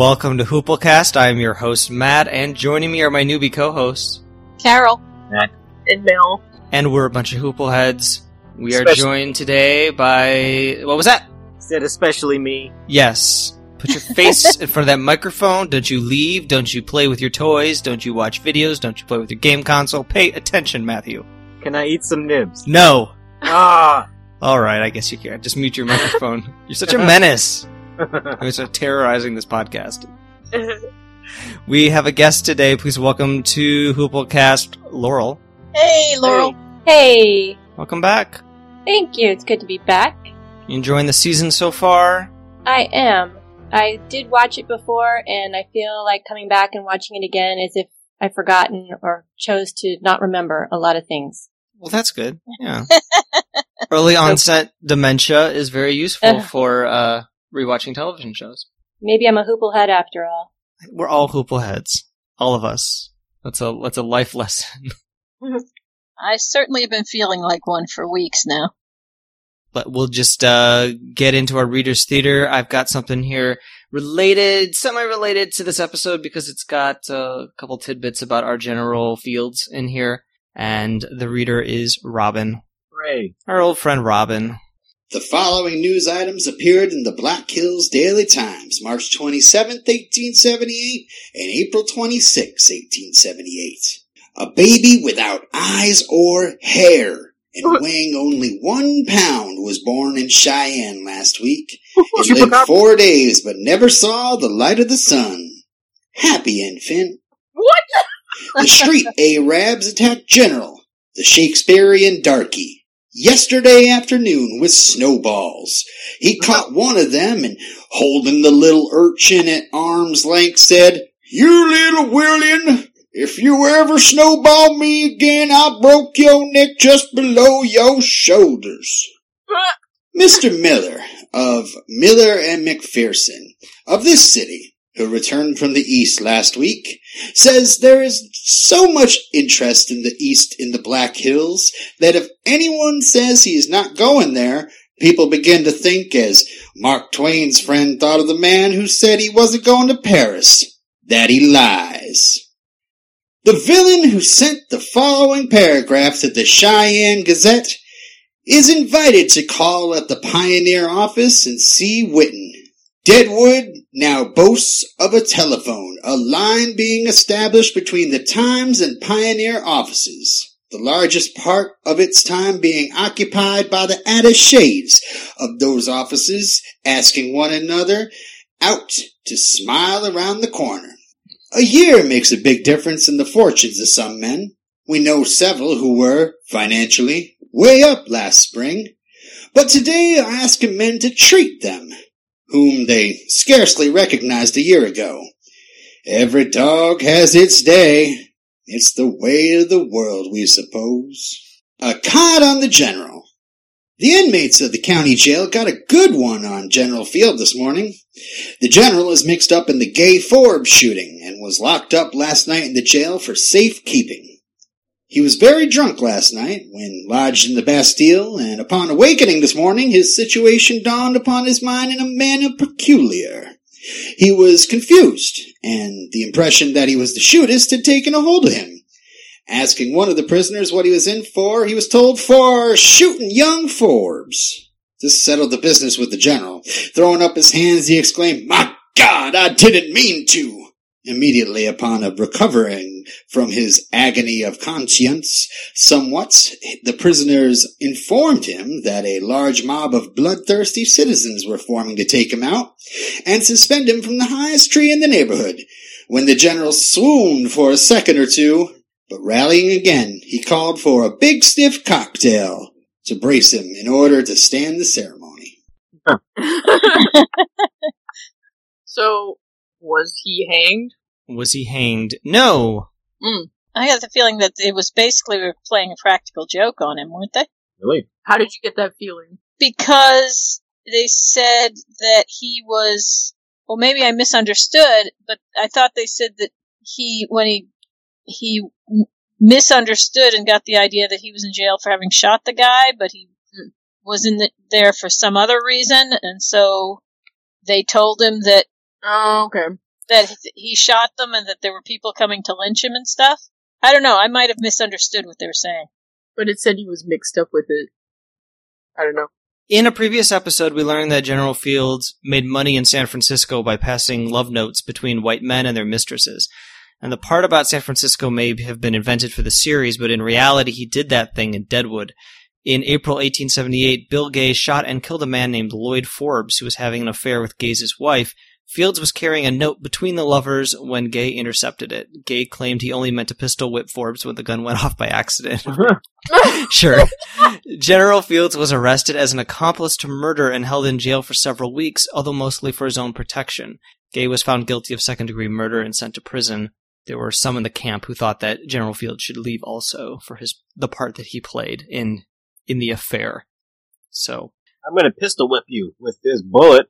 Welcome to Hooplecast. I am your host, Matt, and joining me are my newbie co-hosts. Carol. Matt, and Mel. And we're a bunch of Hoople heads. We are Especially- joined today by... What was that? Said especially me. Yes. Put your face in front of that microphone. Don't you leave. Don't you play with your toys. Don't you watch videos. Don't you play with your game console. Pay attention, Matthew. Can I eat some nibs? No. ah! Alright, I guess you can. Just mute your microphone. You're such a menace. You're terrorizing this podcast. We have a guest today. Please welcome to Hooplecast, Laurel. Hey, Laurel. Hey, Welcome back. thank you. It's good to be back. You enjoying the season so far? I am. I did watch it before, and I feel like coming back and watching it again as if I've forgotten or chose to not remember a lot of things. Well, that's good. Yeah. Early onset dementia is very useful for uh, rewatching television shows. Maybe I'm a hoople head after all. We're all hoople heads. All of us. That's a that's a life lesson. I certainly have been feeling like one for weeks now. but we'll just uh, get into our readers theater i've got something here related semi-related to this episode because it's got uh, a couple tidbits about our general fields in here and the reader is robin Hooray. our old friend robin The following news items appeared in the Black Hills Daily Times, March 27th, 1878, and April 26, 1878. A baby without eyes or hair and weighing only one pound was born in Cheyenne last week. It lived four days but never saw the light of the sun. Happy infant. What? The street Arabs attacked General, the Shakespearean darky, yesterday afternoon with snowballs. He caught one of them and, holding the little urchin at arm's length, said, You little William, if you ever snowball me again, I'll broke your neck just below your shoulders. Mr. Miller of Miller and McPherson of this city, who returned from the East last week, says there is so much interest in the East in the Black Hills that if anyone says he is not going there, people begin to think as Mark Twain's friend thought of the man who said he wasn't going to Paris, that he lies. The villain who sent the following paragraph to the Cheyenne Gazette is invited to call at the Pioneer office and see Witten. Deadwood now boasts of a telephone, a line being established between the Times and Pioneer offices, the largest part of its time being occupied by the attachés of those offices, asking one another out to smile around the corner. A year makes a big difference in the fortunes of some men. We know several who were, financially, way up last spring, but today are asking men to treat them, whom they scarcely recognized a year ago. Every dog has its day. It's the way of the world, we suppose. A cod on the general. The inmates of the county jail got a good one on General Field this morning. The general is mixed up in the gay Forbes shooting and was locked up last night in the jail for safekeeping. He was very drunk last night when lodged in the Bastille, and upon awakening this morning, his situation dawned upon his mind in a manner peculiar. He was confused, and the impression that he was the shootist had taken a hold of him. Asking one of the prisoners what he was in for, he was told for shooting young Forbes. This settled the business with the general. Throwing up his hands, he exclaimed, My God, I didn't mean to! Immediately upon recovering from his agony of conscience somewhat, the prisoners informed him that a large mob of bloodthirsty citizens were forming to take him out and suspend him from the highest tree in the neighborhood. When the general swooned for a second or two, but rallying again, he called for a big stiff cocktail to brace him in order to stand the ceremony. so, was he hanged? was he hanged no hmm. I got the feeling that it was basically we were playing a practical joke on him, weren't they? Really? How did you get that feeling? Because they said that he was. Well, maybe I misunderstood, but I thought they said that he, when he he m- misunderstood and got the idea that he was in jail for having shot the guy, but he was in the, there for some other reason, and so they told him that Oh, okay. that he shot them and that there were people coming to lynch him and stuff. I don't know. I might have misunderstood what they were saying. But it said he was mixed up with it. I don't know. In a previous episode, we learned that General Fields made money in San Francisco by passing love notes between white men and their mistresses. And the part about San Francisco may have been invented for the series, but in reality, he did that thing in Deadwood. In April 1878, Bill Gay shot and killed a man named Lloyd Forbes who was having an affair with Gay's wife. Fields was carrying a note between the lovers when Gay intercepted it. Gay claimed he only meant to pistol whip Forbes when the gun went off by accident. sure. General Fields was arrested as an accomplice to murder and held in jail for several weeks, although mostly for his own protection. Gay was found guilty of second degree murder and sent to prison. There were some in the camp who thought that General Fields should leave also for his the part that he played in in the affair. So I'm gonna pistol whip you with this bullet.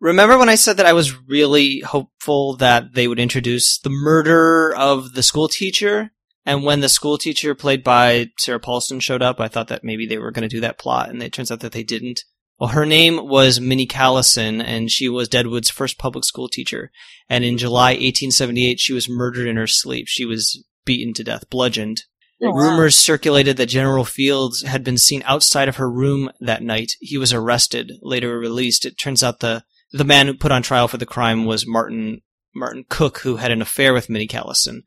Remember when I said that I was really hopeful that they would introduce the murder of the school teacher? And when the school teacher played by Sarah Paulson showed up, I thought that maybe they were going to do that plot, and it turns out that they didn't. Well, her name was Minnie Callison, and she was Deadwood's first public school teacher. And in July 1878, she was murdered in her sleep. She was beaten to death, bludgeoned. Oh, wow. Rumors circulated that General Fields had been seen outside of her room that night. He was arrested, later released. It turns out the the man who put on trial for the crime was Martin Martin Cook, who had an affair with Minnie Callison.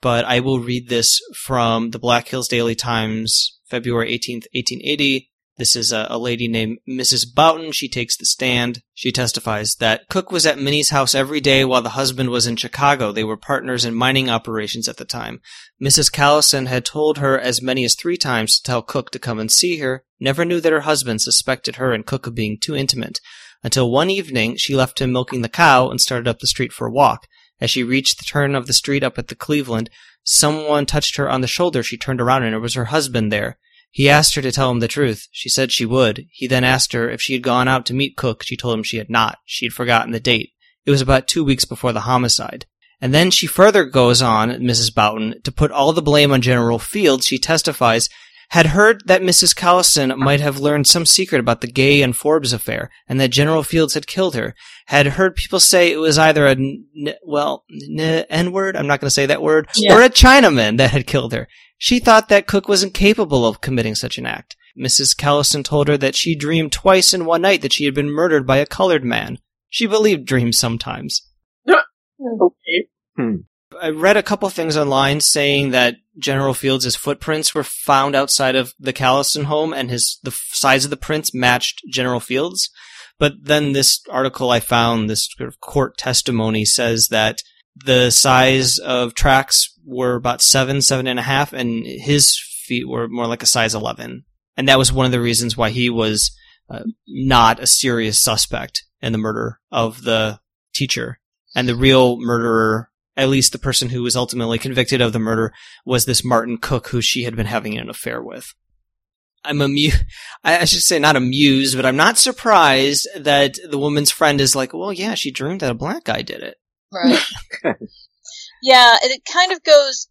But I will read this from the Black Hills Daily Times, February 18th, 1880. This is a, a lady named Mrs. Boughton. She takes the stand. She testifies that Cook was at Minnie's house every day while the husband was in Chicago. They were partners in mining operations at the time. Mrs. Callison had told her as many as three times to tell Cook to come and see her, never knew that her husband suspected her and Cook of being too intimate. Until one evening, she left him milking the cow and started up the street for a walk. As she reached the turn of the street up at the Cleveland, someone touched her on the shoulder. She turned around and it was her husband there. He asked her to tell him the truth. She said she would. He then asked her if she had gone out to meet Cook. She told him she had not. She had forgotten the date. It was about two weeks before the homicide. And then she further goes on, Mrs. Boughton, to put all the blame on General Fields. She testifies, had heard that Mrs. Callison might have learned some secret about the Gay and Forbes affair, and that General Fields had killed her. Had heard people say it was either a, n- well, n- N-word, I'm not going to say that word, Yeah. or a Chinaman that had killed her. She thought that Cook wasn't capable of committing such an act. Mrs. Callison told her that she dreamed twice in one night that she had been murdered by a colored man. She believed dreams sometimes. Okay. Hmm. I read a couple things online saying that General Fields' footprints were found outside of the Callison home and his the size of the prints matched General Fields. But then this article I found, this sort of court testimony says that the size of tracks were about seven, seven and a half, and his feet were more like a size 11. And that was one of the reasons why he was uh, not a serious suspect in the murder of the teacher. And the real murderer at least the person who was ultimately convicted of the murder was this Martin Cook who she had been having an affair with. I'm amused, I I should say not amused, but I'm not surprised that the woman's friend is like, well, yeah, she dreamed that a black guy did it. Right. yeah, and it kind of goes,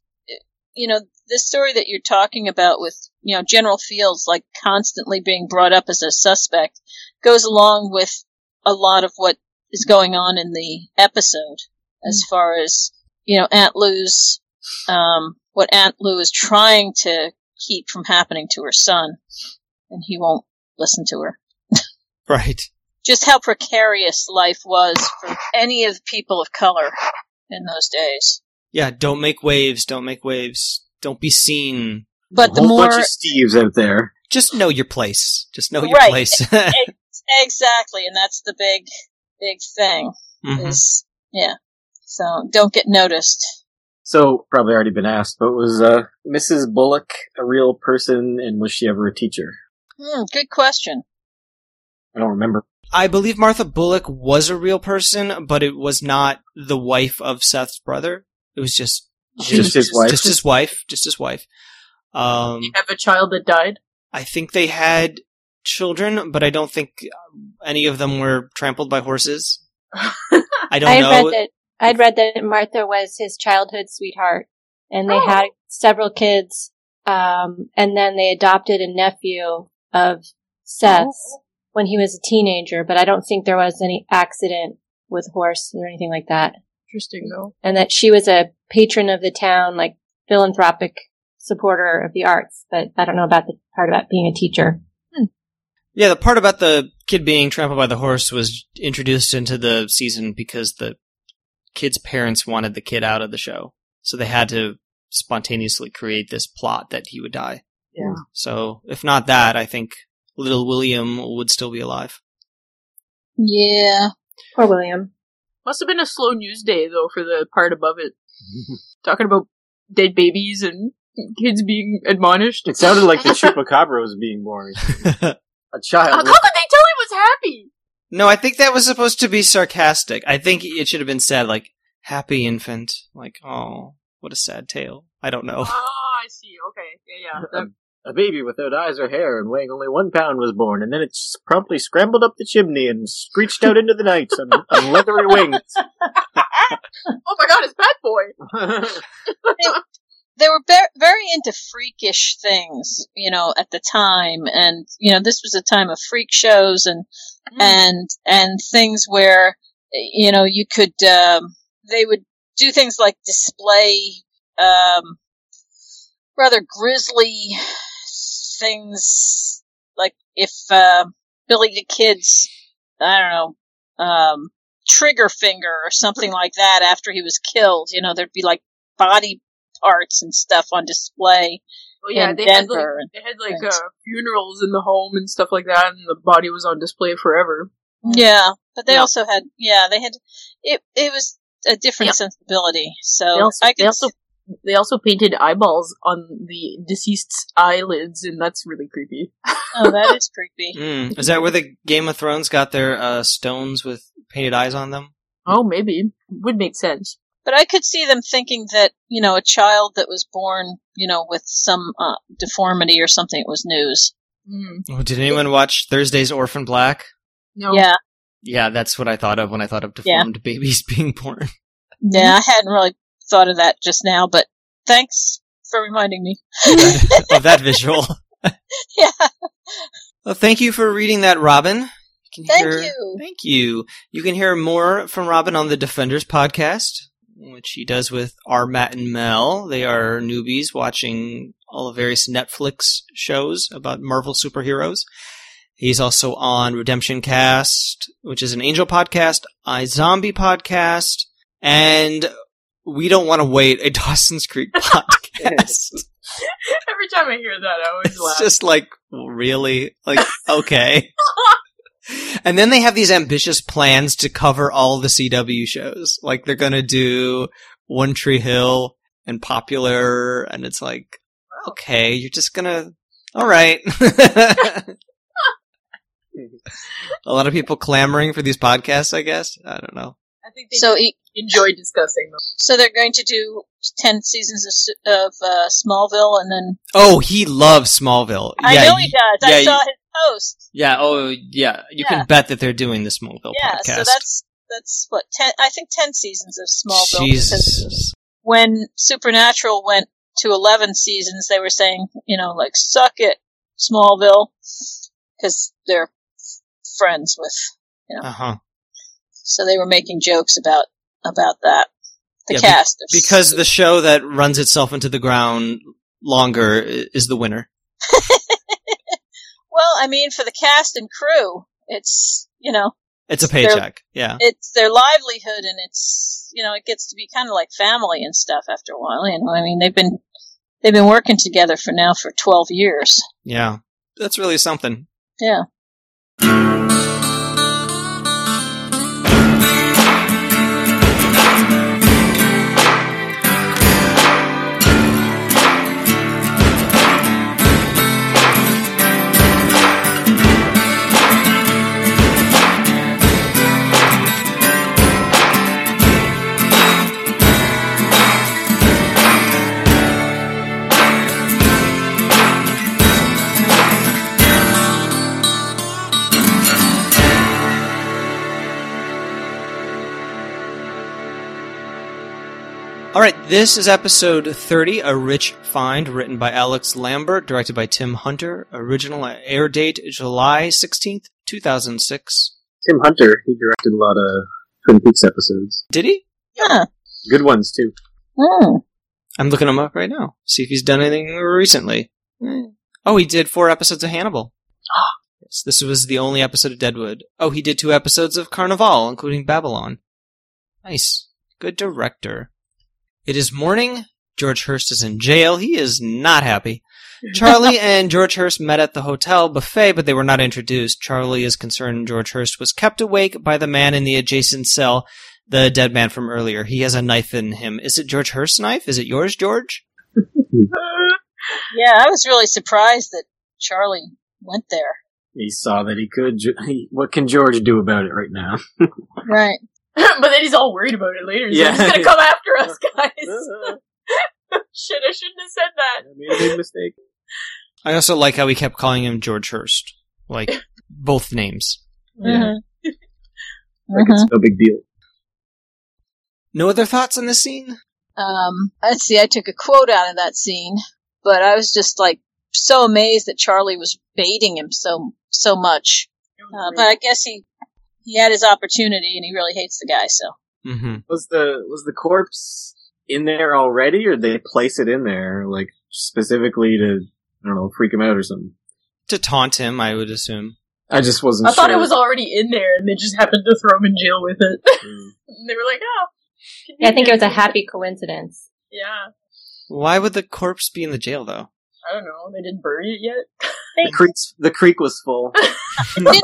you know, this story that you're talking about with, you know, General Fields like constantly being brought up as a suspect goes along with a lot of what is going on in the episode as far as, you know, Aunt Lou's, um, what Aunt Lou is trying to keep from happening to her son, and he won't listen to her. Right. Just how precarious life was for any of the people of color in those days. Yeah, don't make waves, don't make waves. Don't be seen. But a the whole more bunch of Steves out there. Just know your place. Just know your Right. place. exactly, and that's the big, big thing. Mhm. Is yeah. So don't get noticed. So probably already been asked, but was uh, Mrs. Bullock a real person, and was she ever a teacher? Hmm, good question. I don't remember. I believe Martha Bullock was a real person, but it was not the wife of Seth's brother. It was just Just his wife? Just his wife. Just his wife. Um, You have a child that died? I think they had children, but I don't think any of them were trampled by horses. I don't I know. read that I'd read that Martha was his childhood sweetheart, and they Oh. had several kids. Um, and then they adopted a nephew of Seth's, when he was a teenager, but I don't think there was any accident with horse or anything like that. Interesting though. And that she was a patron of the town, like philanthropic supporter of the arts, but I don't know about the part about being a teacher. Hmm. Yeah, the part about the kid being trampled by the horse was introduced into the season because the kid's parents wanted the kid out of the show. So they had to spontaneously create this plot that he would die. Yeah. So if not that, I think little William would still be alive. Yeah. Poor William. Must have been a slow news day though for the part above it. Talking about dead babies and kids being admonished. It sounded like the chupacabra was being born. A child. How could they tell he was happy? no, I think that was supposed to be sarcastic. I think it should have been said like happy infant, like oh, what a sad tale. I don't know. Oh, I see. Okay. Yeah, yeah. That- a baby without eyes or hair and weighing only one pound was born, and then it promptly scrambled up the chimney and screeched out into the night on, on leathery wings. oh my god, it's Bat Boy. They were be- very into freakish things, you know, at the time, and you know, this was a time of freak shows and and and things where you know you could um, they would do things like display um, rather grisly things, like if uh, Billy the Kid's I don't know um, trigger finger or something like that after he was killed. You know, there'd be like body parts and stuff on display. Oh yeah, in they had like Denver. they had like Thanks. uh, funerals in the home and stuff like that, and the body was on display forever. Yeah, but they Yeah. also had yeah they had it. It was a different Yeah. sensibility. So They also, I they could also they also painted eyeballs on the deceased's eyelids, and that's really creepy. oh that is creepy. Mm. Is that where the Game of Thrones got their uh, stones with painted eyes on them? Oh, maybe would make sense. But I could see them thinking that you know a child that was born you know with some uh, deformity or something it was news. Mm. Oh, did anyone watch Thursday's Orphan Black? No, Yeah, Yeah, that's what I thought of when I thought of Yeah. deformed babies being born. yeah. I hadn't really thought of that just now, but thanks for reminding me. of that visual. yeah, Well, thank you for reading that, Robin. You Thank hear- you. Thank you. You can hear more from Robin on the Defenders podcast, which he does with R. Matt and Mel. They are newbies watching all the various Netflix shows about Marvel superheroes. He's also on Redemption Cast, which is an Angel podcast, iZombie podcast, and We Don't Want to Wait, a Dawson's Creek podcast. Every time I hear that, I always laugh. it's laugh. just like, really? Like, okay. and then they have these ambitious plans to cover all the CW shows. Like, they're gonna do One Tree Hill and Popular, and it's like, okay, you're just gonna, alright. A lot of people clamoring for these podcasts, I guess. I don't know. I think they so e- enjoy discussing them. so they're going to do ten seasons of, of uh, Smallville, and then Oh, he loves Smallville. I yeah, know he does. yeah, I you- saw his post. Yeah. Oh, yeah. You Yeah. can bet that they're doing the Smallville Yeah, podcast. so that's that's what ten. I think ten seasons of Smallville. Jesus. when Supernatural went to eleven seasons, they were saying, you know, like suck it, Smallville, because they're friends with. You know. Uh huh. So they were making jokes about about that. The Yeah, cast of Because the show that runs itself into the ground longer is the winner. well, I mean, for the cast and crew, it's you know, It's a paycheck. Yeah. it's their livelihood, and it's you know, it gets to be kind of like family and stuff after a while. You know, I mean, they've been they've been working together for now for twelve years. Yeah. That's really something. Yeah. All right. This is episode 30, A Rich Find, written by Alix Lambert, directed by Tim Hunter. Original air date July 16th, 2006. Tim Hunter, he directed a lot of Twin Peaks episodes. Did he? Yeah. Good ones, too. Hmm. I'm looking him up right now. See if he's done anything recently. Eh. Oh, he did four episodes of Hannibal. yes, this was the only episode of Deadwood. Oh, he did two episodes of Carnivàle, including Babylon. Nice. Good director. It is morning. George Hearst is in jail. He is not happy. Charlie and George Hearst met at the hotel buffet, but they were not introduced. Charlie is concerned George Hearst was kept awake by the man in the adjacent cell, the dead man from earlier. He has a knife in him. Is it George Hearst's knife? Is it yours, George? Yeah, I was really surprised that Charlie went there. He saw that he could. What can George do about it right now? Right. but then he's all worried about it later. So Yeah. he's gonna come after us, guys. Shit, I shouldn't have said that. I made a big mistake. I also like how we kept calling him George Hearst. Like, both names. Yeah. Mhm. Like it's no big deal. No other thoughts on this scene? Um, let's see, I took a quote out of that scene, but I was just like so amazed that Charlie was baiting him so so much. Uh, but I guess he he had his opportunity and he really hates the guy. So Mm-hmm. Was the was the corpse in there already, or did they place it in there like specifically to I don't know freak him out or something? To taunt him, I would assume. I just wasn't. I thought it was already in there, and they just happened to throw him in jail with it. Mm. and they were like, "Oh, Yeah, I think it was a happy coincidence. Yeah, Why would the corpse be in the jail, though? I don't know. They didn't bury it yet. The creek's the creek was full. didn't,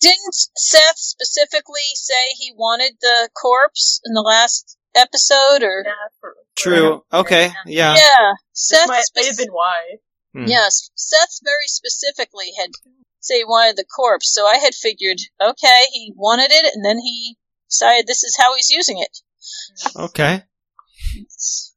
didn't Seth specifically say he wanted the corpse in the last episode? Or Yeah, for- True. Okay. Yeah. yeah, This Seth. might, spec- have been why. Hmm. Yes, Seth very specifically had say he wanted the corpse, so I had figured, okay, he wanted it, and then he decided this is how he's using it. Okay. It's,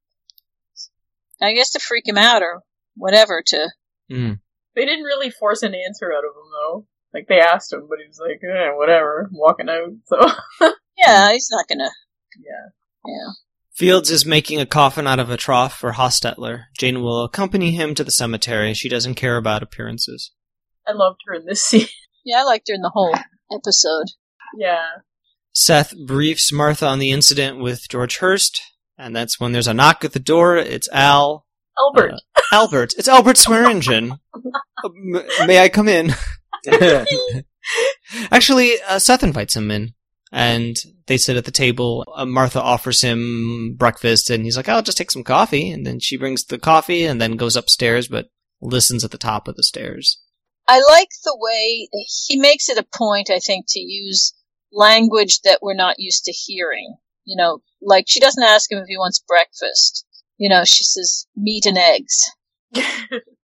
I guess to freak him out or whatever. To Mm. They didn't really force an answer out of him though. Like they asked him, but he was like, eh, "Whatever, I'm walking out." So yeah, he's not gonna. yeah, Yeah, Fields is making a coffin out of a trough for Hostetler. Jane will accompany him to the cemetery. She doesn't care about appearances. I loved her in this scene. yeah, I liked her in the whole episode. yeah, Seth briefs Martha on the incident with George Hearst, and that's when there's a knock at the door. It's Al. Albert. Uh, Albert. It's Albert Swearingen. Uh, m- may I come in? Actually, uh, Seth invites him in, and they sit at the table. Uh, Martha offers him breakfast, and he's like, "I'll just take some coffee." And then she brings the coffee, and then goes upstairs, but listens at the top of the stairs. I like the way he makes it a point. I think to use language that we're not used to hearing. You know, like she doesn't ask him if he wants breakfast. You know, she says meat and eggs.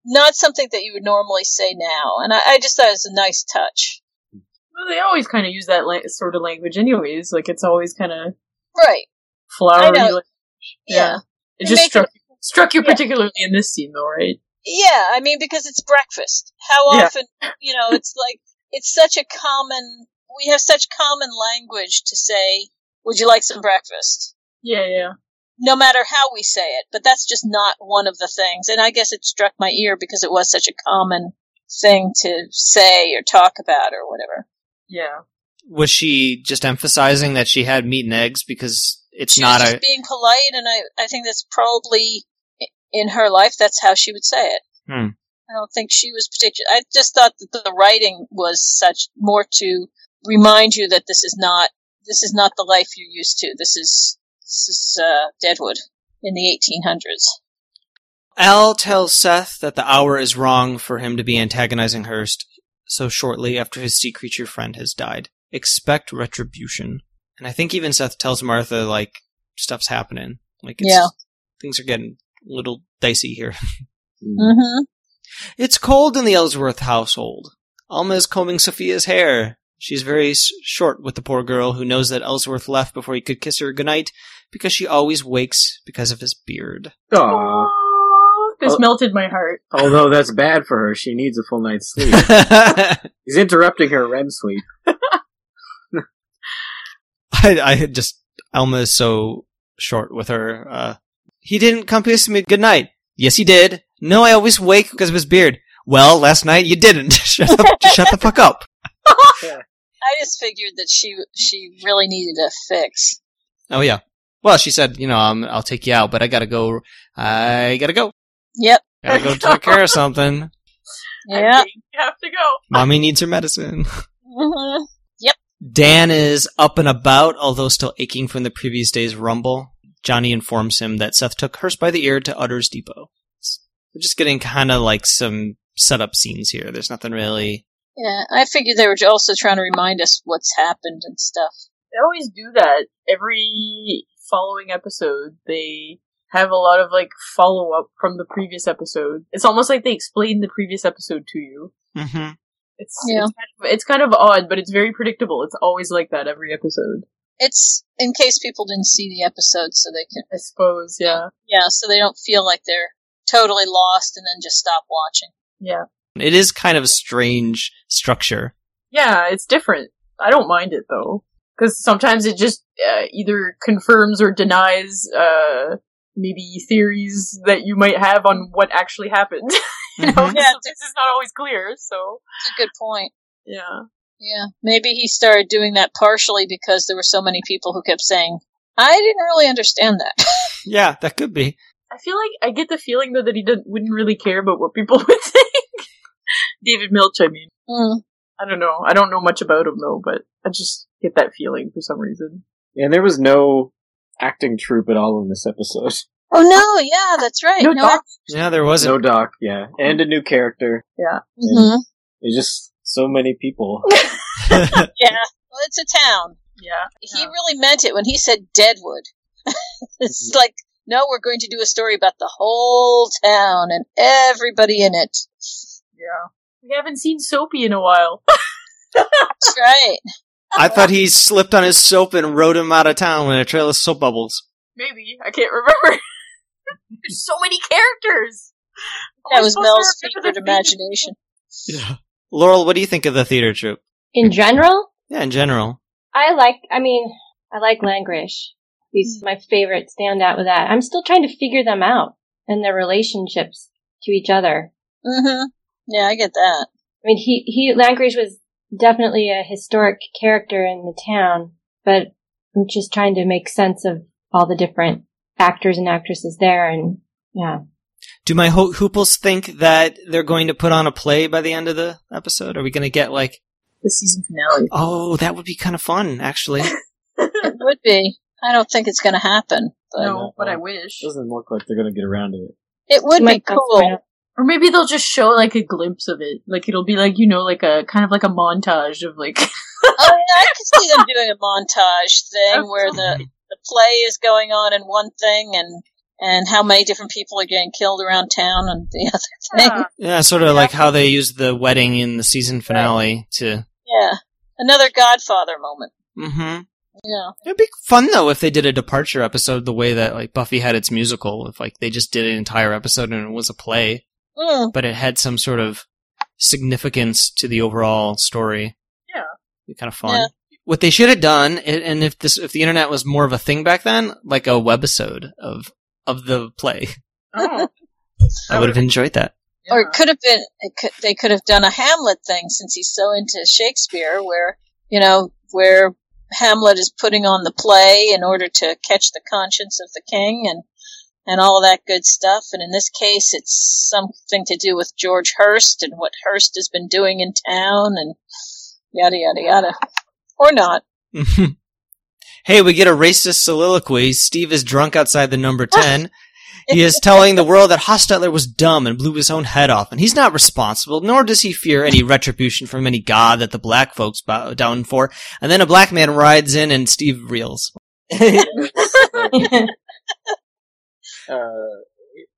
Not something that you would normally say now, and I, I just thought it was a nice touch. well, they always kind of use that la- sort of language, anyways. Like it's always kind of Right? flowery. Know. like- Yeah. It They just struck struck you Yeah. particularly in this scene, though, right? Yeah, I mean because it's breakfast. How Yeah. often, you know, it's like it's such a common. We have such common language to say, "Would you like some breakfast?" Yeah, yeah. No matter how we say it, but that's just not one of the things. And I guess it struck my ear because it was such a common thing to say or talk about or whatever. Yeah. Was she just emphasizing that she had meat and eggs because it's she not was a being polite, and I I think that's probably in her life. That's how she would say it. Hmm. I don't think she was particular. I just thought that the writing was such more to remind you that this is not this is not the life you're used to. This is this is uh, Deadwood in the 1800s. Al tells Seth that the hour is wrong for him to be antagonizing Hearst so shortly after his sea creature friend has died. Expect retribution. And I think even Seth tells Martha, like, stuff's happening. Like, it's, Yeah. things are getting a little dicey here. Mm-hmm. It's cold in the Ellsworth household. Alma is combing Sophia's hair. She's very short with the poor girl who knows that Ellsworth left before he could kiss her goodnight because she always wakes because of his beard. Aw. Aw, this Oh. melted my heart. Although that's bad for her, she needs a full night's sleep. He's interrupting her REM sleep. I, I just Alma is so short with her. Uh, he didn't come kiss me good night. Yes, he did. No, I always wake because of his beard. Well, last night you didn't. shut, the, shut the fuck up. I just figured that she she really needed a fix. Oh yeah. Well, she said, you know, um, I'll take you out, but I gotta go. I gotta go. Yep. Gotta go take care of something. Yeah. think you have to go. Mommy needs her medicine. hmm Yep. Dan is up and about, although still aching from the previous day's rumble. Johnny informs him that Seth took Hearst by the ear to Utter's Depot. We're just getting kind of like some setup scenes here. There's nothing really. Yeah. I figured they were also trying to remind us what's happened and stuff. They always do that. Every following episode, they have a lot of like follow up from the previous episode. It's almost like they explain the previous episode to you. Mm-hmm. It's Yeah. it's, kind of, it's kind of odd, but it's very predictable. It's always like that every episode. It's in case people didn't see the episode, so they can I suppose, yeah, yeah, so they don't feel like they're totally lost and then just stop watching. yeah, It is kind of a strange structure. yeah. It's different. I don't mind it though, because sometimes it just uh, either confirms or denies uh, maybe theories that you might have on what actually happened. you know, Mhm. Yeah. this is not always clear. So It's a good point. yeah. Yeah. Maybe he started doing that partially because there were so many people who kept saying, I didn't really understand that. Yeah, that could be. I feel like I get the feeling though that he didn't, wouldn't really care about what people would think. David Milch, I mean. Hmm. I don't know. I don't know much about him though, but I just get that feeling for some reason. And there was no acting troupe at all in this episode. Oh no, yeah, that's right. No doc- Yeah, there wasn't. No doc, yeah. And a new character. Yeah. Mhm. It's just so many people. Yeah. Well, it's a town. Yeah. He Yeah. really meant it when he said Deadwood. it's like, no, we're going to do a story about the whole town and everybody in it. Yeah. We haven't seen Soapy in a while. That's right. I thought he slipped on his soap and rode him out of town with a trail of soap bubbles. Maybe. I can't remember. There's so many characters. That was Mel's remember favorite imagination. Yeah. Laurel, what do you think of the theater troupe? In general, Yeah, in general. I like, I mean, I like Langrishe. He's my favorite standout with that. I'm still trying to figure them out and their relationships to each other. hmm Yeah, I get that. I mean, he, he, Langrishe was definitely a historic character in the town, but I'm just trying to make sense of all the different actors and actresses there and, yeah. Do my ho- hooples think that they're going to put on a play by the end of the episode? Are we going to get like, The season finale. oh, that would be kind of fun, actually. It would be. I don't think it's going to happen, but No, but I wish. It Doesn't look like they're gonna get around to it. it would be Might- that's cool. Right. Or maybe they'll just show like a glimpse of it. Like it'll be like, you know, like a kind of like a montage of like Oh yeah, I can see them doing a montage thing where the the play is going on in one thing and and how many different people are getting killed around town and the other thing. Yeah, sort of like how they used the wedding in the season finale to. Yeah, another Godfather moment. Mm-hmm. Yeah, It'd be fun though if they did a departure episode the way that like Buffy had its musical. If like they just did an entire episode and it was a play, mm, but it had some sort of significance to the overall story. Yeah. Be kind of fun. Yeah. What they should have done, and if this if the internet was more of a thing back then, like a webisode of of the play, oh, I would have enjoyed that. or it could have been. It could, they could have done a Hamlet thing since he's so into Shakespeare, where you know where Hamlet is putting on the play in order to catch the conscience of the king and and all of that good stuff. And in this case, it's something to do with George Hearst and what Hearst has been doing in town and yada yada yada, or not. hey, we get a racist soliloquy. Steve is drunk outside the number 10. he is telling the world that Hostetler was dumb and blew his own head off, and he's not responsible, nor does he fear any retribution from any god that the black folks bow down for. And then a black man rides in and Steve reels. Uh,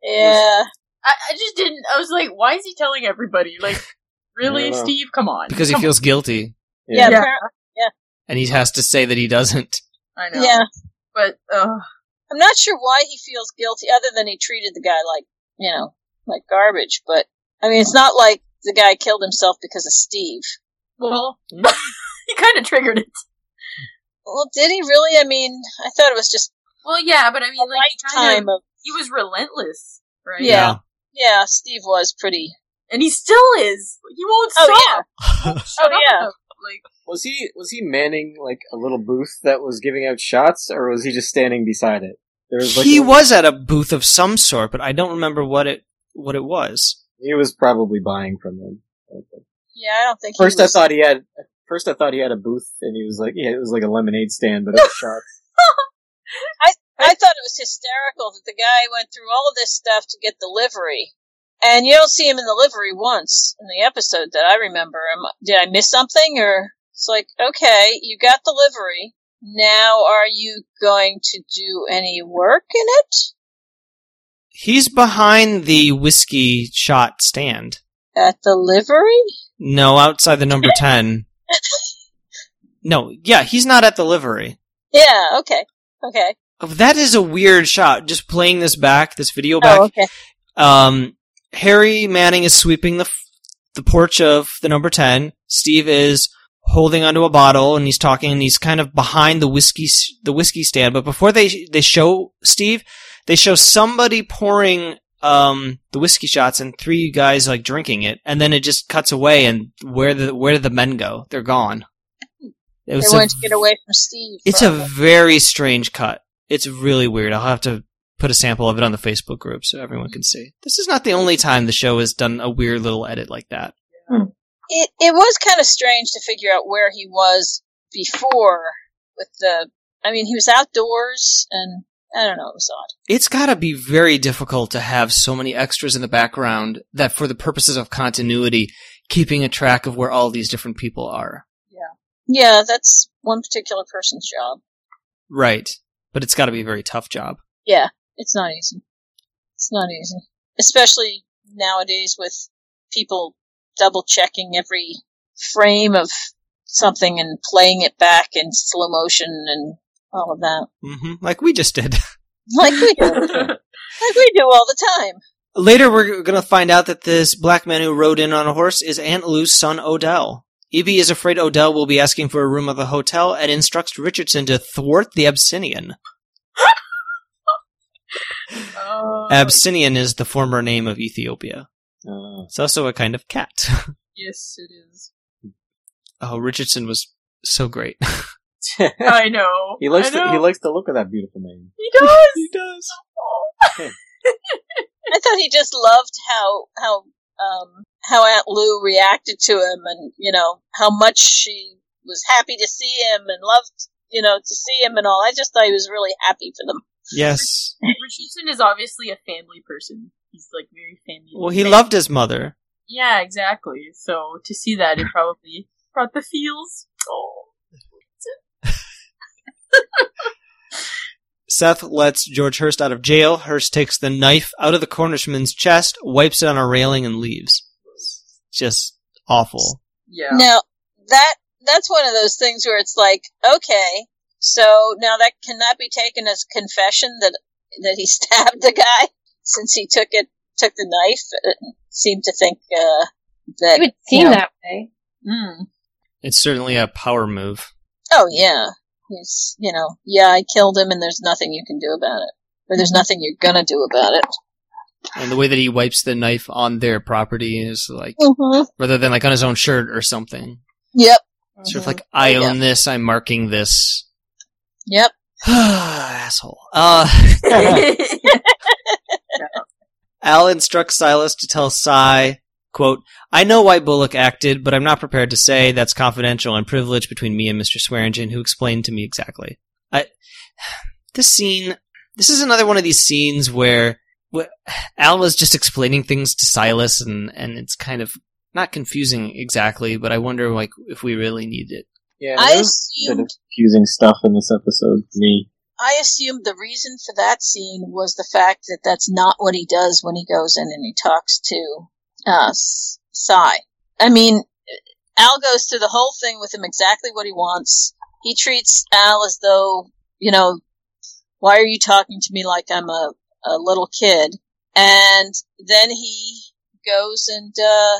Yeah. I, I just didn't. I was like, why is he telling everybody? Like, really, I don't know. Steve? Come on. Because he Come feels guilty, Yeah. Yeah. appar- and he has to say that he doesn't. I know. Yeah. But uh, I'm not sure why he feels guilty, other than he treated the guy like, you know, like garbage. But I mean, it's not like the guy killed himself because of Steve. well, he kind of triggered it. Well, did he really? I mean, I thought it was just Well, yeah, but I mean, a like, he kind of of. He was relentless, right? Yeah. Yeah, Steve was pretty. and he still is. He won't Oh, stop. Oh Shut up yeah. Like, Was he was he manning like a little booth that was giving out shots, or was he just standing beside it? There was like he a- was at a booth of some sort, but I don't remember what it what it was. He was probably buying from them. Yeah, I don't think. he First, I thought he had. First, I thought he had a booth, and he was like, yeah, it was like a lemonade stand, but it was shots. I thought it was hysterical that the guy went through all of this stuff to get the livery, and you don't see him in the livery once in the episode that I remember. Did I miss something, or it's like, okay, you got the livery. Now, are you going to do any work in it He's behind the whiskey shot stand. at the livery? No, outside the number 10. No, yeah, he's not at the livery. Yeah. Okay. Okay. Oh, That is a weird shot. Just playing this back, this video back. Oh, okay. Um, Harry Manning is sweeping the f- the porch of the number ten. Steve is holding onto a bottle and he's talking and he's kind of behind the whiskey the whiskey stand. But before they they show Steve, they show somebody pouring um the whiskey shots and three guys like drinking it, and then it just cuts away and where the where did the men go? They're gone. It They was a to get away from Steve. it's a very strange cut. It's really weird. I'll have to put a sample of it on the Facebook group so everyone can see. This is not the only time the show has done a weird little edit like that. Hmm. it it was kind of strange to figure out where he was before with the I mean he was outdoors and I don't know it was odd. It's got to be very difficult to have so many extras in the background that for the purposes of continuity, keeping a track of where all these different people are. Yeah, Yeah, that's one particular person's job. Right. But it's got to be a very tough job. Yeah, it's not easy. It's not easy. Especially nowadays with people double checking every frame of something and playing it back in slow motion and all of that. Mm-hmm. Like we just did. Like we do. like we do all the time. Later, we're going to find out that this black man who rode in on a horse is Aunt Lou's son, Odell. E.B. is afraid Odell will be asking for a room at the hotel and instructs Richardson to thwart the Abyssinian. uh, Abyssinian is the former name of Ethiopia. Uh, It's also a kind of cat. yes, it is. oh, Richardson was so great. I know. he likes I the, he likes the look of that beautiful name. He does. he does. I thought he just loved how how um how Aunt Lou reacted to him, and you know how much she was happy to see him and loved you know to see him and all. I just thought he was really happy for them. Yes. Richardson is obviously a family person. He's like very family. Well, he family. loved his mother. Yeah, exactly. So to see that, it probably brought the feels. Oh. Seth lets George Hearst out of jail. Hearst takes the knife out of the Cornishman's chest, wipes it on a railing, and leaves. Just awful. Yeah. Now that that's one of those things where it's like, okay, so now that cannot be taken as confession that that he stabbed the guy since he took it took the knife. It seemed to think uh, that It would seem you know- that way. Mm. It's certainly a power move. Oh yeah, he's you know yeah I killed him and there's nothing you can do about it, or there's nothing you're gonna do about it. And the way that he wipes the knife on their property is like, Mm-hmm. rather than like on his own shirt or something. Yep. Sort of like, I Oh, yeah. own this, I'm marking this. Yep. Asshole. Uh, Al instructs Silas to tell Cy, quote, I know why Bullock acted, but I'm not prepared to say that's confidential and privileged between me and Mr. Swearingen, who explained to me exactly. I, this scene, this is another one of these scenes where, where Al was just explaining things to Silas and, and it's kind of not confusing exactly, but I wonder like if we really need it. Yeah, I there was a bit assumed confusing stuff in this episode for me. I assumed the reason for that scene was the fact that that's not what he does when he goes in and he talks to uh, S- Cy. I mean, Al goes through the whole thing with him exactly what he wants. He treats Al as though, you know, why are you talking to me like I'm a, a little kid? And then he goes and uh,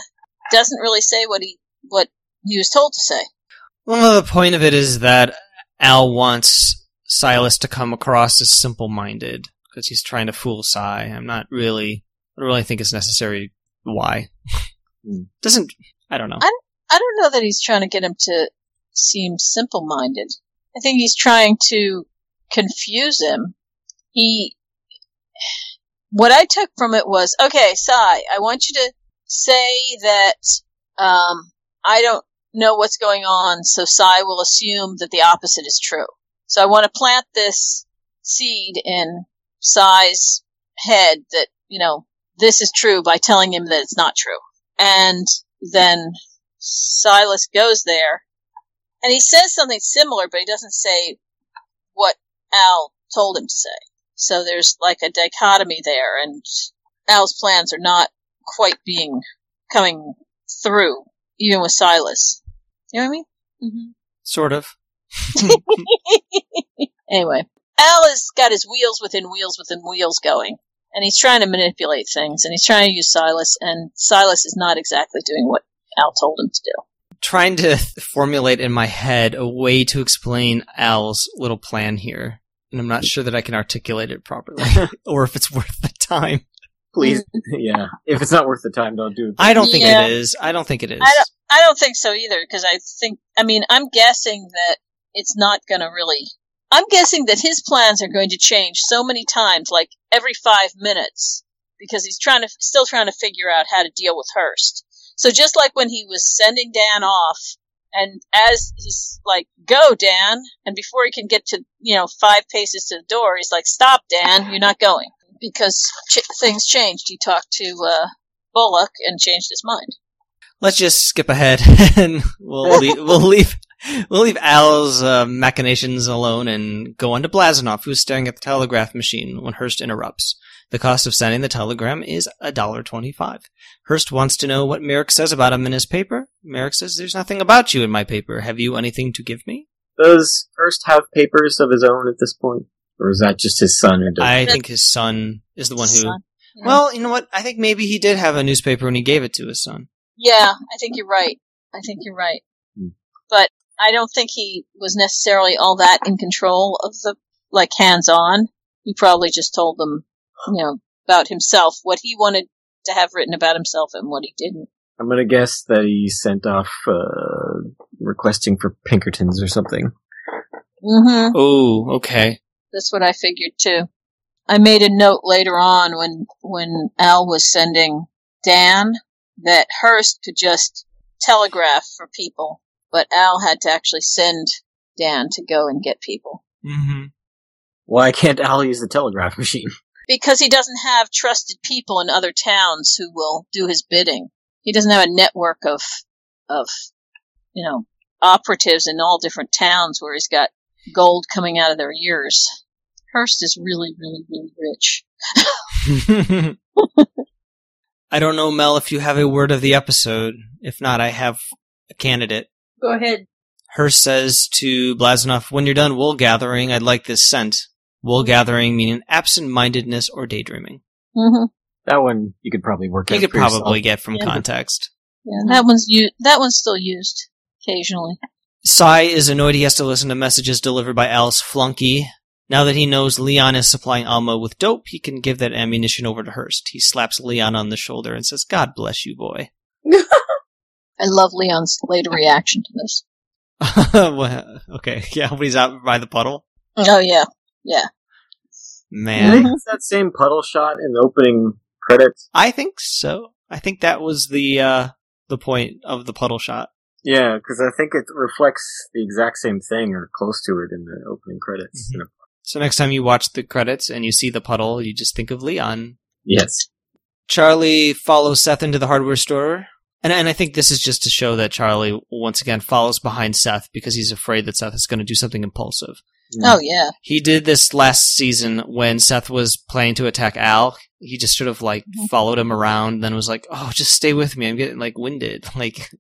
doesn't really say what he what he was told to say. Well, the point of it is that Al wants Silas to come across as simple-minded because he's trying to fool Cy. I'm not really, I don't really think it's necessary. Why? Hmm. Doesn't I don't know. I I don't know that he's trying to get him to seem simple minded. I think he's trying to confuse him. He, what I took from it was, okay, Cy, I want you to say that, um, I don't know what's going on, so Cy will assume that the opposite is true. So I want to plant this seed in Cy's head that, you know, this is true by telling him that it's not true. And then Silas goes there and he says something similar, but he doesn't say what Al told him to say. So there's like a dichotomy there and Al's plans are not quite being coming through, even with Silas. You know what I mean? Mm-hmm. Sort of. anyway, Al has got his wheels within wheels within wheels going, and he's trying to manipulate things, and he's trying to use Silas, and Silas is not exactly doing what Al told him to do. Trying to formulate in my head a way to explain Al's little plan here, and I'm not sure that I can articulate it properly, or if it's worth the time. Please, yeah. If it's not worth the time, don't do it. I don't think Yeah. it is. I don't think it is. I don't, I don't think so either, because I think, I mean, I'm guessing that it's not going to really. I'm guessing that his plans are going to change so many times, like every five minutes, because he's trying to, still trying to figure out how to deal with Hearst. So just like when he was sending Dan off, and as he's like, "Go, Dan," and before he can get to, you know, five paces to the door, he's like, "Stop, Dan, you're not going," because ch- things changed. He talked to uh, Bullock and changed his mind. Let's just skip ahead and we'll leave, we'll leave we'll leave Al's uh, machinations alone and go on to Blazanov, who's staring at the telegraph machine when Hearst interrupts. The cost of sending the telegram is a dollar twenty-five. Hearst wants to know what Merrick says about him in his paper. Merrick says, "There's nothing about you in my paper. Have you anything to give me?" Does Hearst have papers of his own at this point? Or is that just his son who does I think his son is the one who. Son. Yeah. Well, you know what? I think maybe he did have a newspaper and he gave it to his son. Yeah, I think you're right. I think you're right. Hmm. But I don't think he was necessarily all that in control of the, like, hands on. He probably just told them, you know, about himself, what he wanted to have written about himself and what he didn't. I'm gonna guess that he sent off, uh, requesting for Pinkertons or something. Mm-hmm. Oh, okay. That's what I figured too. I made a note later on when, when Al was sending Dan that Hearst could just telegraph for people, but Al had to actually send Dan to go and get people. Mm-hmm. Why can't Al use the telegraph machine? Because he doesn't have trusted people in other towns who will do his bidding. He doesn't have a network of of you know operatives in all different towns where he's got gold coming out of their ears. Hearst is really, really, really rich. I don't know, Mel, if you have a word of the episode. If not, I have a candidate. Go ahead. Hearst says to Blazanov, when you're done wool gathering, I'd like this sent. Wool gathering meaning absent-mindedness or daydreaming. Mm-hmm. That one you could probably work You out could for yourself. probably get from Yeah. context. Yeah, that one's u- that one's still used occasionally. Cy is annoyed he has to listen to messages delivered by Al's flunky. Now that he knows Leon is supplying Alma with dope, he can give that ammunition over to Hearst. He slaps Leon on the shoulder and says, God bless you, boy. I love Leon's later reaction to this. Well, okay, yeah, when he's out by the puddle. Oh yeah, yeah. Do you Man, think it's that same puddle shot in the opening credits? I think so. I think that was the uh the point of the puddle shot. Yeah, because I think it reflects the exact same thing or close to it in the opening credits. Mhm. So next time you watch the credits and you see the puddle, you just think of Leon. Yes. Charlie follows Seth into the hardware store. And, and I think this is just to show that Charlie once again follows behind Seth because he's afraid that Seth is going to do something impulsive. Oh yeah. He did this last season when Seth was planning to attack Al. He just sort of like Mhm. followed him around, then was like, "Oh, just stay with me. I'm getting like winded." Like,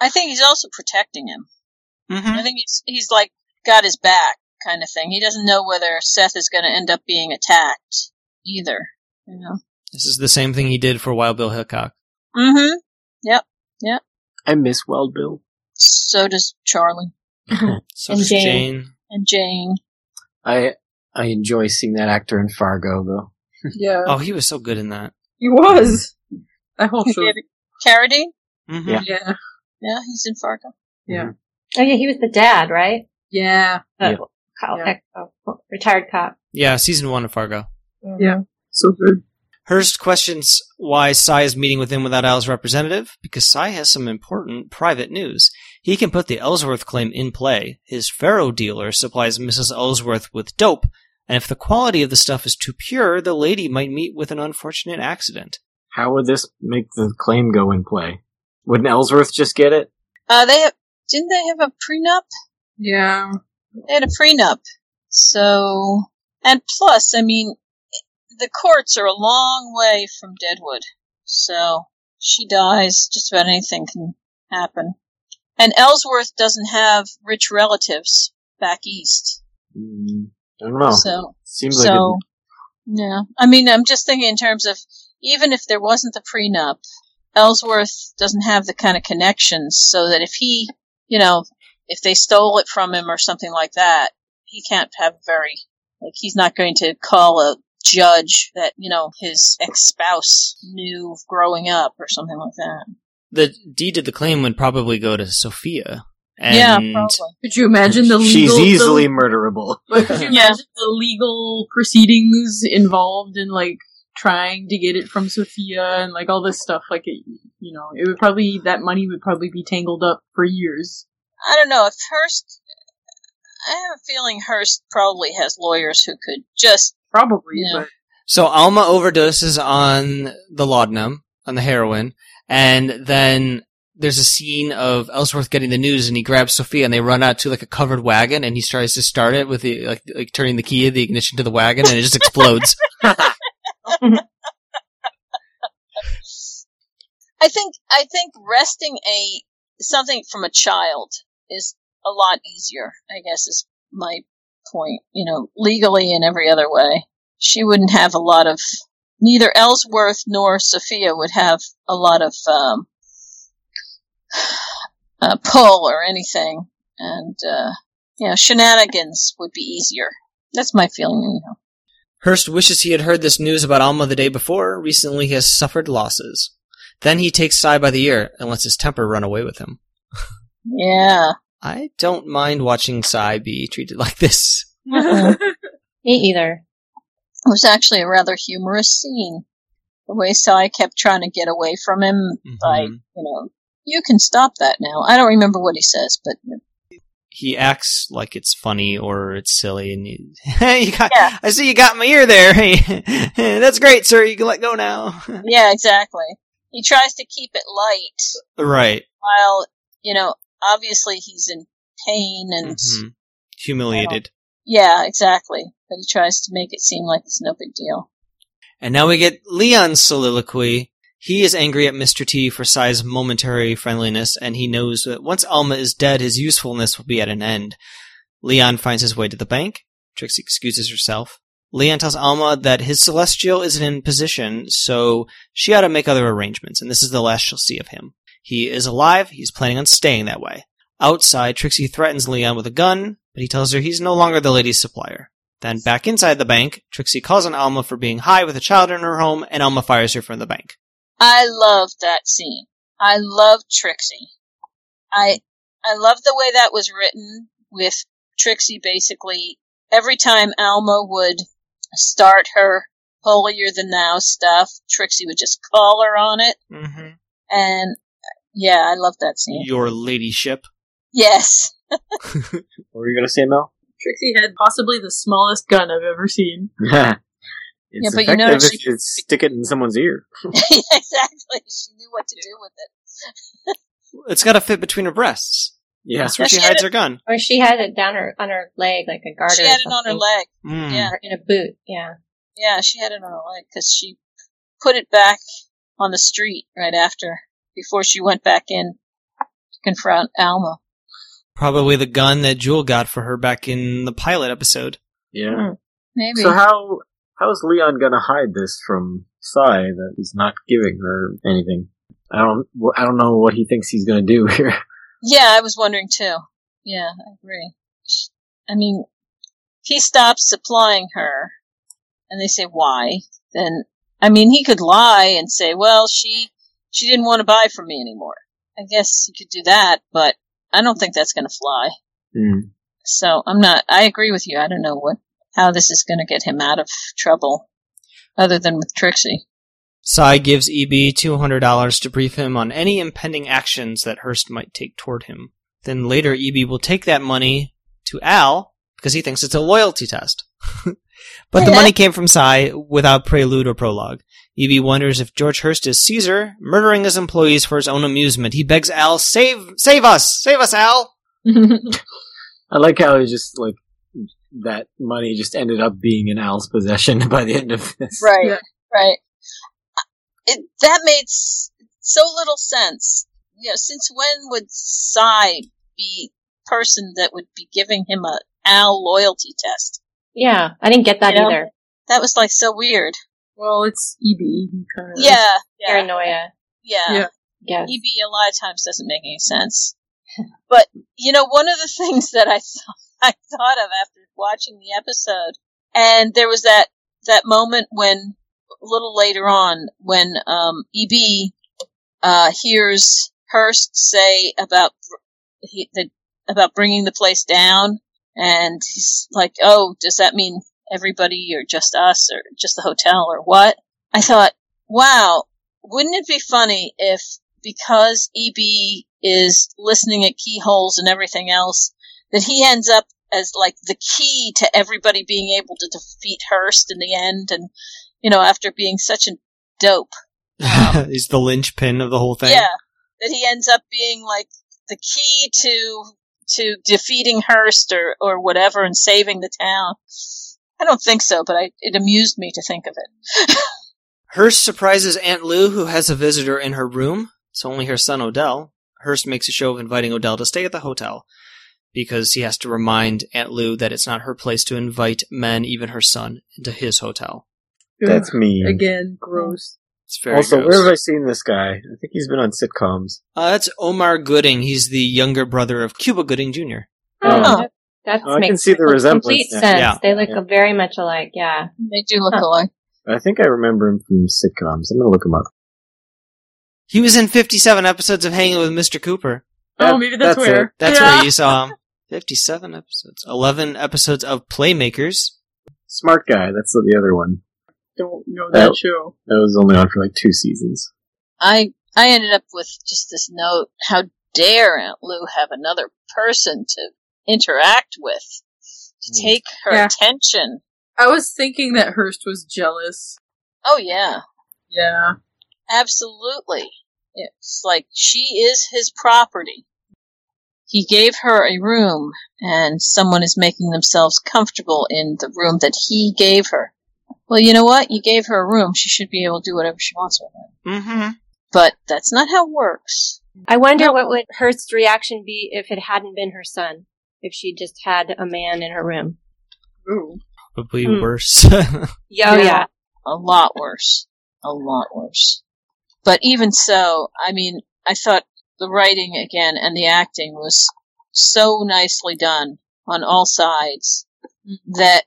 I think he's also protecting him. Mm-hmm. I think he's he's like got his back kind of thing. He doesn't know whether Seth is going to end up being attacked either. You know. this is the same thing he did for Wild Bill Hickok. Mm-hmm. Yep. Yep. I miss Wild Bill. So does Charlie So And does Jane. Jane. And Jane. I I enjoy seeing that actor in Fargo though. Yeah, Oh, he was so good in that. he was. I hope show. Carradine. Mm-hmm. Yeah. Yeah. Yeah, he's in Fargo. Yeah. Oh yeah, he was the dad, right? Yeah. Uh, Yeah. cop- Yeah. ex- oh, retired cop. Yeah, season one of Fargo. Yeah. So good. Hearst questions why Cy is meeting with him without Al's representative, because Cy has some important private news. He can put the Ellsworth claim in play. His faro dealer supplies Mrs. Ellsworth with dope, and if the quality of the stuff is too pure, the lady might meet with an unfortunate accident. How would this make the claim go in play? Wouldn't Ellsworth just get it? Uh, they have, didn't they have a prenup? Yeah. They had a prenup. So, and plus, I mean, the courts are a long way from Deadwood. So, she dies, just about anything can happen. And Ellsworth doesn't have rich relatives back east. Mm, I don't know. So, Seems like so, yeah. I mean, I'm just thinking in terms of, even if there wasn't the prenup, Ellsworth doesn't have the kind of connections so that if he, you know, if they stole it from him or something like that, he can't have very, like, he's not going to call a judge that, you know, his ex-spouse knew growing up or something like that. The deed to the claim would probably go to Sophia. And yeah, probably. Could you imagine the legal? she's easily the- murderable. Could you Yeah. imagine the legal proceedings involved in like trying to get it from Sophia and like all this stuff? Like, it, you know, it would probably that money would probably be tangled up for years. I don't know if Hearst, I have a feeling Hearst probably has lawyers who could just, Probably, Yeah. but So Alma overdoses on the laudanum, on the heroin, and then there's a scene of Ellsworth getting the news, and he grabs Sophia, and they run out to like a covered wagon, and he tries to start it with the like like turning the key of the ignition to the wagon, and it just explodes. I think, I think wresting a, something from a child is a lot easier, I guess is my point, you know, legally and every other way. She wouldn't have a lot of, neither Ellsworth nor Sophia would have a lot of, um, uh, pull or anything. And, uh, you know, shenanigans would be easier. That's my feeling, anyhow. Hearst wishes he had heard this news about Alma the day before. Recently, he has suffered losses. Then he takes Cy by the ear and lets his temper run away with him. Yeah. I don't mind watching Cy be treated like this. Uh-uh. Me either. It was actually a rather humorous scene. The way Cy kept trying to get away from him by, Mhm. you know, you can stop that now. I don't remember what he says, but He acts like it's funny or it's silly, and you, you got, Yeah. I see you got my ear there. Hey, that's great, sir. You can let go now. yeah, exactly. He tries to keep it light right. while, you know, obviously he's in pain and, Mhm. Humiliated. Yeah, exactly. But he tries to make it seem like it's no big deal. And now we get Leon's soliloquy. He is angry at Mr. T for Cy's momentary friendliness, and he knows that once Alma is dead, his usefulness will be at an end. Leon finds his way to the bank. Trixie excuses herself. Leon tells Alma that his celestial isn't in position, so she ought to make other arrangements, and this is the last she'll see of him. He is alive, he's planning on staying that way. Outside, Trixie threatens Leon with a gun, but he tells her he's no longer the lady's supplier. Then back inside the bank, Trixie calls on Alma for being high with a child in her home, and Alma fires her from the bank. I love that scene. I love Trixie. I I love the way that was written with Trixie basically every time Alma would start her holier than thou stuff, Trixie would just call her on it. Mm-hmm. And yeah, I love that scene. Your ladyship. Yes. What were you gonna say, Mel? Trixie had possibly the smallest gun I've ever seen. it's Yeah, but you know effective she- if you stick it in someone's ear. exactly. She knew what to do with it. It's got to fit between her breasts. Yeah. That's where Yeah, she she hides it- her gun. Or she had it down her on her leg like a garter. She had it on her leg. Mm. Yeah. Or in a boot. Yeah. Yeah, she had it on her leg because she put it back on the street right after, before she went back in to confront Alma. Probably the gun that Jewel got for her back in the pilot episode. Yeah. Hmm, maybe. So how how is Leon gonna hide this from Cy that he's not giving her anything? I don't I don't know what he thinks he's gonna do here. Yeah, I was wondering too. Yeah, I agree. I mean, if he stops supplying her, and they say why, then I mean he could lie and say, "Well, she she didn't want to buy from me anymore." I I guess he could do that, but I don't think that's going to fly. Hmm. So I'm not. I agree with you. I don't know what how this is going to get him out of trouble, other than with Trixie. Cy gives EB $200 to brief him on any impending actions that Hearst might take toward him. Then later, EB will take that money to Al because he thinks it's a loyalty test. but the money came from Cy without prelude or prologue. EB wonders if George Hearst is Caesar, murdering his employees for his own amusement. He begs Al, "Save, save us, save us, Al!" I like how he just like that money just ended up being in Al's possession by the end of this. Right. Yeah. Right. It, that made so little sense. You know, since when would Cy be person that would be giving him a Al loyalty test? Yeah, I didn't get that Yeah. either. That was like so weird. well, it's EB. Kind of Yeah. Yeah. Paranoia. Yeah. Yeah. Yes. EB a lot of times doesn't make any sense. but you know, one of the things that I thought I thought of after watching the episode, and there was that that moment when a little later on when um, EB uh, hears Hearst say about he, the, about bringing the place down, and he's like, "Oh, does that mean everybody, or just us, or just the hotel, or what?" I thought, "Wow, wouldn't it be funny if because EB is listening at keyholes and everything else, that he ends up as like the key to everybody being able to defeat Hearst in the end, and you know, after being such a dope, um, He's the linchpin of the whole thing. yeah, that he ends up being like the key to to defeating Hearst or or whatever and saving the town. I don't think so, but I, it amused me to think of it. Hearst surprises Aunt Lou, who has a visitor in her room. It's only her son Odell. Hearst makes a show of inviting Odell to stay at the hotel because he has to remind Aunt Lou that it's not her place to invite men, even her son, into his hotel. That's mean. Again, gross. It's very also, gross. where have I seen this guy? I think he's been on sitcoms. Uh, that's Omar Gooding. He's the younger brother of Cuba Gooding Jr. Oh. That Oh, I can makes see the resemblance complete now. sense. Yeah. They look Yeah. very much alike. Yeah. They do look Huh. alike. I think I remember him from sitcoms. I'm gonna look him up. He was in 57 episodes of Hanging with Mr. Cooper. Oh, maybe that's, that's where. it. That's yeah. where you saw him. 57 episodes. 11 episodes of Playmakers. Smart guy. That's the other one. Don't know that Oh. show. That was only on for like two seasons. I I ended up with just this note: How dare Aunt Lou have another person to interact with, to Mm. take her Yeah. attention? I was thinking that Hearst was jealous. Oh yeah, Yeah. absolutely. It's like she is his property. He gave her a room, and someone is making themselves comfortable in the room that he gave her. Well, you know what? You gave her a room; she should be able to do whatever she wants with it. Mm-hmm. But that's not how it works. I wonder No. what would Hearst's reaction be if it hadn't been her son. If she just had a man in her room. Ooh. Probably Hmm. worse. Yeah, oh, yeah. a lot worse. A lot worse. But even so, I mean, I thought the writing again and the acting was so nicely done on all sides that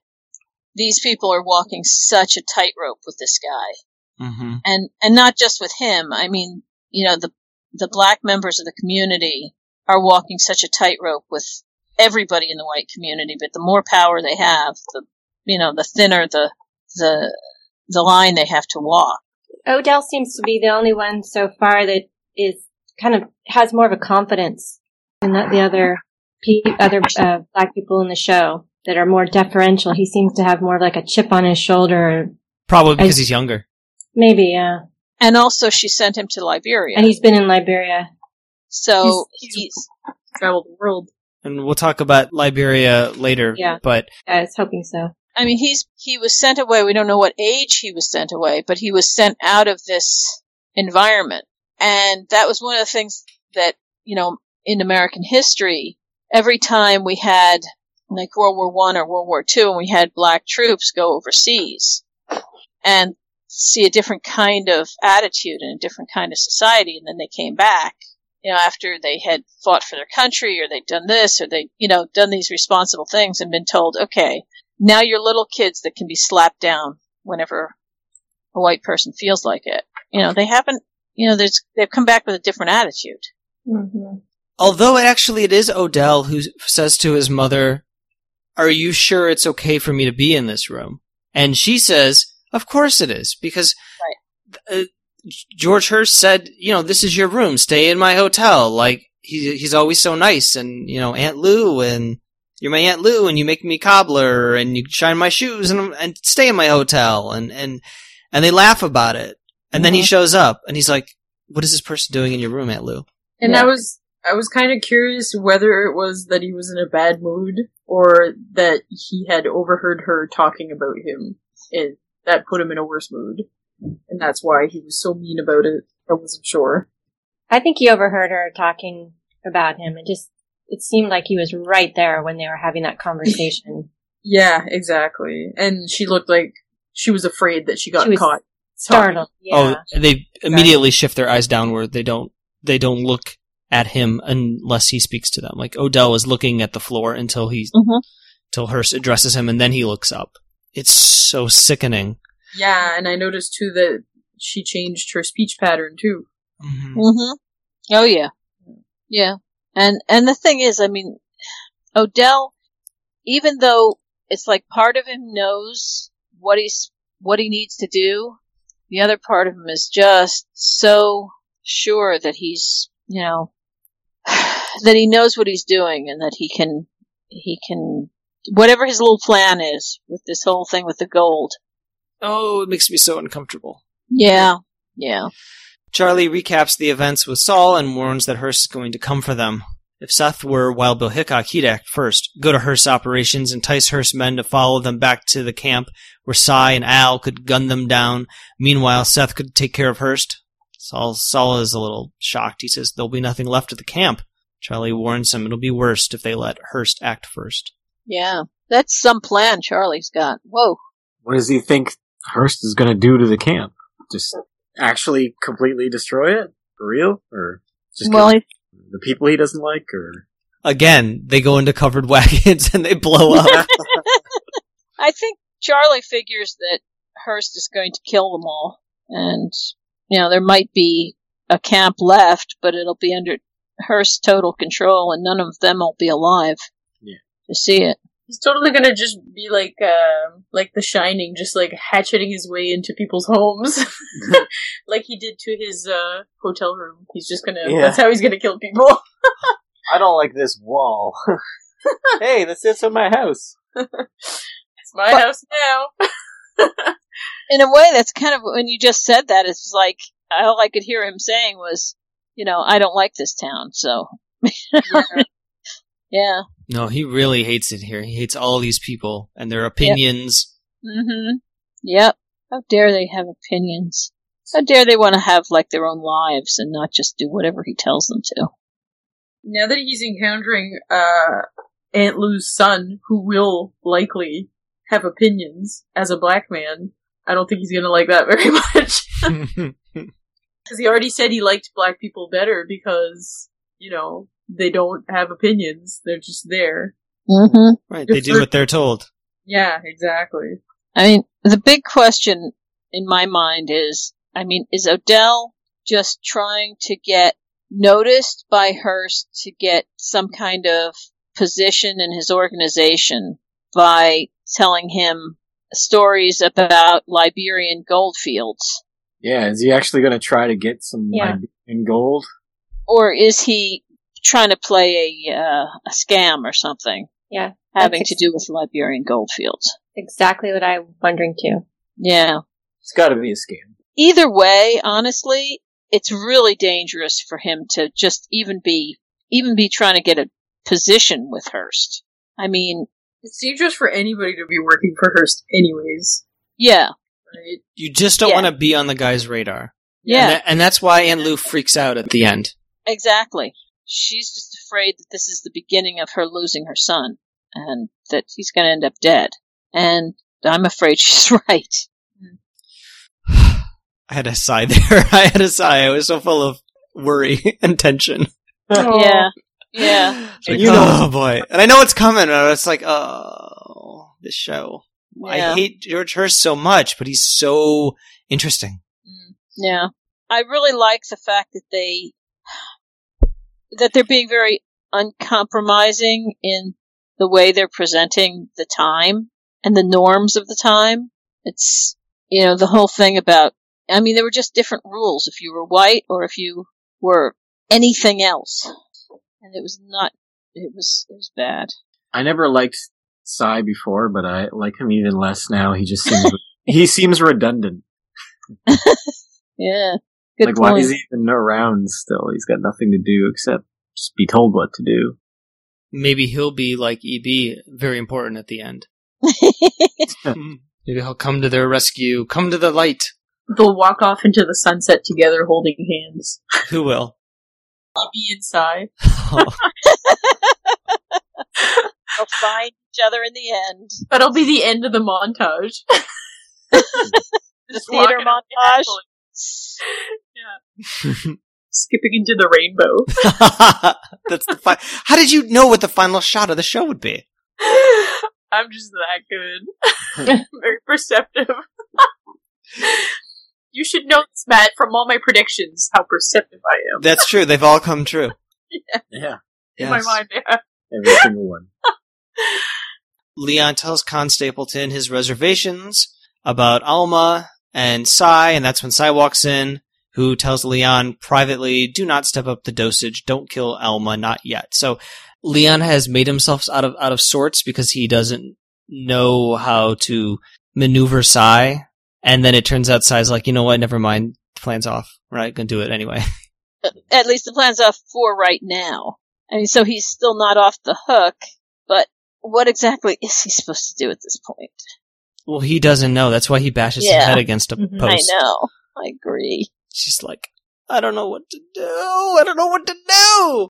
these people are walking such a tightrope with this guy. mm-hmm. And, and not just with him. I mean, you know, the, the black members of the community are walking such a tightrope with everybody in the white community, but the more power they have, the, you know, the thinner the, the, the line they have to walk. Odell seems to be the only one so far that is kind of has more of a confidence than the, the other pe- other uh, black people in the show that are more deferential. He seems to have more of like a chip on his shoulder. Probably because he's younger. Maybe, yeah. And also she sent him to Liberia. And he's been in Liberia. so He's- he's, he's- Traveled the world. And we'll talk about Liberia later. Yeah. But I was hoping so. I mean, he's, he was sent away. We don't know what age he was sent away, but he was sent out of this environment. And that was one of the things that, you know, in American history, every time we had like World War One or World War Two and we had black troops go overseas and see a different kind of attitude and a different kind of society and then they came back you know, after they had fought for their country or they'd done this or they, you know, done these responsible things and been told, okay, now you're little kids that can be slapped down whenever a white person feels like it. You know, they haven't, you know, there's, they've come back with a different attitude. Mm-hmm. Although actually it is Odell who says to his mother, "Are you sure it's okay for me to be in this room?" And she says, "Of course it is, because uh, George Hearst said, you know, this is your room. Stay in my hotel. Like he, he's always so nice, and you know, Aunt Lou, and you're my Aunt Lou, and you make me cobbler, and you shine my shoes, and and stay in my hotel, and and and they laugh about it. And then he Mhm. shows up, and he's like, "What is this person doing in your room, Aunt Lou?" And Yeah. I was I was kind of curious whether it was that he was in a bad mood or that he had overheard her talking about him and that put him in a worse mood. And that's why he was so mean about it. I wasn't sure. I think he overheard her talking about him. It just it seemed like he was right there when they were having that conversation. Yeah, exactly. And she looked like she was afraid that she got She was caught. Startled. Yeah. Oh, they immediately shift their eyes downward. They don't. They don't look at him unless he speaks to them. Like Odell is looking at the floor until he, Mhm. till Hearst addresses him, and then he looks up. It's so sickening. Yeah, and I noticed too that she changed her speech pattern too. Mm-hmm. hmm Oh yeah, yeah. And and the thing is, I mean, Odell, even though it's like part of him knows what he's what he needs to do, the other part of him is just so sure that he's you know that he knows what he's doing and that he can he can whatever his little plan is with this whole thing with the gold. Oh, it makes me so uncomfortable. Yeah, yeah. Charlie recaps the events with Saul and warns that Hearst is going to come for them. If Seth were Wild Bill Hickok, he'd act first. Go to Hearst's operations, entice Hearst's men to follow them back to the camp where Cy and Al could gun them down. Meanwhile, Seth could take care of Hearst. Saul, Saul is a little shocked. He says there'll be nothing left of the camp. Charlie warns him it'll be worst if they let Hearst act first. Yeah. That's some plan Charlie's got. Whoa. What does he think Hearst is going to do to the camp? Just actually completely destroy it? For real? Or just Well, kill he, the people he doesn't like? Or Again, they go into covered wagons and they blow up. I think Charlie figures that Hearst is going to kill them all. And, you know, there might be a camp left, but it'll be under Hearst's total control and none of them will be alive. Yeah. To see it. He's totally gonna just be like, uh, like The Shining, just like hatcheting his way into people's homes, like he did to his uh, hotel room. He's just gonna. Yeah. That's how he's gonna kill people. I don't like this wall. hey, this is my house. it's my But- house now. In a way, that's kind of, when you just said that, it's like, all I could hear him saying was, you know, I don't like this town, so. yeah. no, he really hates it here. He hates all these people and their opinions. Mm-hmm. Yep. How dare they have opinions? How dare they want to have like their own lives and not just do whatever he tells them to? now that he's encountering uh, Aunt Lou's son, who will likely have opinions as a black man, I don't think he's gonna like that very much. Because he already said he liked black people better because, you know, they don't have opinions. They're just there. Mm-hmm. right, they do what they're told. Yeah, exactly. I mean, the big question in my mind is, I mean, is Odell just trying to get noticed by Hearst to get some kind of position in his organization by telling him stories about Liberian gold fields? Yeah, is he actually going to try to get some Yeah. in gold? or is he trying to play a uh, a scam or something Yeah. having That's to do with Liberian goldfields? Exactly what I'm wondering too. Yeah. It's got to be a scam. Either way, honestly, it's really dangerous for him to just even be even be trying to get a position with Hearst. I mean, It's dangerous for anybody to be working for Hearst, anyways. yeah, Right? You just don't Yeah. want to be on the guy's radar. yeah, And, that- and that's why Aunt Lou freaks out at the end. exactly. She's just afraid that this is the beginning of her losing her son and that he's going to end up dead. And I'm afraid she's right. I had a sigh there. I had a sigh. I was so full of worry and tension. Oh. Yeah. Yeah. Like, You know- oh boy. And I know it's coming. And it's like, oh, this show. I hate George Hearst so much, but he's so interesting. Mm. Yeah. I really like the fact that they that they're being very uncompromising in the way they're presenting the time and the norms of the time. It's, you know, the whole thing about, I mean, there were just different rules if you were white or if you were anything else. And it was not, it was, it was bad. I never liked Cy before, but I like him even less now. He just seems he seems redundant. Yeah. Good like point. why is he even around still? He's got nothing to do except just be told what to do. Maybe he'll be like EB, very important at the end. Maybe he'll come to their rescue. Come to the light. They'll walk off into the sunset together holding hands. Who will? EB and Cy. They'll find each other in the end. That'll be the end of the montage. The Just theater walking out montage. happily. Skipping into the rainbow. That's the fi- How did you know what the final shot of the show would be? I'm just that good. Very perceptive. You should know this, Matt, from all my predictions, how perceptive I am. That's true. They've all come true. Yeah, In my mind, yeah. every single one. Leon tells Con Stapleton his reservations about Alma and Cy, and that's when Cy walks in, who tells Leon privately, do not step up the dosage, don't kill Alma, not yet. So Leon has made himself out of out of sorts because he doesn't know how to maneuver Cy, and then it turns out Cy's like, you know what, never mind, plan's off, right? Gonna do it anyway. At least the plan's off for right now. I mean, so he's still not off the hook, but what exactly is he supposed to do at this point? well, he doesn't know. That's why he bashes his head against a Mhm. post. I know. I agree. It's just like, I don't know what to do. I don't know what to do.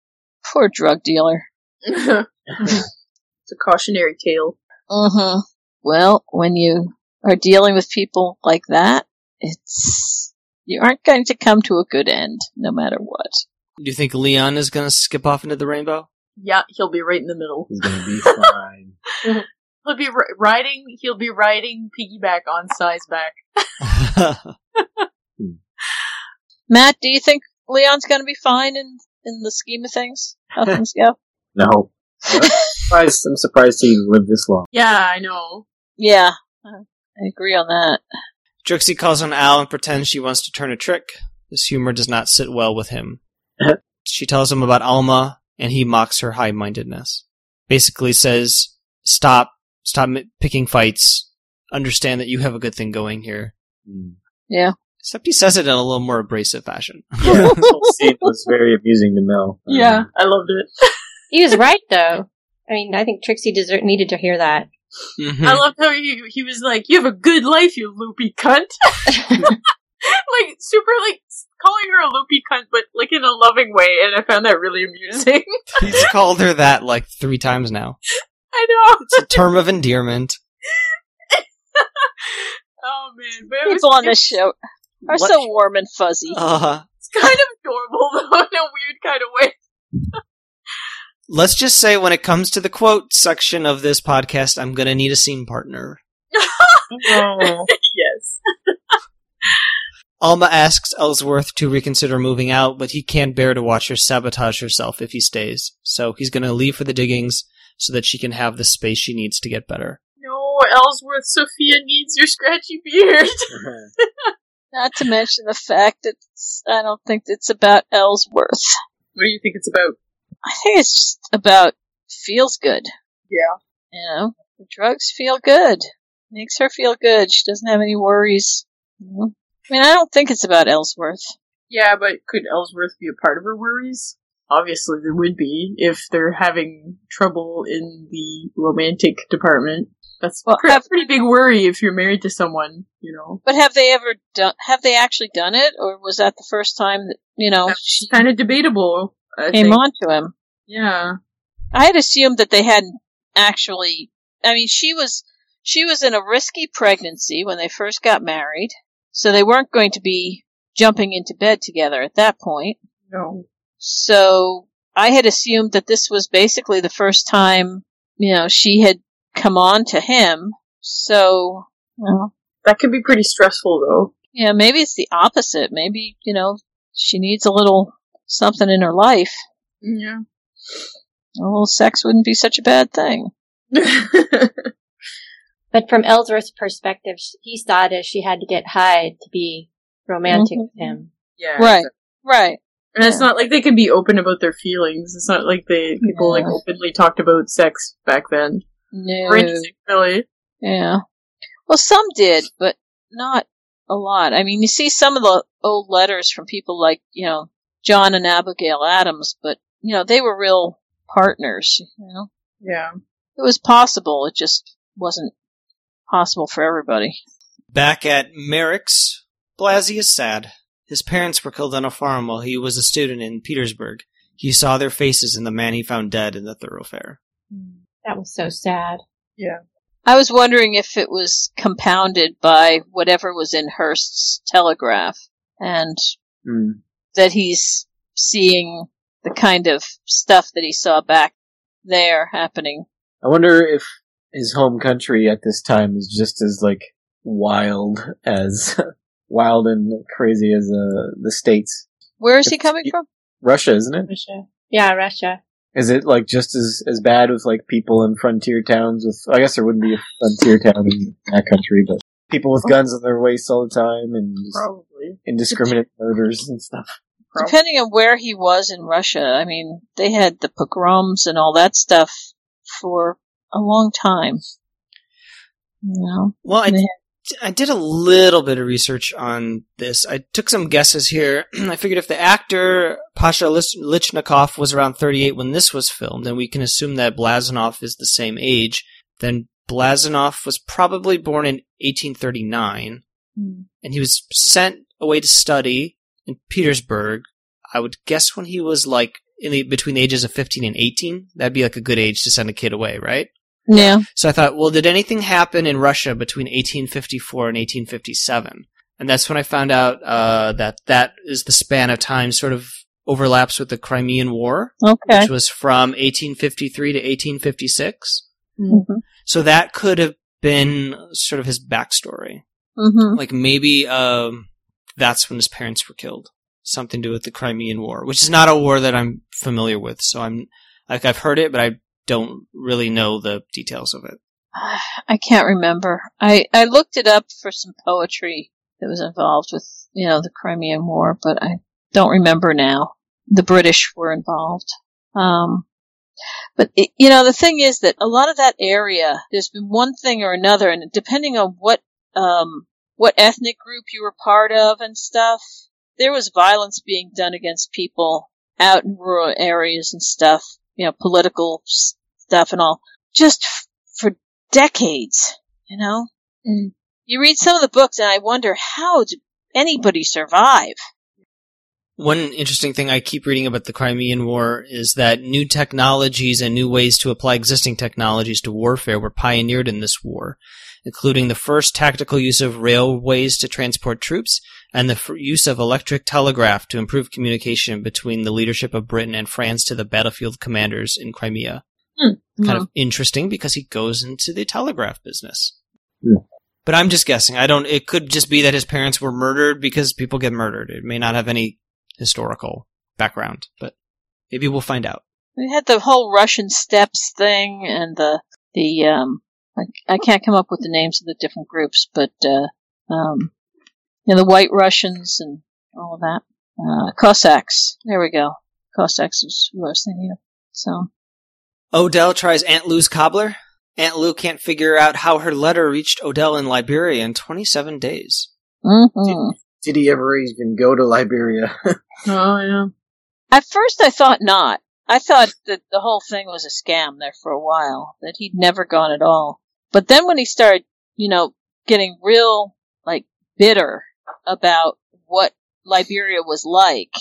Poor drug dealer. it's a cautionary tale. Uh huh. Well, when you are dealing with people like that, it's you aren't going to come to a good end, no matter what. Do you think Leon is going to skip off into the rainbow? Yeah, he'll be right in the middle. He's gonna be fine. He'll be ri- riding. He'll be riding piggyback on Cy's back. Matt, do you think Leon's going to be fine in in the scheme of things? How things go? No, I'm surprised. I'm surprised he lived this long. Yeah, I know. Yeah, I agree on that. Trixie calls on Al and pretends she wants to turn a trick. This humor does not sit well with him. she tells him about Alma, and he mocks her high-mindedness. Basically says, stop, stop mi- picking fights. Understand that you have a good thing going here. Mm. Yeah. Except he says it in a little more abrasive fashion. Yeah, this whole scene was very amusing to Mel. Yeah, I loved it. He was right, though. I mean, I think Trixie deser- needed to hear that. Mhm. I loved how he he was like, "You have a good life, you loopy cunt." like super like calling her a loopy cunt, but like in a loving way, and I found that really amusing. He's called her that like three times now. I know. It's a term of endearment. Oh man, but it was, People on it this show are What- so warm and fuzzy. Uh-huh. It's kind of adorable though, in a weird kind of way. Let's just say when it comes to the quote section of this podcast, I'm going to need a scene partner. yes. Alma asks Ellsworth to reconsider moving out, but he can't bear to watch her sabotage herself if he stays. So he's going to leave for the diggings so that she can have the space she needs to get better. No, Ellsworth, Sophia needs your scratchy beard. Not to mention the fact that it's, I don't think it's about Ellsworth. what do you think it's about? I think it's just about feels good. Yeah. You know, the drugs feel good. Makes her feel good. She doesn't have any worries. You know? I mean, I don't think it's about Ellsworth. Yeah, but could Ellsworth be a part of her worries? Obviously, there would be if they're having trouble in the romantic department. That's Well, a have- pretty big worry if you're married to someone, you know. But have they ever done? Have they actually done it, or was that the first time that you know she Kind of debatable. I came think. on to him? Yeah. I had assumed that they hadn't actually. I mean, she was she was in a risky pregnancy when they first got married, so they weren't going to be jumping into bed together at that point. No. So I had assumed that this was basically the first time, you know, she had come on to him. So, well, That could be pretty stressful, though. yeah, maybe it's the opposite. Maybe, you know, she needs a little something in her life. Yeah. Well, sex wouldn't be such a bad thing. But from Ellsworth's perspective, he saw it as she had to get high to be romantic Mhm. with him. yeah. Right. Right. And it's not like they can be open about their feelings. It's not like they people like openly talked about sex back then. No. Or anything, really. Yeah. Well, some did, but not a lot. I mean, you see some of the old letters from people like, you know, John and Abigail Adams, but, you know, they were real partners, you know. Yeah. It was possible, it just wasn't possible for everybody. Back at Merrick's, Blasey is sad. His parents were killed on a farm while he was a student in Petersburg. He saw their faces in the man he found dead in the thoroughfare. That was so sad. Yeah. I was wondering if it was compounded by whatever was in Hearst's telegraph and Mm. That he's seeing the kind of stuff that he saw back there happening. I wonder if his home country at this time is just as like wild as wild and crazy as uh, the states. Where is he coming from? Russia, isn't it? Russia. Yeah, Russia. Is it like just as as bad with like people in frontier towns? With I guess there wouldn't be a frontier town in that country, but people with guns on their waist all the time and just Probably. indiscriminate murders and stuff. Prob- Depending on where he was in Russia, I mean, they had the pogroms and all that stuff for a long time. You know? Well, I, Yeah. I did a little bit of research on this. I took some guesses here. I figured if the actor Pasha Lychnikoff was around 38 when this was filmed, then we can assume that Blazanov is the same age, then Blazanov was probably born in 1839, hmm. and he was sent away to study in Petersburg. I would guess when he was like in the, between the ages of 15 and 18. That'd be like a good age to send a kid away, right? Yeah. So I thought, well, did anything happen in Russia between 1854 and 1857? And that's when I found out uh, that that is the span of time sort of overlaps with the Crimean War, Okay. which was from 1853 to 1856. Mm-hmm. So that could have been sort of his backstory. Mm-hmm. Like maybe um, that's when his parents were killed. Something to do with the Crimean War, which is not a war that I'm familiar with. So I'm like I've heard it, but I don't really know the details of it. I can't remember. I, I looked it up for some poetry that was involved with, you know, the Crimean War, but I don't remember now. The British were involved. Um, but, it, you know, the thing is that a lot of that area, there's been one thing or another, and depending on what, um, what ethnic group you were part of and stuff, there was violence being done against people out in rural areas and stuff, you know, political stuff and all, just f- for decades, you know? Mm. You read some of the books and I wonder how did anybody survive? One interesting thing I keep reading about the Crimean War is that new technologies and new ways to apply existing technologies to warfare were pioneered in this war, including the first tactical use of railways to transport troops and the f- use of electric telegraph to improve communication between the leadership of Britain and France to the battlefield commanders in Crimea. Hmm, kind of interesting because he goes into the telegraph business. Yeah. But I'm just guessing. I don't, it could just be that his parents were murdered because people get murdered. It may not have any historical background, but maybe we'll find out. We had the whole Russian steppes thing and the, the, um, I, I can't come up with the names of the different groups, but, uh, um, you know, the White Russians and all of that. Uh, Cossacks. There we go. Cossacks is who I was thinking of. So, Odell tries Aunt Lou's cobbler. Aunt Lou can't figure out how her letter reached Odell in Liberia in 27 days. mhm. Did he ever even go to Liberia? Oh yeah. At first, I thought not. I thought that the whole thing was a scam there for a while, that he'd never gone at all. But then when he started, you know, getting real, like, bitter about what Liberia was like,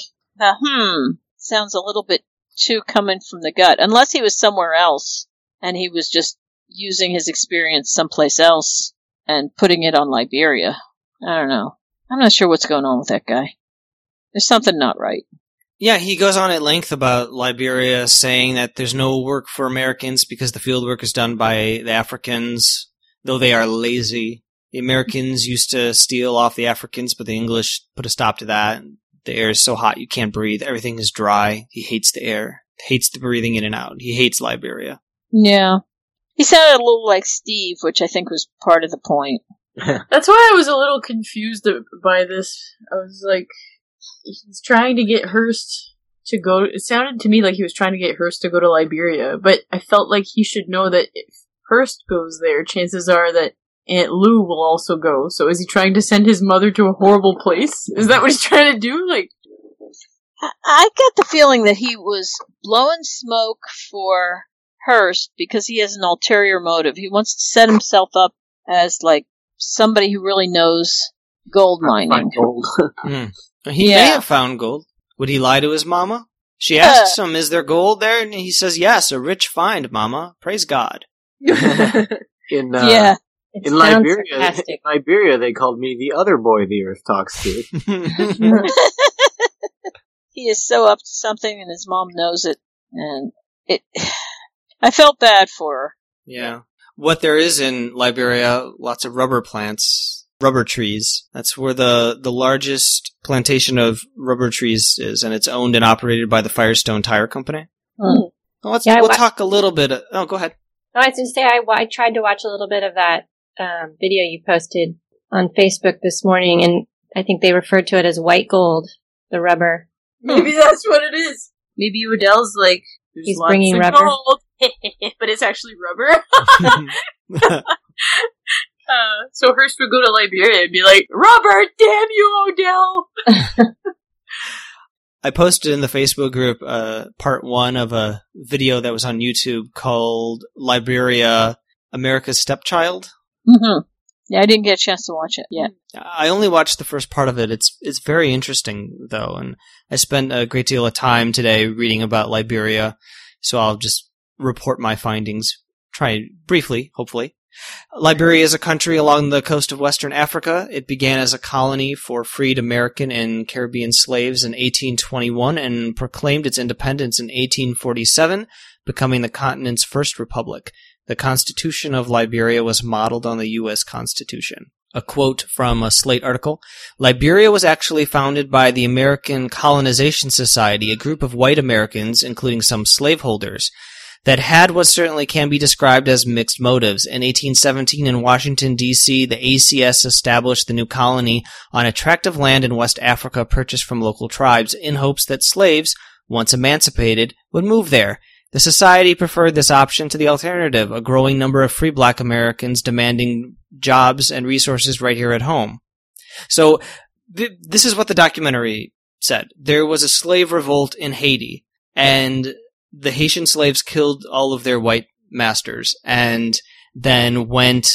uh, hmm, sounds a little bit too coming from the gut. Unless he was somewhere else and he was just using his experience someplace else and putting it on Liberia. I don't know. I'm not sure what's going on with that guy. There's something not right. Yeah, he goes on at length about Liberia, saying that there's no work for Americans because the field work is done by the Africans, though they are lazy. The Americans used to steal off the Africans, but the English put a stop to that. The air is so hot you can't breathe. Everything is dry. He hates the air. hates the breathing in and out. He hates Liberia. Yeah. He sounded a little like Steve, which I think was part of the point. That's why I was a little confused by this. I was like, he's trying to get Hearst to go. It sounded to me like he was trying to get Hearst to go to Liberia, but I felt like he should know that if Hearst goes there, chances are that Aunt Lou will also go. So is he trying to send his mother to a horrible place? Is that what he's trying to do? Like, I- got the feeling that he was blowing smoke for Hearst because he has an ulterior motive. He wants to set himself up as like somebody who really knows gold mining. Gold. Hmm. He may have found gold. Would he lie to his mama? She asks him, "Is there gold there?" And he says, "Yes, a rich find, mama. Praise God." in uh, yeah. In Liberia, sarcastic. Liberia, they called me the other boy the Earth talks to. he is so up to something and his mom knows it and it I felt bad for her. yeah. What there is in Liberia, lots of rubber plants, rubber trees. That's where the the largest plantation of rubber trees is, and it's owned and operated by the Firestone Tire Company. Hmm. Well, let's Yeah, we'll wa- talk a little bit. oh, go ahead. No, I was going to say I, I tried to watch a little bit of that um, video you posted on Facebook this morning, and I think they referred to it as white gold, the rubber. maybe that's what it is. Maybe Odell's like, there's He's lots bringing of rubber. gold, but it's actually rubber. Uh, so Hearst would go to Liberia and be like, "Rubber, damn you, Odell!" I posted in the Facebook group uh, part one of a video that was on YouTube called Liberia America's Stepchild. hmm Yeah, I didn't get a chance to watch it yet. I only watched the first part of it. It's it's very interesting though, and I spent a great deal of time today reading about Liberia, so I'll just report my findings. Try briefly, hopefully. Liberia is a country along the coast of Western Africa. It began as a colony for freed American and Caribbean slaves in 1821 and proclaimed its independence in 1847, becoming the continent's first republic. The Constitution of Liberia was modeled on the U.S. Constitution. A quote from a Slate article Liberia was actually founded by the American Colonization Society, a group of white Americans, including some slaveholders, that had what certainly can be described as mixed motives. In 1817 in Washington, D.C., the ACS established the new colony on a tract of land in West Africa purchased from local tribes in hopes that slaves, once emancipated, would move there. The society preferred this option to the alternative, a growing number of free black Americans demanding jobs and resources right here at home. So, th- this is what the documentary said. There was a slave revolt in Haiti, and the Haitian slaves killed all of their white masters, and then went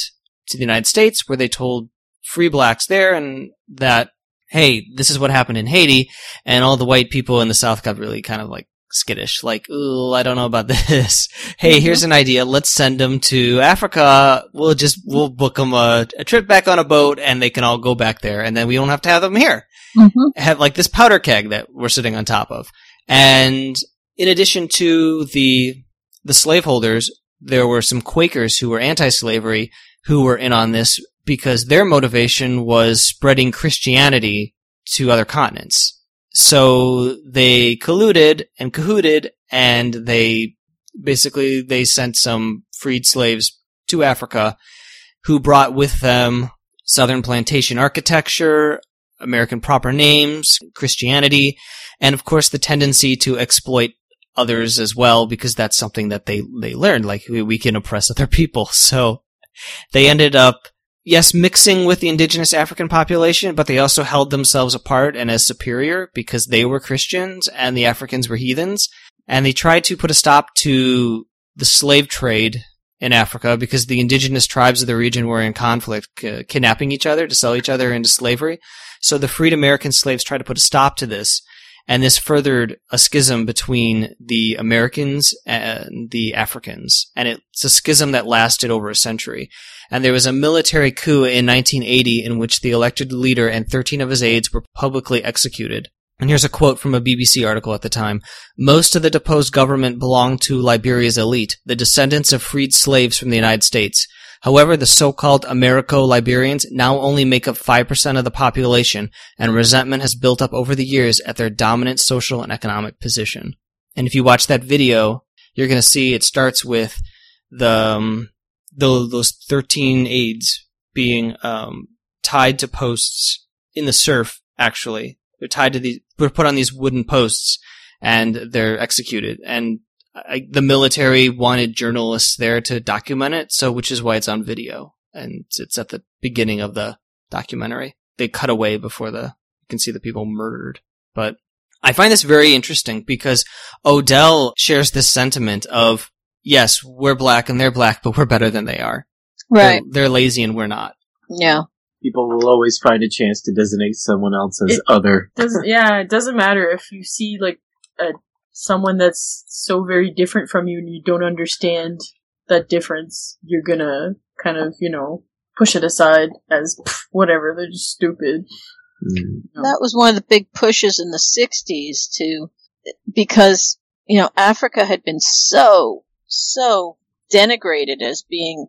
to the United States where they told free blacks there and that, hey, this is what happened in Haiti, and all the white people in the South got really kind of like skittish, like, ooh, I don't know about this. hey, here's an idea. Let's send them to Africa. We'll just, we'll book them a, a trip back on a boat and they can all go back there and then we don't have to have them here. Mm-hmm. Have like this powder keg that we're sitting on top of. And in addition to the, the slaveholders, there were some Quakers who were anti-slavery who were in on this because their motivation was spreading Christianity to other continents. So they colluded and cahooted and they basically they sent some freed slaves to Africa who brought with them southern plantation architecture, American proper names, Christianity, and of course the tendency to exploit others as well because that's something that they they learned like we, we can oppress other people. So they ended up yes, mixing with the indigenous African population, but they also held themselves apart and as superior because they were Christians and the Africans were heathens. And they tried to put a stop to the slave trade in Africa because the indigenous tribes of the region were in conflict, uh, kidnapping each other to sell each other into slavery. So the freed American slaves tried to put a stop to this. And this furthered a schism between the Americans and the Africans. And it's a schism that lasted over a century and there was a military coup in 1980 in which the elected leader and 13 of his aides were publicly executed. And here's a quote from a BBC article at the time. Most of the deposed government belonged to Liberia's elite, the descendants of freed slaves from the United States. However, the so-called Americo-Liberians now only make up 5% of the population, and resentment has built up over the years at their dominant social and economic position. And if you watch that video, you're going to see it starts with the, um, the those 13 aides being um, tied to posts in the surf. Actually, they're tied to these. They're put on these wooden posts, and they're executed. And I, the military wanted journalists there to document it, so which is why it's on video, and it's at the beginning of the documentary. They cut away before the you can see the people murdered. But I find this very interesting because Odell shares this sentiment of yes, we're black and they're black, but we're better than they are. Right. They're, they're lazy and we're not. Yeah. People will always find a chance to designate someone else as It- other. doesn't yeah it doesn't matter if you see like a someone that's so very different from you and you don't understand that difference you're gonna kind of you know push it aside as whatever they're just stupid Mm. That was one of the big pushes in the 60s to, because, you know, Africa had been so, so denigrated as being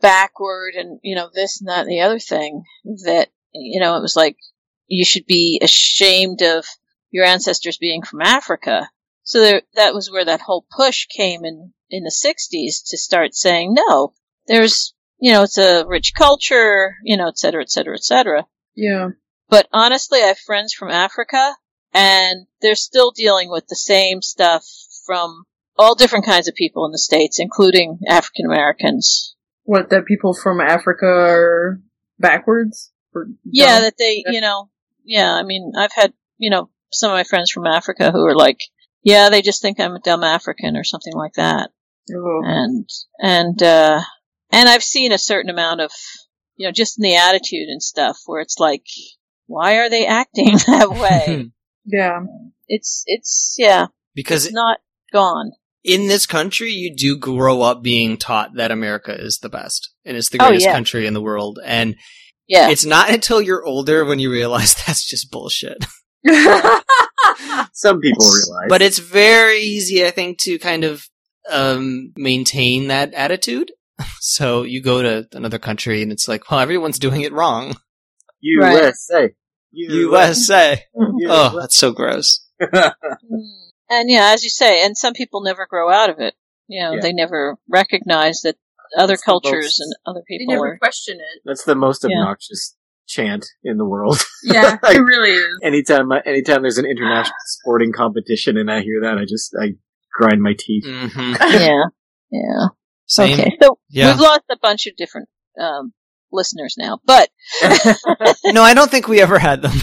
backward and, you know, this and that and the other thing that, you know, it was like, you should be ashamed of your ancestors being from Africa. So there, that was where that whole push came in, in the 60s to start saying, no, there's, you know, it's a rich culture, you know, et cetera, et cetera, et cetera. yeah But honestly, I have friends from Africa, and they're still dealing with the same stuff from all different kinds of people in the States, including African Americans. what that people from africa are backwards Yeah, that they, you know, yeah, I mean, I've had, you know, some of my friends from Africa who are like, yeah, they just think I'm a dumb African or something like that. Ugh. And, and, uh, and I've seen a certain amount of, you know, just in the attitude and stuff where it's like, why are they acting that way? yeah it's, it's, yeah, because it's not gone. in this country, you do grow up being taught that America is the best and it's the Oh, greatest yeah. country in the world. And Yeah. it's not until you're older when you realize that's just bullshit. Some people realize. But it's very easy, I think, to kind of um, maintain that attitude. So you go to another country and it's like, well, everyone's doing it wrong. USA. USA. Oh, that's so gross. And yeah, as you say, and some people never grow out of it. You know, Yeah. they never recognize that other That's cultures most- and other people they people never are. question it That's the most Yeah. obnoxious chant in the world. yeah Like- it really is anytime, anytime there's an international sporting competition and I hear that, I just I grind my teeth. hmm yeah. Yeah. Same. Okay. So Yeah. we've lost a bunch of different um, listeners now, but no, I don't think we ever had them.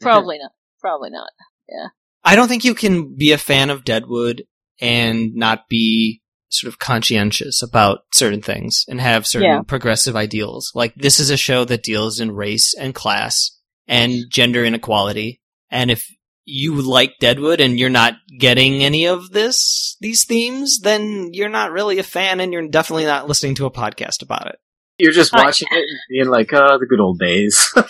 probably not. Probably not. Yeah. I don't think you can be a fan of Deadwood and not be sort of conscientious about certain things and have certain Yeah. progressive ideals. Like this is a show that deals in race and class and gender inequality. And if you like Deadwood and you're not getting any of this, these themes, then you're not really a fan and you're definitely not listening to a podcast about it. You're just watching it and being like, "Oh, the good old days." yeah,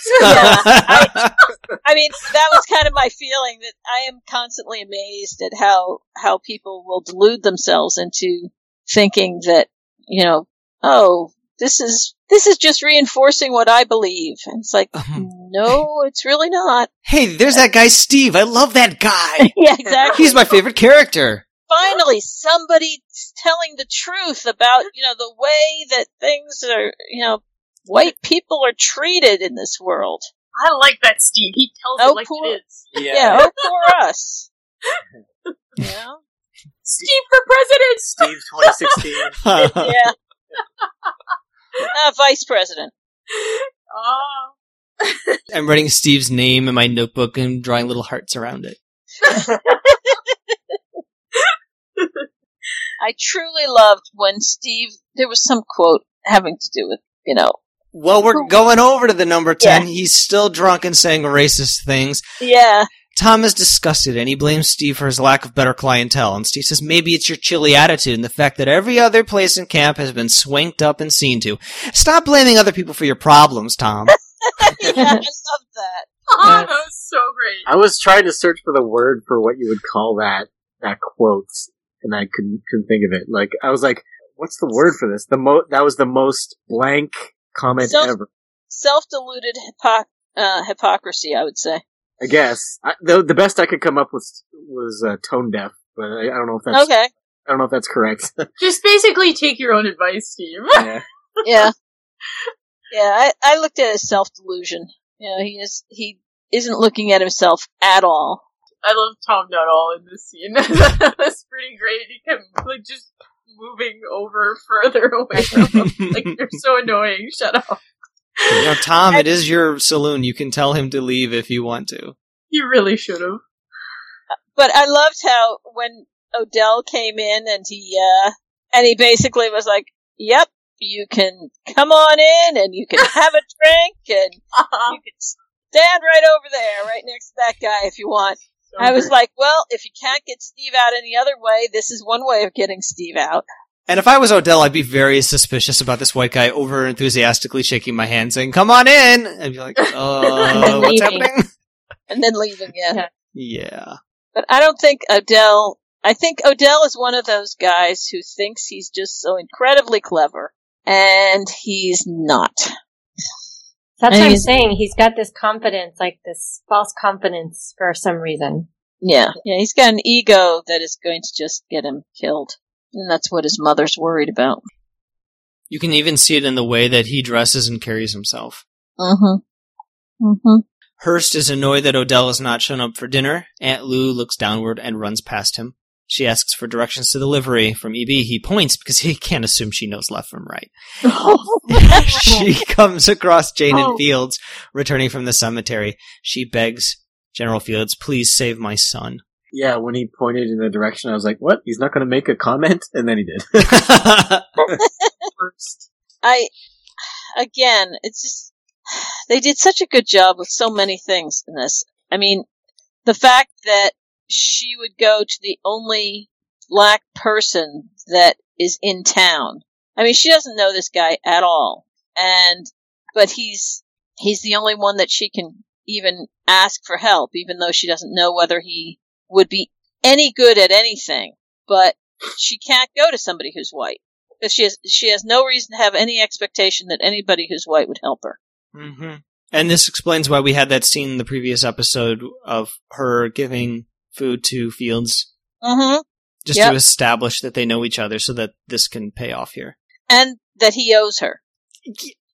I mean, that was kind of my feeling that I am constantly amazed at how how people will delude themselves into thinking that you know, oh, this is this is just reinforcing what I believe, and it's like, Um, no, it's really not. hey, there's that guy Steve. I love that guy. yeah, exactly. He's my favorite character. Finally, somebody's telling the truth about you know the way that things are, you know, white people are treated in this world. i like that steve he tells Oh, it like poor- it is Yeah, oh, poor us. You know? steve for president Steve 2016. yeah. Uh, vice president. oh I'm writing Steve's name in my notebook and drawing little hearts around it. I truly loved when Steve. There was some quote having to do with you know. Well, we're going over to the number 10. He's still drunk and saying racist things. Yeah, Tom is disgusted and he blames Steve for his lack of better clientele. And Steve says, maybe it's your chilly attitude and the fact that every other place in camp has been swanked up and seen to. Stop blaming other people for your problems, Tom. yeah, I love that. oh that was so great I was trying to search for the word for what you would call that that quote, and I couldn't couldn't think of it. Like I was like, "What's the word for this?" The mo that was the most blank comment So- ever. Self-deluded hypoc- uh, hypocrisy, I would say. I guess I, the the best I could come up with was uh, tone deaf. but I, I don't know if that's Okay. I don't know if that's correct. Just basically take your own advice, Steve. yeah. Yeah. yeah, I, I looked at his self delusion. You know, he is he isn't looking at himself at all. I love Tom Nuttall in this scene. That's pretty great. He kept like just moving over further away from him. Like you're so annoying. Shut up. Now, Tom, it is your saloon. You can tell him to leave if you want to. You really should have. But I loved how when Odell came in and he uh and he basically was like, "Yep, you can come on in and you can have a drink and you can stand right over there, right next to that guy if you want." I was like, "Well, if you can't get Steve out any other way, this is one way of getting Steve out." And if I was Odell, I'd be very suspicious about this white guy over enthusiastically shaking my hand saying, come on in! I'd be like, "Oh, what's Leaving. happening? And then leaving, yeah. Yeah. Yeah. But I don't think Odell. I think Odell is one of those guys who thinks he's just so incredibly clever, and he's not. That's And what I'm saying. He's got this confidence, like this false confidence for some reason. Yeah, yeah, he's got an ego that is going to just get him killed, and that's what his mother's worried about. You can even see it in the way that he dresses and carries himself. Mm-hmm. Mm-hmm. Hearst is annoyed that Odell has not shown up for dinner. Aunt Lou looks downward and runs past him. She asks for directions to the livery from EB. He points because he can't assume she knows left from right. she comes across Jane Oh. and Fields returning from the cemetery. She begs General Fields, please save my son. Yeah, when he pointed in the direction, I was like, "What? He's not going to make a comment?" And then he did. first. I, again, it's just, they did such a good job with so many things in this. I mean, the fact that she would go to the only black person that is in town. I mean, she doesn't know this guy at all. And, but he's, he's the only one that she can even ask for help, even though she doesn't know whether he would be any good at anything. But she can't go to somebody who's white because she has she has no reason to have any expectation that anybody who's white would help her. hmm And this explains why we had that scene in the previous episode of her giving food to Fields, Mm-hmm. just Yep. to establish that they know each other so that this can pay off here. And that he owes her.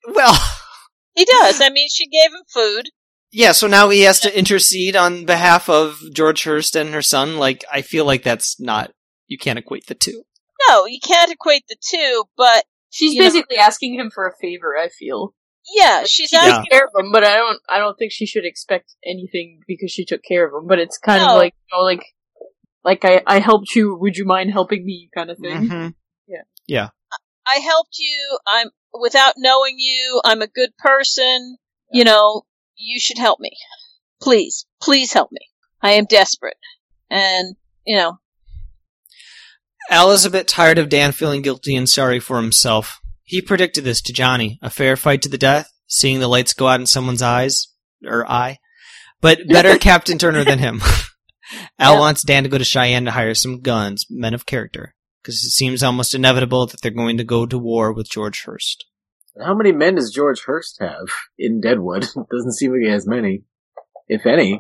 Well, He does. I mean, she gave him food. yeah, so now he has to intercede on behalf of George Hearst and her son. Like, I feel like that's not, you can't equate the two. No, you can't equate the two, but She's You know- basically asking him for a favor. I feel. Yeah, she's She asking. care of him, but I don't. I don't think she should expect anything because she took care of him. But it's kind No. of like, you know, like, like I, I helped you. Would you mind helping me? Kind of thing. Mhm. Yeah. Yeah. I helped you. I'm without knowing you. I'm a good person. You know, you should help me. Please, please help me. I am desperate. And you know, Al is a bit tired of Dan feeling guilty and sorry for himself. He predicted this to Johnny. A fair fight to the death, seeing the lights go out in someone's eyes, or eye. But better Captain Turner than him. Al Yeah. wants Dan to go to Cheyenne to hire some guns, men of character. Because it seems almost inevitable that they're going to go to war with George Hearst. How many men does George Hearst have in Deadwood? Doesn't seem like he has many, if any.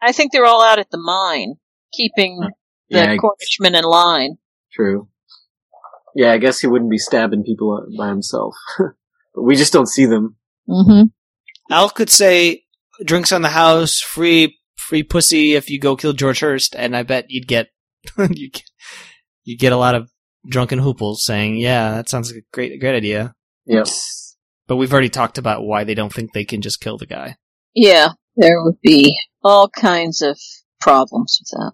I think they're all out at the mine, keeping the Yeah, Cornishmen in line. true. Yeah, I guess he wouldn't be stabbing people by himself. but we just don't see them. Mm-hmm. Al could say, drinks on the house, free, free pussy if you go kill George Hearst, and I bet you'd get, you'd get, you'd get a lot of drunken hooples saying, yeah, that sounds like a great, great idea. Yes. But we've already talked about why they don't think they can just kill the guy. Yeah, there would be all kinds of problems with that.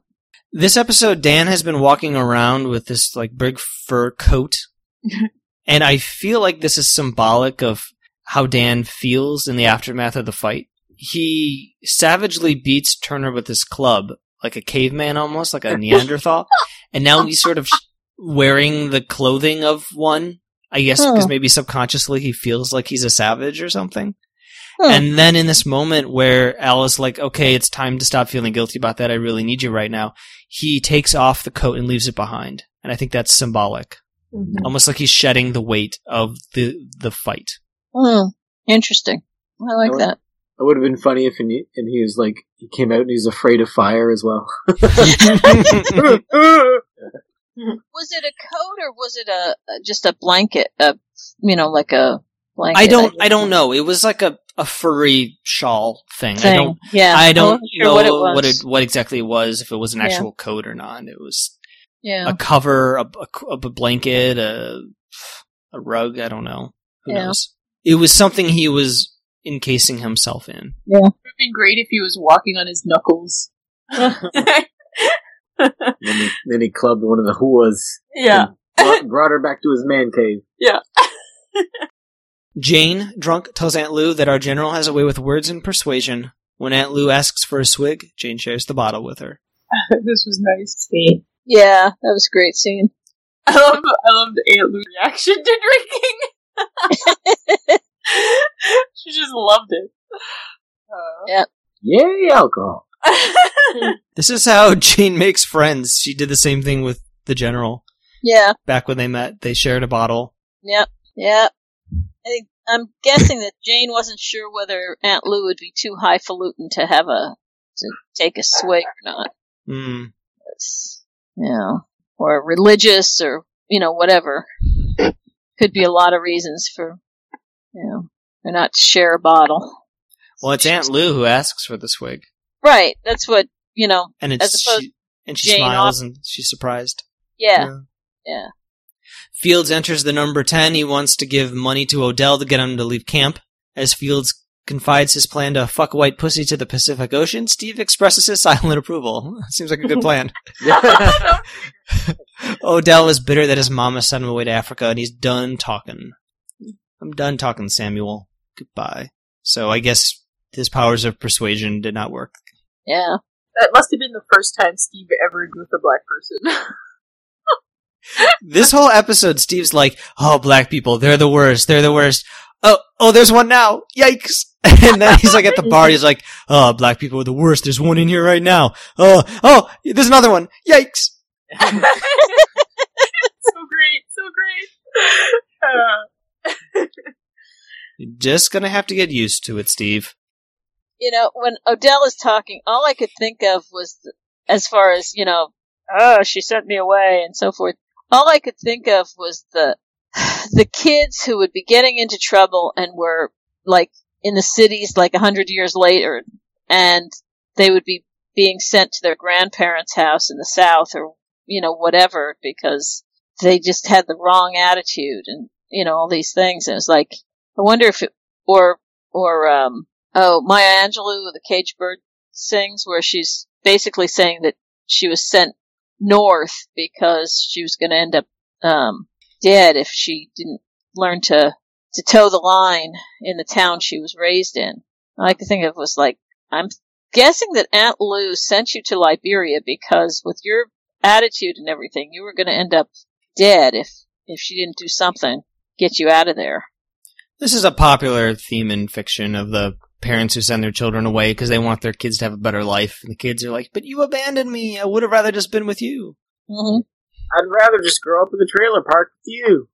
This episode, Dan has been walking around with this like big fur coat, and I feel like this is symbolic of how Dan feels in the aftermath of the fight. He savagely beats Turner with his club, like a caveman almost, like a Neanderthal, and now he's sort of wearing the clothing of one. I guess because maybe subconsciously he feels like he's a savage or something. And then in this moment where Alice like, okay, it's time to stop feeling guilty about that. I really need you right now. He takes off the coat and leaves it behind. And I think that's symbolic. Mhm. Almost like he's shedding the weight of the, the fight. Hmm. Interesting. I like that. It would have been funny if and he, and he was like he came out and he's afraid of fire as well. Was it a coat or was it a a- just a blanket? A you know, like a blanket. I don't. I don't know. It was like a, a furry shawl thing. I don't. Yeah, I don't wasn't sure know what it was. what it what exactly it was. If it was an Yeah. actual coat or not. It was yeah, a cover, a, a, a blanket, a a rug. I don't know. Who Yeah. knows? It was something he was encasing himself in. Yeah. It would have been great if he was walking on his knuckles. then, he, then he clubbed one of the huas. yeah. Brought, brought her back to his man cave. Jane, drunk, tells Aunt Lou that our general has a way with words and persuasion. When Aunt Lou asks for a swig, Jane shares the bottle with her. this was nice. Scene. yeah, that was a great scene. I love I love the Aunt Lou reaction to drinking. she just loved it. Uh, Yay, alcohol. This is how Jane makes friends. She did the same thing with the general Yeah, back when they met. They shared a bottle. Yep. Yep. I think I'm guessing that Jane wasn't sure whether Aunt Lou would be too highfalutin to have a to take a swig or not. Hmm. It's, you know, or religious or you know whatever. Could be a lot of reasons for you know for not to share a bottle. Well, it's Aunt Lou who asks for the swig, Right. That's what you know. and it's As opposed she, and she Jane smiles and she's surprised. Yeah. Yeah. Fields enters the number 10. He wants to give money to Odell to get him to leave camp. As Fields confides his plan to fuck a white pussy to the Pacific Ocean, Steve expresses his silent approval. Seems like a good plan. Odell is bitter that his mama sent him away to Africa and he's done talking. I'm done talking, Samuel. Goodbye. So I guess his powers of persuasion did not work. Yeah. that must have been the first time Steve ever agreed with a black person. This whole episode, Steve's like, "Oh, black people, they're the worst. They're the worst." Oh, oh, there's one now. Yikes! And then he's like at the bar. He's like, "Oh, black people are the worst. There's one in here right now. Oh, oh, there's another one. Yikes!" so great, so great. Uh, You're just gonna have to get used to it, Steve. you know, when Odell is talking, all I could think of was, th- as far as, you know, oh, she sent me away and so forth. All I could think of was the, the kids who would be getting into trouble and were, like, in the cities like a hundred years later, and they would be being sent to their grandparents' house in the South or, you know, whatever, because they just had the wrong attitude and, you know, all these things. And it was like, I wonder if it, or, or, um, Oh, Maya Angelou, the Cage Bird sings, where she's basically saying that she was sent north because she was going to end up um, dead if she didn't learn to to toe the line in the town she was raised in. I could think of was like, I'm guessing that Aunt Lou sent you to Liberia because with your attitude and everything, you were going to end up dead if if she didn't do something get you out of there. This is a popular theme in fiction of the parents who send their children away because they want their kids to have a better life, and the kids are like, "But you abandoned me. I would have rather just been with you." hmm I'd rather just grow up in the trailer park with you.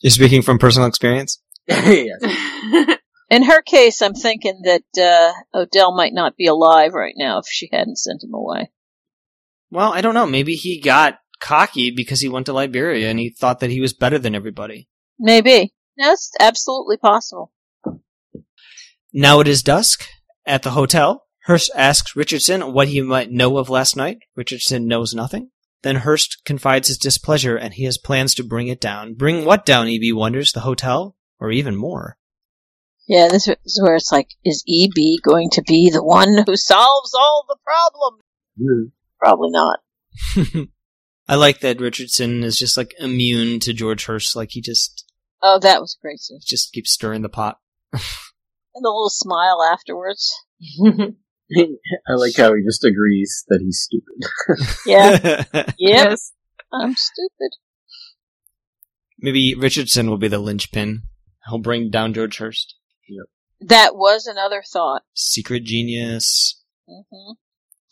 You're speaking from personal experience. yes. In her case, I'm thinking that uh, Odell might not be alive right now if she hadn't sent him away. Well, I don't know. Maybe he got cocky because he went to Liberia and he thought that he was better than everybody. Maybe. That's absolutely possible. Now it is dusk. At the hotel, Hearst asks Richardson what he might know of last night. Richardson knows nothing. Then Hearst confides his displeasure and he has plans to bring it down. Bring what down, E.B. wonders? The hotel? Or even more? Yeah, this is where it's like, is EB going to be the one who solves all the problems? Hmm. Probably not. I like that Richardson is just like immune to George Hearst. Like he just, Oh, that was crazy. just keeps stirring the pot. And the little smile afterwards. I like how he just agrees that he's stupid. Yeah. yep. Yes. I'm stupid. Maybe Richardson will be the linchpin. He'll bring down George Hearst. Yep. That was another thought. Secret genius. hmm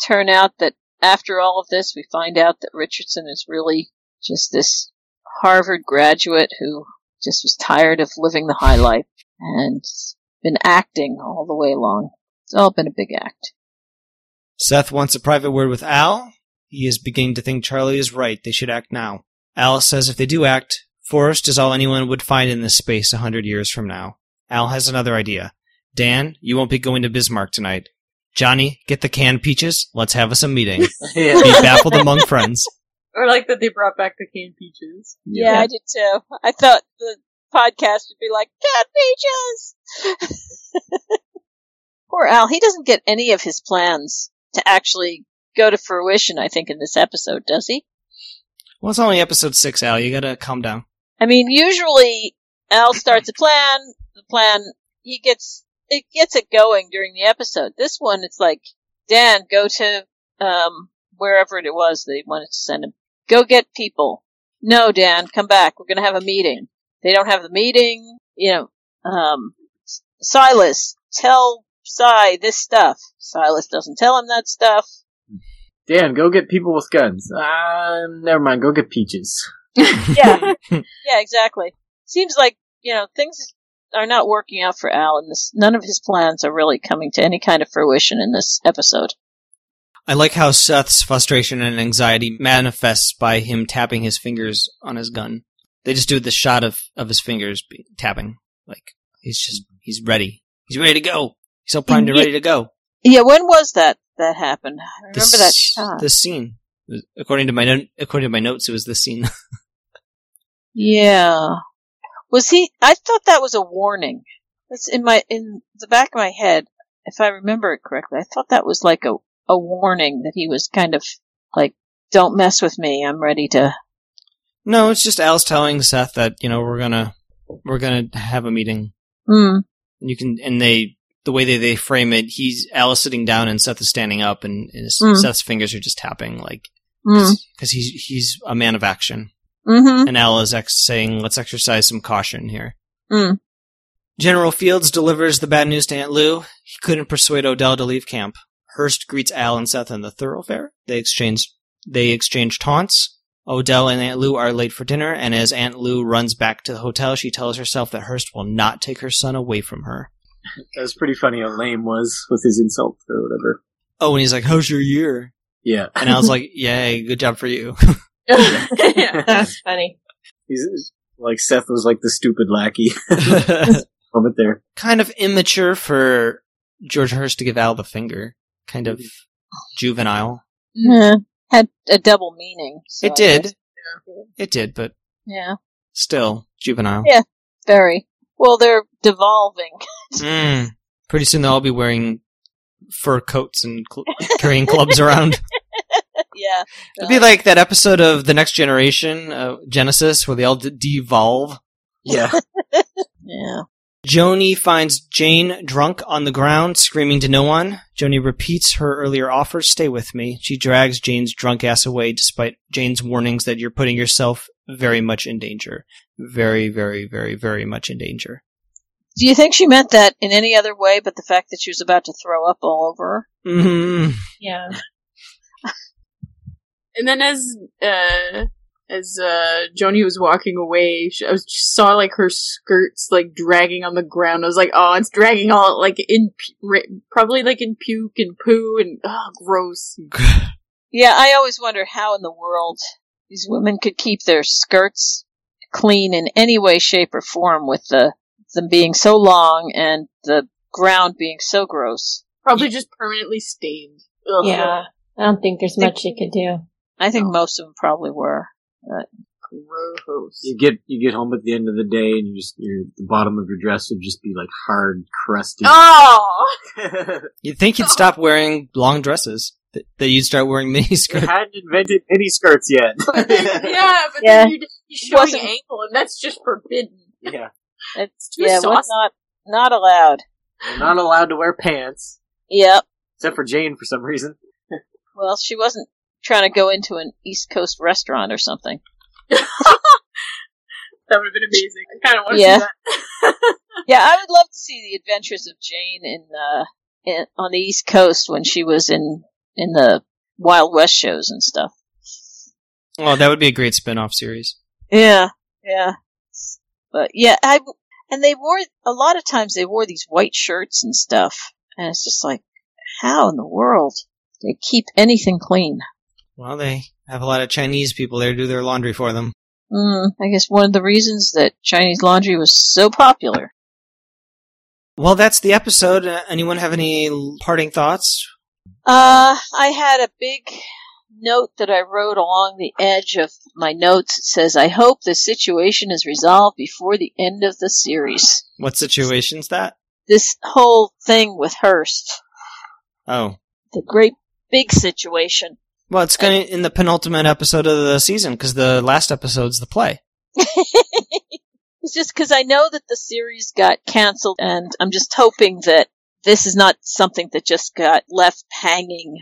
Turn out that after all of this, we find out that Richardson is really just this Harvard graduate who just was tired of living the high life and been acting all the way along. It's all been a big act. Seth wants a private word with Al. He is beginning to think Charlie is right. They should act now. Al says if they do act, Forest is all anyone would find in this space a hundred years from now. Al has another idea. Dan, you won't be going to Bismarck tonight. Johnny, get the canned peaches. Let's have us a meeting. yeah. Be baffled among friends. Or like that they brought back the canned peaches. Yeah, I did too. I thought the podcast would be like, cat peaches! Poor Al, he doesn't get any of his plans to actually go to fruition, I think, in this episode, does he? Well, it's only episode six, Al. You gotta calm down. I mean, usually Al starts a plan, the plan, he gets, it gets it going during the episode. This one, it's like, Dan, go to, um, wherever it was they wanted to send him. Go get people. No, Dan, come back. We're gonna have a meeting. They don't have the meeting, you know, um, Silas, tell Cy this stuff. Silas doesn't tell him that stuff. Dan, go get people with guns. Uh, never mind. Go get peaches. Yeah. Yeah, exactly. Seems like, you know, things are not working out for Al and this, none of his plans are really coming to any kind of fruition in this episode. I like how Seth's frustration and anxiety manifests by him tapping his fingers on his gun. They just do the shot of, of his fingers tapping. Like, he's just, he's ready. He's ready to go. He's so primed and ready to go. Yeah, when was that that happened? I remember that shot. The scene. According to my no- according to my notes, it was this scene. Yeah. Was he, I thought that was a warning. That's in my, in the back of my head, if I remember it correctly, I thought that was like a, a warning that he was kind of like, don't mess with me, I'm ready to, no, it's just Al's telling Seth that you know we're gonna we're gonna have a meeting. mm, You can and they the way they, they frame it, he's Al is sitting down and Seth is standing up, and his, Mm. Seth's fingers are just tapping like mm, because he's he's a man of action. mm-hmm, And Al is ex- saying, let's exercise some caution here. mm. General Fields delivers the bad news to Aunt Lou. He couldn't persuade Odell to leave camp. Hearst greets Al and Seth in the thoroughfare. They exchange, they exchange taunts. Odell and Aunt Lou are late for dinner, and as Aunt Lou runs back to the hotel, she tells herself that Hearst will not take her son away from her. That was pretty funny how lame was with his insult or whatever. Oh, and he's like, how's your year? Yeah. And I was like, yay, good job for you. yeah. That's funny. He's like Seth was like the stupid lackey moment there. kind of immature for George Hearst to give Al the finger. Kind of mm-hmm. juvenile. Yeah. Had a double meaning. so It did. guess- It did, but Yeah. still juvenile. Yeah. Very. Well, they're devolving. Mm. Pretty soon they'll all be wearing fur coats and cl- carrying clubs around. yeah. It'd be like that episode of The Next Generation, uh, Genesis, where they all d- devolve. Yeah. Yeah. Joanie finds Jane drunk on the ground, screaming to no one. Joanie repeats her earlier offer, stay with me. She drags Jane's drunk ass away despite Jane's warnings that you're putting yourself very much in danger. Very, very, very, very much in danger. Do you think she meant that in any other way but the fact that she was about to throw up all over her? Mm-hmm. Yeah. And then as uh as uh Joanie was walking away, she, I was just saw like her skirts like dragging on the ground. I was like, oh, it's dragging all like in pu- probably like in puke and poo and oh, gross. Yeah, I always wonder how in the world these women could keep their skirts clean in any way, shape, or form with the them being so long and the ground being so gross. Probably just permanently stained. Ugh. Yeah. I don't think there's much you could do. I think most of them probably were. Gross. You get you get home at the end of the day and you just your the bottom of your dress would just be like hard crusty. Oh, You'd think you'd stop wearing long dresses. That that you'd start wearing mini they skirts. hadn't invented mini skirts yet. yeah, but Yeah. then you'd be showing Wasn't- ankle, and that's just forbidden. yeah. It's, too yeah, it was saucy. not not allowed. You're not allowed to wear pants. Yep. Except for Jane for some reason. Well, she wasn't trying to go into an East Coast restaurant or something. That would have been amazing. I kind of want to Yeah. see that. Yeah, I would love to see the adventures of Jane in, uh, in on the East Coast when she was in in the Wild West shows and stuff. Oh, that would be a great spin-off series. Yeah, yeah. But yeah, I And they wore, a lot of times they wore these white shirts and stuff. And it's just like, how in the world they keep anything clean? Well, they have a lot of Chinese people there do their laundry for them. Mm, I guess one of the reasons that Chinese laundry was so popular. Well, that's the episode. Uh, anyone have any parting thoughts? Uh, I had a big note that I wrote along the edge of my notes. It says, I hope the situation is resolved before the end of the series. What situation's that? This whole thing with Hearst. Oh. The great big situation. Well, it's going to in the penultimate episode of the season because the last episode's the play. it's just because I know that the series got canceled, and I'm just hoping that this is not something that just got left hanging,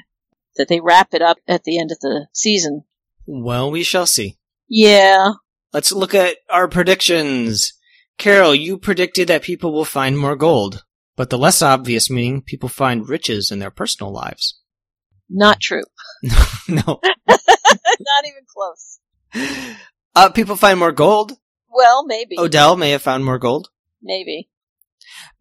that they wrap it up at the end of the season. Well, we shall see. Yeah. Let's look at our predictions. Carol, you predicted that people will find more gold, but the less obvious meaning people find riches in their personal lives. Not true. no. not even close. Uh, people find more gold. Well, maybe. Odell may have found more gold. Maybe.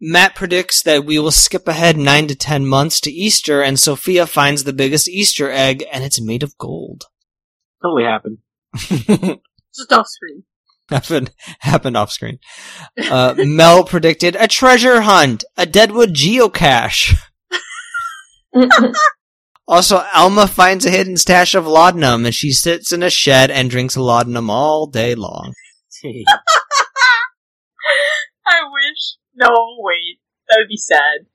Matt predicts that we will skip ahead nine to ten months to Easter, and Sophia finds the biggest Easter egg, and it's made of gold. Totally happened. Just off screen. happened happened off screen. Uh, Mel predicted a treasure hunt, a Deadwood geocache. Also, Alma finds a hidden stash of laudanum, and she sits in a shed and drinks laudanum all day long. I wish. No, wait. That would be sad.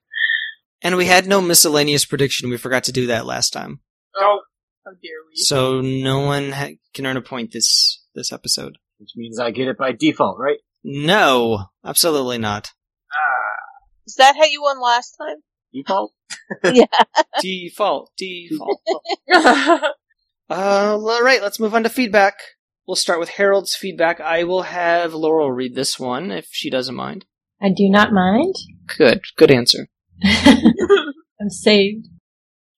And we had no miscellaneous prediction. We forgot to do that last time, Oh, how dare we? so no one ha- can earn a point this this episode. Which means I get it by default, right? No, absolutely not. Ah, Is that how you won last time? Default? yeah. default, default. Uh, all right, let's move on to feedback. We'll start with Harold's feedback. I will have Laurel read this one if she doesn't mind. I do not mind. Good, good answer. I'm saved.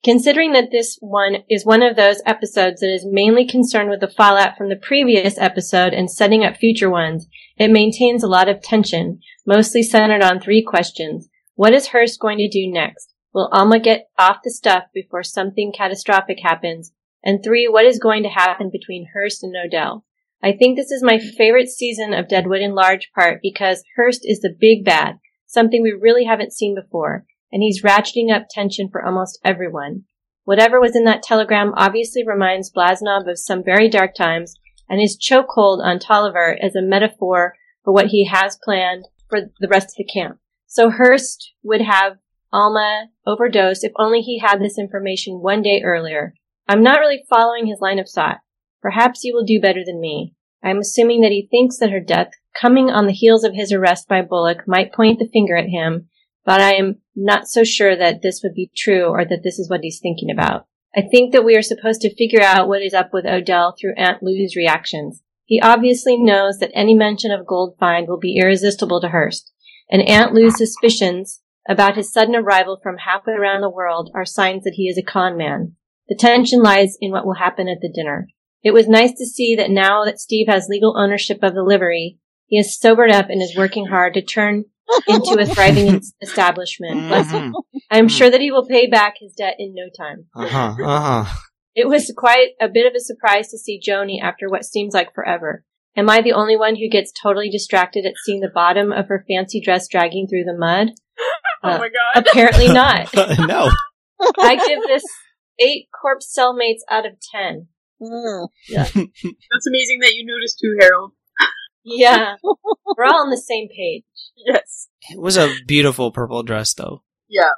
Considering that this one is one of those episodes that is mainly concerned with the fallout from the previous episode and setting up future ones, it maintains a lot of tension, mostly centered on three questions. What is Hearst going to do next? Will Alma get off the stuff before something catastrophic happens? And three, what is going to happen between Hearst and Odell? I think this is my favorite season of Deadwood in large part because Hearst is the big bad, something we really haven't seen before and he's ratcheting up tension for almost everyone. Whatever was in that telegram obviously reminds Blazanov of some very dark times, and his chokehold on Tolliver is a metaphor for what he has planned for the rest of the camp. So Hearst would have Alma overdose if only he had this information one day earlier. I'm not really following his line of thought. Perhaps you will do better than me. I'm assuming that he thinks that her death, coming on the heels of his arrest by Bullock, might point the finger at him, but I am not so sure that this would be true or that this is what he's thinking about. I think that we are supposed to figure out what is up with Odell through Aunt Lou's reactions. He obviously knows that any mention of gold find will be irresistible to Hearst, and Aunt Lou's suspicions about his sudden arrival from halfway around the world are signs that he is a con man. The tension lies in what will happen at the dinner. It was nice to see that now that Steve has legal ownership of the livery, he has sobered up and is working hard to turn into a thriving establishment. Him. I am sure that he will pay back his debt in no time. Uh huh. Uh huh. It was quite a bit of a surprise to see Joanie after what seems like forever. Am I the only one who gets totally distracted at seeing the bottom of her fancy dress dragging through the mud? oh Uh, my god. Apparently not. no. I give this eight corpse cellmates out of ten. Mm. That's amazing that you noticed too, Harold. Yeah. We're all on the same page. Yes. It was a beautiful purple dress, though. Yeah.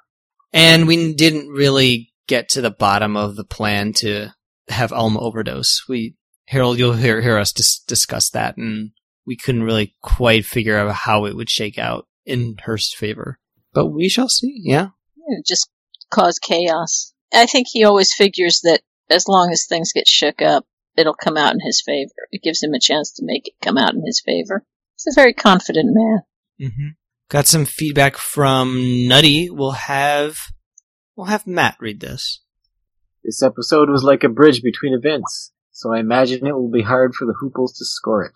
And we didn't really get to the bottom of the plan to have Alma overdose. We, Harold, you'll hear, hear us dis- discuss that, and we couldn't really quite figure out how it would shake out in Hearst's favor. But we shall see, yeah. It just cause chaos. I think he always figures that as long as things get shook up, it'll come out in his favor. It gives him a chance to make it come out in his favor. He's a very confident man. Mm-hmm. Got some feedback from Nutty. We'll have, we'll have Matt read this. This episode was like a bridge between events, so I imagine it will be hard for the Hooples to score it.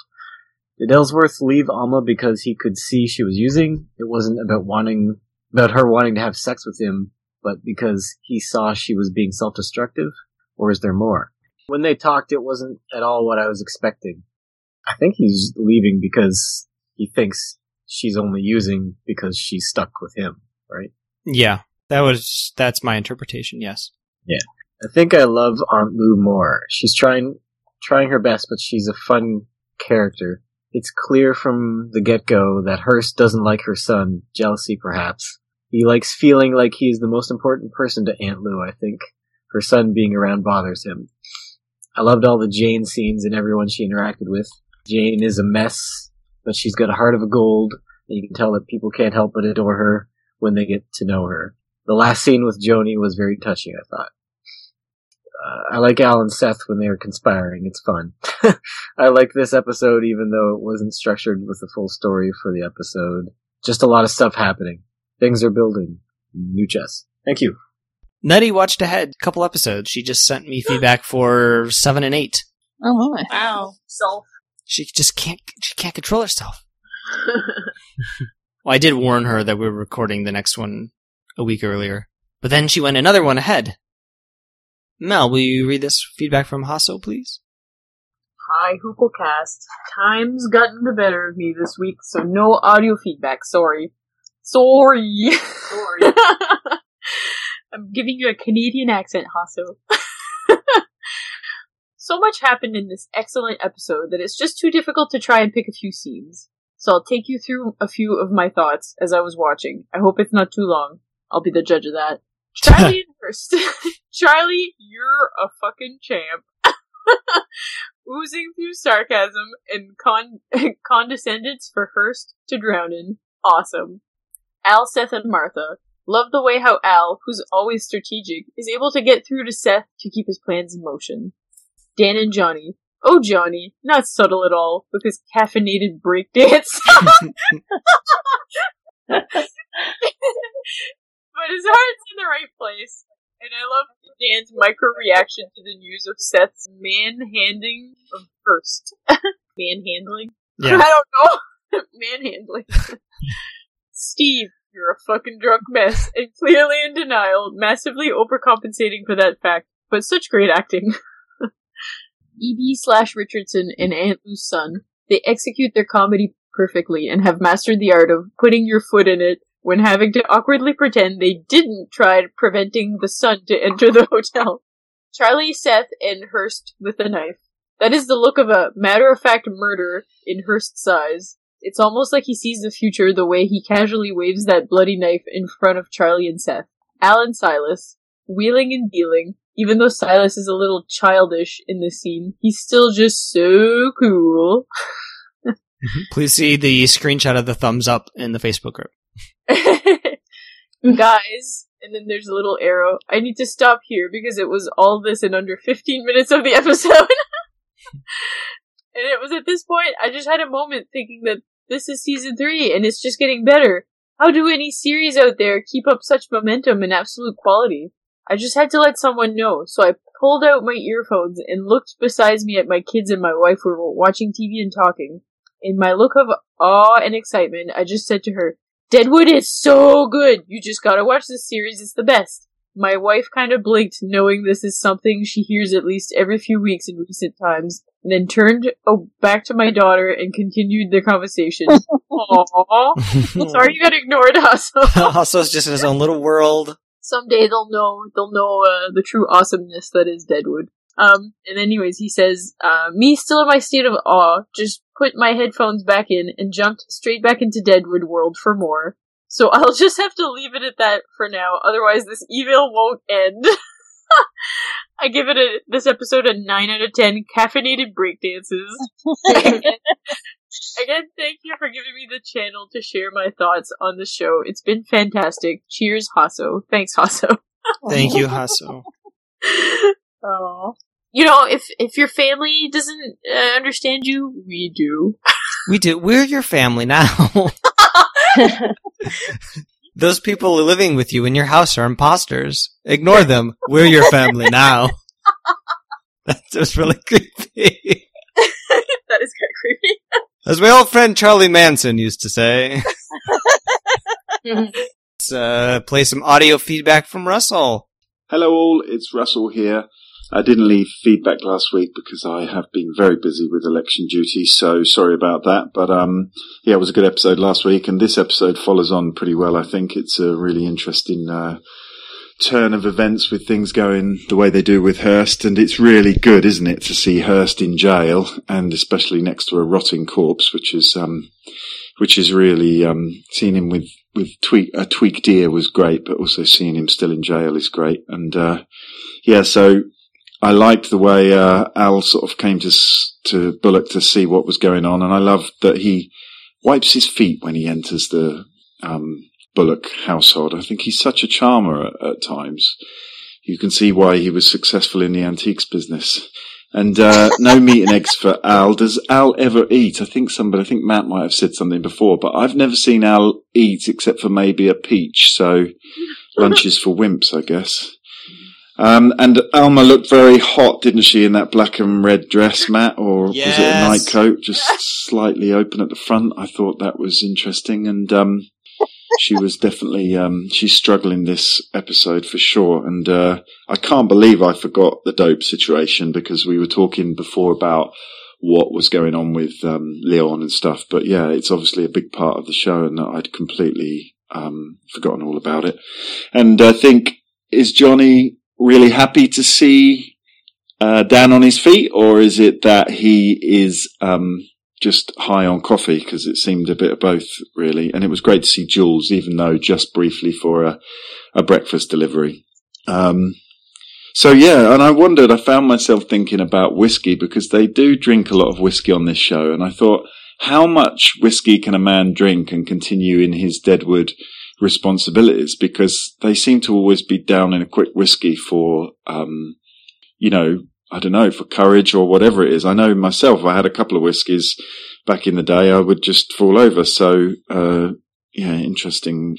Did Ellsworth leave Alma because he could see she was using? It wasn't about wanting, about her wanting to have sex with him, but because he saw she was being self-destructive? Or is there more? When they talked, it wasn't at all what I was expecting. I think he's leaving because he thinks she's only using because she's stuck with him, right? Yeah, that was that's my interpretation. Yes. I think I love Aunt Lou more. She's trying trying her best, but she's a fun character. It's clear from the get go that Hearst doesn't like her son, jealousy perhaps. He likes feeling like he's the most important person to Aunt Lou, I think. Her son being around bothers him. I loved all the Jane scenes and everyone she interacted with. Jane is a mess, but she's got a heart of gold, and you can tell that people can't help but adore her when they get to know her. The last scene with Joanie was very touching, I thought. Uh, I like Al and Seth when they are conspiring. It's fun. I like this episode even though it wasn't structured with the full story for the episode. Just a lot of stuff happening. Things are building. New chess. Thank you. Nutty watched ahead a couple episodes. She just sent me feedback for seven and eight. Oh my. Wow. Self. She just can't. She can't control herself. Well, I did warn her that we were recording the next one a week earlier, but then she went another one ahead. Mel, will you read this feedback from Hasso, please? Hi, Hooplecast. Time's gotten the better of me this week, so no audio feedback. Sorry. Sorry. Sorry. I'm giving you a Canadian accent, Hasso. so much happened in this excellent episode that it's just too difficult to try and pick a few scenes. So I'll take you through a few of my thoughts as I was watching. I hope it's not too long. I'll be the judge of that. Charlie and Hearst. Charlie, you're a fucking champ. Oozing through sarcasm and con- condescendence for Hearst to drown in. Awesome. Al, Seth, and Martha. Love the way how Al, who's always strategic, is able to get through to Seth to keep his plans in motion. Dan and Johnny. Oh, Johnny, not subtle at all, with his caffeinated breakdance. But his heart's in the right place. And I love Dan's micro reaction to the news of Seth's manhandling of Hearst. manhandling? Yeah. I don't know. manhandling. Steve, you're a fucking drunk mess, and clearly in denial, massively overcompensating for that fact. But such great acting. EB slash Richardson and Aunt Lou's son, they execute their comedy perfectly and have mastered the art of putting your foot in it when having to awkwardly pretend they didn't try preventing the son to enter the hotel. Charlie, Seth, and Hearst with a knife. That is the look of a matter of fact murder in Hearst's eyes. It's almost like he sees the future the way he casually waves that bloody knife in front of Charlie and Seth. Alan Silas, wheeling and dealing, even though Silas is a little childish in this scene, he's still just so cool. Please see the screenshot of the thumbs up in the Facebook group. Guys, and then there's a little arrow. I need to stop here because it was all this in under 15 minutes of the episode. and it was at this point, I just had a moment thinking that this is season three and it's just getting better. How do any series out there keep up such momentum and absolute quality? I just had to let someone know, so I pulled out my earphones and looked besides me at my kids and my wife who were watching TV and talking. In my look of awe and excitement, I just said to her, Deadwood is so good! You just gotta watch this series, it's the best. My wife kind of blinked, knowing this is something she hears at least every few weeks in recent times, and then turned oh, back to my daughter and continued the conversation. Aww. Sorry you got ignored, Hasso. Hasso's just in his own little world. Someday they'll know, they'll know, uh, the true awesomeness that is Deadwood. Um, and anyways, he says, uh, me still in my state of awe, just put my headphones back in and jumped straight back into Deadwood world for more. So I'll just have to leave it at that for now, otherwise this email won't end. I give it a, this episode a 9 out of 10 caffeinated breakdances. Again, again, thank you for giving me the channel to share my thoughts on the show. It's been fantastic. Cheers, Hasso. Thanks, Hasso. Thank you, Hasso. Oh. You know, if if your family doesn't uh, understand you, we do. We do. We're your family now. Those people living with you in your house are imposters. Ignore them. We're your family now. That's was really creepy. that is kind of creepy. As my old friend Charlie Manson used to say. Let's uh, play some audio feedback from Russell. Hello all, it's Russell here. I didn't leave feedback last week because I have been very busy with election duty, so sorry about that. But um, yeah, it was a good episode last week, and this episode follows on pretty well. I think it's a really interesting uh, turn of events with things going the way they do with Hearst, and it's really good, isn't it, to see Hearst in jail, and especially next to a rotting corpse, which is um, which is really um, seeing him with with tweak, a tweaked ear was great, but also seeing him still in jail is great. And uh, yeah, so I liked the way uh, Al sort of came to to Bullock to see what was going on, and I love that he wipes his feet when he enters the um, Bullock household. I think he's such a charmer at, at, times. You can see why he was successful in the antiques business. And uh, no meat and eggs for Al. Does Al ever eat? I think somebody, I think Matt might have said something before, but I've never seen Al eat except for maybe a peach. So lunches for wimps, I guess. Um, and Alma looked very hot, didn't she, in that black and red dress, Matt? Or yes. was it a night coat, just slightly open at the front? I thought that was interesting. And um, she was definitely um, she's struggling this episode for sure. And uh, I can't believe I forgot the dope situation because we were talking before about what was going on with um, Leon and stuff. But yeah, it's obviously a big part of the show, and I'd completely um, forgotten all about it. And I think is Johnny really happy to see uh, Dan on his feet, or is it that he is um, just high on coffee? Because it seemed a bit of both, really. And it was great to see Jules, even though just briefly for a, a breakfast delivery. Um, so yeah, and I wondered, I found myself thinking about whiskey because they do drink a lot of whiskey on this show. And I thought, how much whiskey can a man drink and continue in his Deadwood responsibilities because they seem to always be down in a quick whiskey for, um, you know, I don't know, for courage or whatever it is. I know myself, I had a couple of whiskies back in the day, I would just fall over. So, uh, yeah, interesting.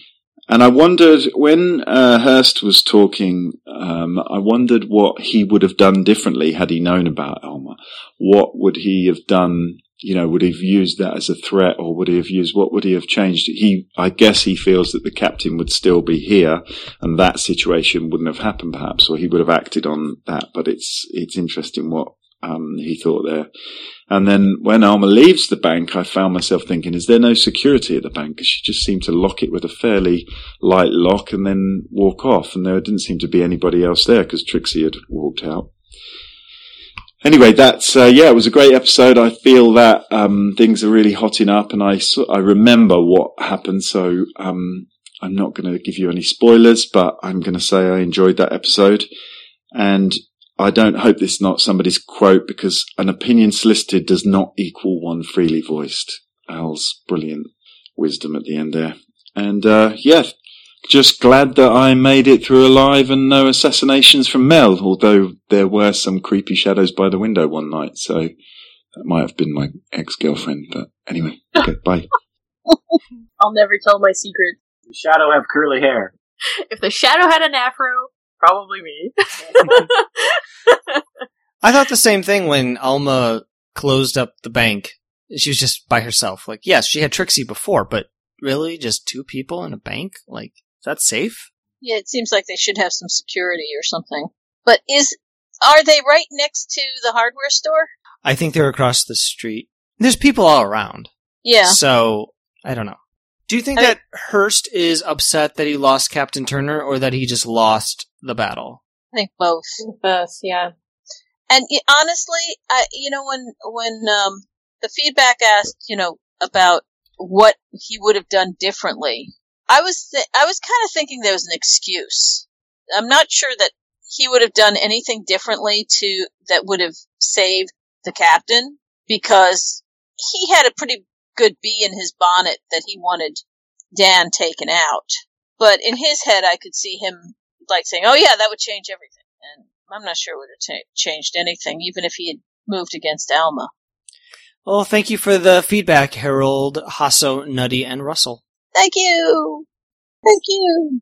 And I wondered when uh, Hearst was talking, um, I wondered what he would have done differently had he known about Alma. What would he have done you know, would he have used that as a threat or would he have used, what would he have changed? He, I guess he feels that the captain would still be here and that situation wouldn't have happened perhaps, or he would have acted on that. But it's, it's interesting what, um, he thought there. And then when Alma leaves the bank, I found myself thinking, is there no security at the bank? Because she just seemed to lock it with a fairly light lock and then walk off. And there didn't seem to be anybody else there because Trixie had walked out anyway, that's uh, yeah, it was a great episode. I feel that um, things are really hotting up, and I I remember what happened. So um, I'm not going to give you any spoilers, but I'm going to say I enjoyed that episode, and I don't hope this is not somebody's quote because an opinion solicited does not equal one freely voiced. Al's brilliant wisdom at the end there, and uh, yeah, just glad that I made it through alive and no assassinations from Mel, although there were some creepy shadows by the window one night, so that might have been my ex-girlfriend, but anyway, okay, bye. I'll never tell my secret. The shadow have curly hair. If the shadow had an afro, probably me. I thought the same thing when Alma closed up the bank. She was just by herself. Like, yes, she had Trixie before, but really, just two people in a bank? Like, is that safe? Yeah, it seems like they should have some security or something. But is are they right next to the hardware store? I think they're across the street. There's people all around. Yeah. So, I don't know. Do you think I- that Hearst is upset that he lost Captain Turner or that he just lost the battle? I think both. Both, yeah. And honestly, I you know when when um the feedback asked, you know, about what he would have done differently, I was th- I was kind of thinking there was an excuse. I'm not sure that he would have done anything differently to that would have saved the captain because he had a pretty good bee in his bonnet that he wanted Dan taken out. But in his head, I could see him like saying, "Oh yeah, that would change everything," and I'm not sure it would have changed anything, even if he had moved against Alma. Well, thank you for the feedback, Harold, Hasso, Nutty, and Russell. Thank you, thank you.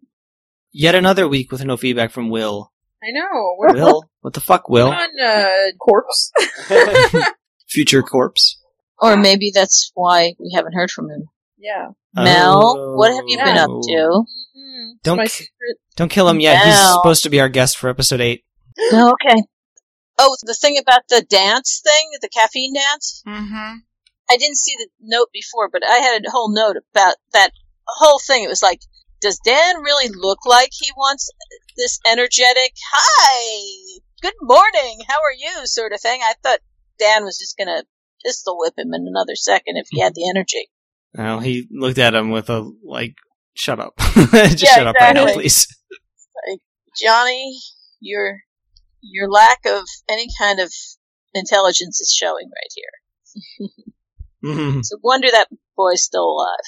Yet another week with no feedback from Will. I know. We're Will? What the fuck, Will? on uh, corpse. Future corpse. Or maybe that's why we haven't heard from him. Yeah. Mel, what have you been up Oh. to? Mm, it's Don't my k- secret. Don't kill him yet. He's Mel. supposed to be our guest for episode eight. Oh, okay. Oh, the thing about the dance thing, the caffeine dance? Mm-hmm. I didn't see the note before, but I had a whole note about that whole thing. It was like, does Dan really look like he wants this energetic, hi, good morning, how are you, sort of thing? I thought Dan was just going to pistol whip him in another second if he had the energy. Well, he looked at him with a like, "Shut up, just Yeah, shut up right now, exactly. please." Johnny, your your lack of any kind of intelligence is showing right here. mm-hmm. It's a wonder that boy's still alive.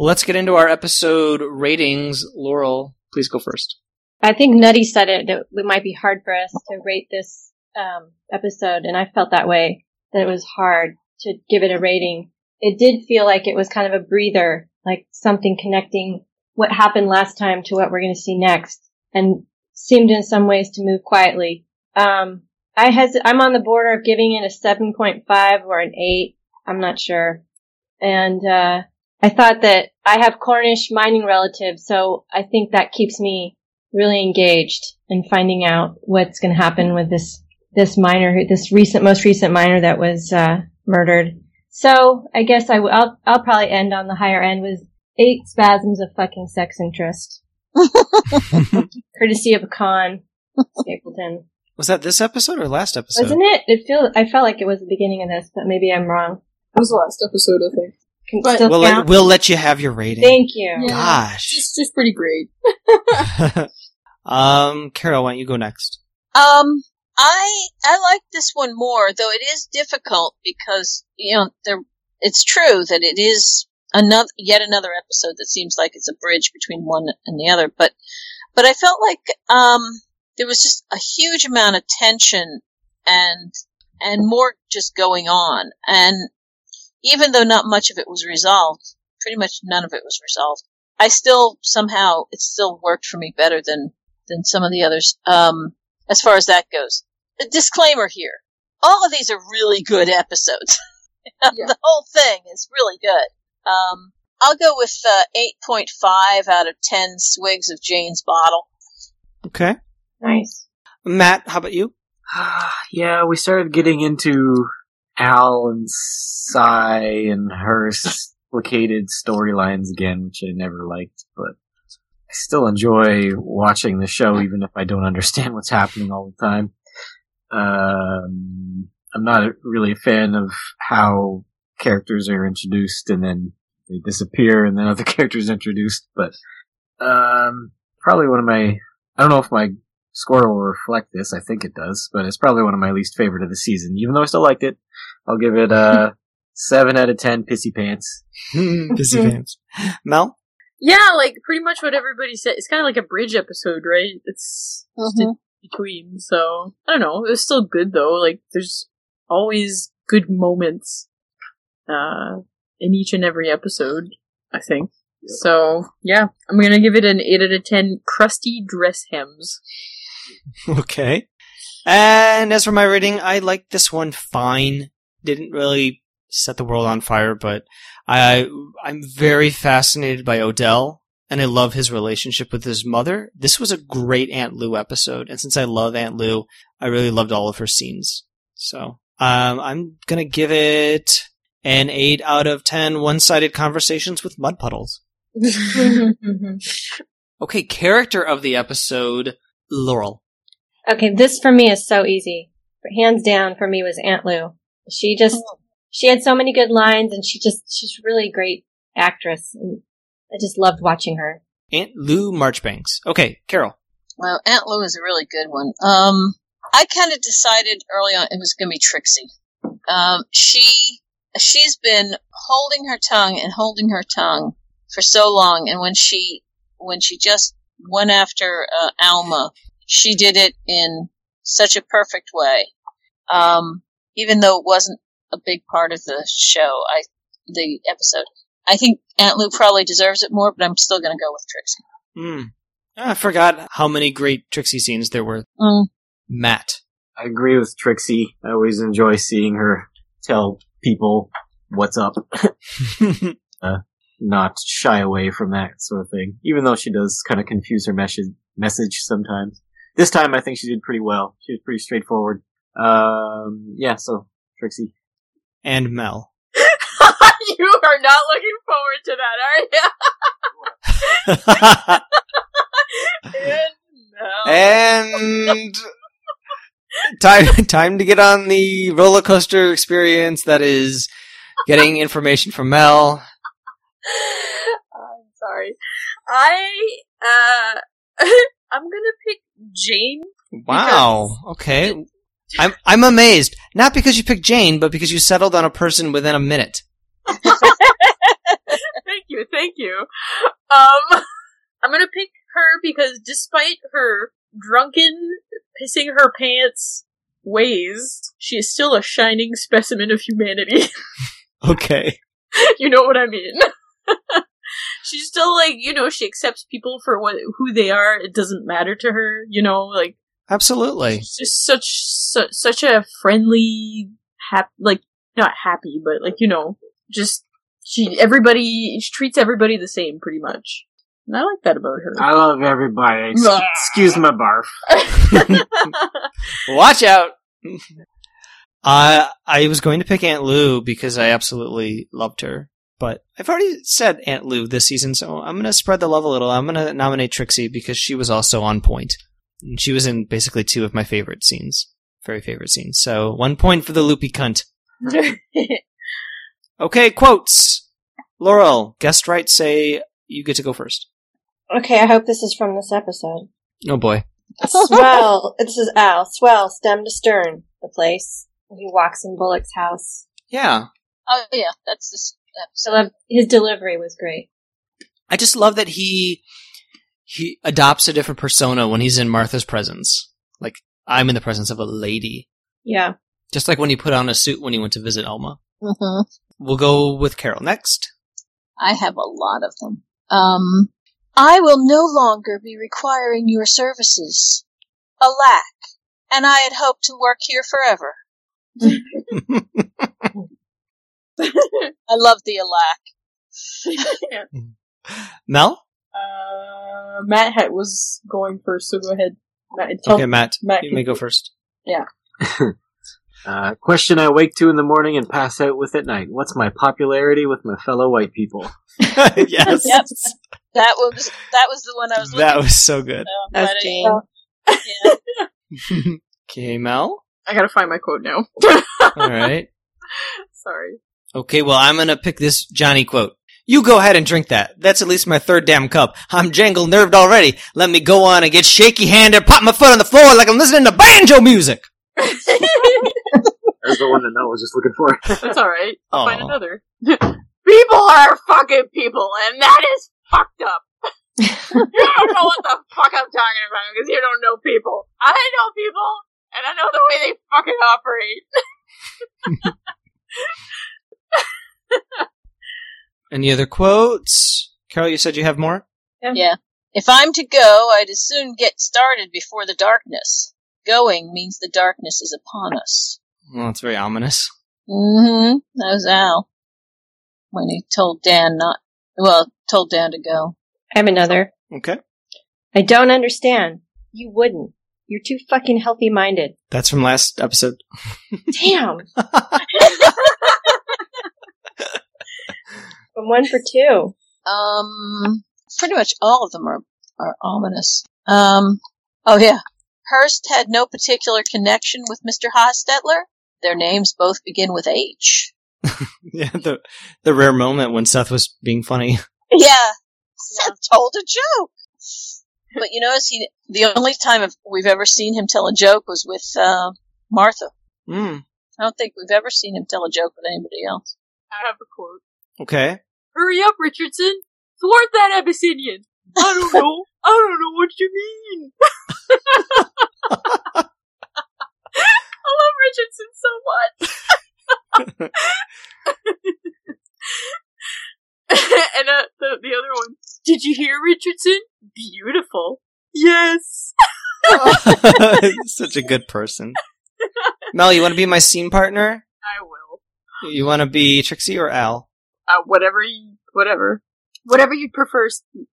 Let's get into our episode ratings. Laurel, please go first. I think Nutty said it that it might be hard for us to rate this um, episode, and I felt that way. That it was hard to give it a rating. It did feel like it was kind of a breather, like something connecting what happened last time to what we're going to see next, and seemed in some ways to move quietly. Um, I has I'm on the border of giving it a seven point five or an eight. I'm not sure, and uh, I thought that I have Cornish mining relatives, so I think that keeps me really engaged in finding out what's going to happen with this this miner, this recent, most recent miner that was uh, murdered. So I guess I w- I'll I'll probably end on the higher end with eight spasms of fucking sex interest, courtesy of a Con Stapleton. Was that this episode or last episode? Wasn't it? It feel I felt like it was the beginning of this, but maybe I'm wrong. It was the last episode, I think. Can But- still We'll count? let, we'll let you have your rating. Thank you. Yeah. Gosh. It's just pretty great. um, Carol, why don't you go next? Um, I I like this one more, though it is difficult because you know there. It's true that it is another yet another episode that seems like it's a bridge between one and the other, but but I felt like um there was just a huge amount of tension and and more just going on, and even though not much of it was resolved, pretty much none of it was resolved. I still somehow it still worked for me better than than some of the others. Um, as far as that goes. A disclaimer here. All of these are really good episodes. Yeah. the whole thing is really good. Um, I'll go with uh, 8.5 out of 10 swigs of Jane's bottle. Okay. Nice. Matt, how about you? yeah, we started getting into Al and Cy and her located storylines again, which I never liked, but I still enjoy watching the show even if I don't understand what's happening all the time. Um, I'm not really a fan of how characters are introduced and then they disappear and then other characters introduced, but um, probably one of my I don't know if my score will reflect this. I think it does, but it's probably one of my least favorite of the season. Even though I still liked it, I'll give it a seven out of ten. Pissy pants. pissy pants. Mel? Yeah, like pretty much what everybody said. It's kind of like a bridge episode, right? It's just in between. So I don't know. It was still good though. Like there's always good moments uh, in each and every episode. I think. So yeah, I'm gonna give it an eight out of ten. Crusty dress hems. Okay. And as for my rating, I liked this one fine. Didn't really set the world on fire, but I I'm very fascinated by Odell and I love his relationship with his mother. This was a great Aunt Lou episode, and since I love Aunt Lou, I really loved all of her scenes. So um, I'm gonna give it an eight out of ten one-sided conversations with mud puddles. Okay, character of the episode, Laurel. Okay, this for me is so easy. Hands down for me was Aunt Lou. She just she had so many good lines and she just she's really great actress and I just loved watching her. Aunt Lou Marchbanks. Okay, Carol. Well, Aunt Lou is a really good one. Um, I kind of decided early on it was going to be Trixie. Um, she she's been holding her tongue and holding her tongue for so long, and when she when she just went after uh, Alma, she did it in such a perfect way. Um, even though it wasn't a big part of the show, I the episode. I think Aunt Lou probably deserves it more, but I'm still going to go with Trixie. Hmm. I forgot how many great Trixie scenes there were. Mm. Matt. I agree with Trixie. I always enjoy seeing her tell people what's up, not shy away from that sort of thing. Even though she does kind of confuse her message message sometimes. This time, I think she did pretty well. She was pretty straightforward. Um, yeah. So Trixie, and Mel. you are not looking forward to that, are you? and no. and time time to get on the roller coaster experience that is getting information from Mel. I'm sorry. I uh I'm gonna pick Jane. Wow. Okay. I'm I'm amazed. Not because you picked Jane, but because you settled on a person within a minute. thank you, thank you. Um I'm gonna pick her because despite her drunken, pissing her pants ways, she is still a shining specimen of humanity. Okay. you know what I mean? She's still like, you know, she accepts people for what who they are. It doesn't matter to her, you know, like Absolutely. she's just such su- such a friendly, hap- like not happy, but like you know, just she everybody she treats everybody the same pretty much. And I like that about her. I love everybody. Ex- Excuse my barf. Watch out. I I was going to pick Aunt Lou because I absolutely loved her, but I've already said Aunt Lou this season, so I'm going to spread the love a little. I'm going to nominate Trixie because she was also on point. And She was in basically two of my favorite scenes, very favorite scenes. So one point for the loopy cunt. Okay, quotes. Laurel, guest right. Say you get to go first. Okay, I hope this is from this episode. Oh boy. Swell. this is Al. Swell, stem to stern. The place. He walks in Bullock's house. Yeah, Oh yeah, that's So uh, his delivery was great. I just love that he he adopts a different persona when he's in Martha's presence. Like I'm in the presence of a lady, Yeah. just like when he put on a suit when he went to visit Alma. hmm We'll go with Carol next. I have a lot of them. Um, I will no longer be requiring your services. Alack, and I had hoped to work here forever. I love the alack. Mel. uh, Matt had, was going first, so go ahead. Matt, tell Okay, Matt. Matt you can- may go first. Uh, question I wake to in the morning and pass out with at night. What's my popularity with my fellow white people? yes. Yep. That was that was the one I was looking That was so good. for. That's Jane. yeah. Okay, Mel. I gotta find my quote now. All right. Sorry. Okay, well, I'm gonna pick this Johnny quote. You go ahead and drink that. That's at least my third damn cup. I'm jangle nerved already. Let me go on and get shaky handed, pop my foot on the floor like I'm listening to banjo music. That's the one that Mel was just looking for. That's alright. I'll find another. people are fucking people, and that is fucked up. you don't know what the fuck I'm talking about because you don't know people. I know people, and I know the way they fucking operate. Any other quotes? Carol, you said you have more? Yeah. If I'm to go, I'd as soon get started before the darkness. Going means the darkness is upon us. Well, it's very ominous. Mm-hmm. That was Al. When he told Dan not, well, told Dan to go. I have another. Okay. I don't understand. You wouldn't. You're too fucking healthy minded. That's from last episode. Damn. From one for two. Um, pretty much all of them are, are ominous. Um, oh yeah. Hearst had no particular connection with Mr. Hostetler. Their names both begin with H. yeah, the the rare moment when Seth was being funny. Yeah. Seth told a joke. But you notice he, the only time we've ever seen him tell a joke was with, uh, Martha. Mm, I don't think we've ever seen him tell a joke with anybody else. I have a quote. Okay. Hurry up, Richardson! Thwart that Abyssinian! I don't know. I don't know what you mean. I love Richardson so much. and uh, the the other one. Did you hear Richardson? Beautiful. Yes. Such a good person. Mel, you want to be my scene partner? I will. You want to be Trixie or Al? Uh, whatever, you, whatever, whatever you prefer.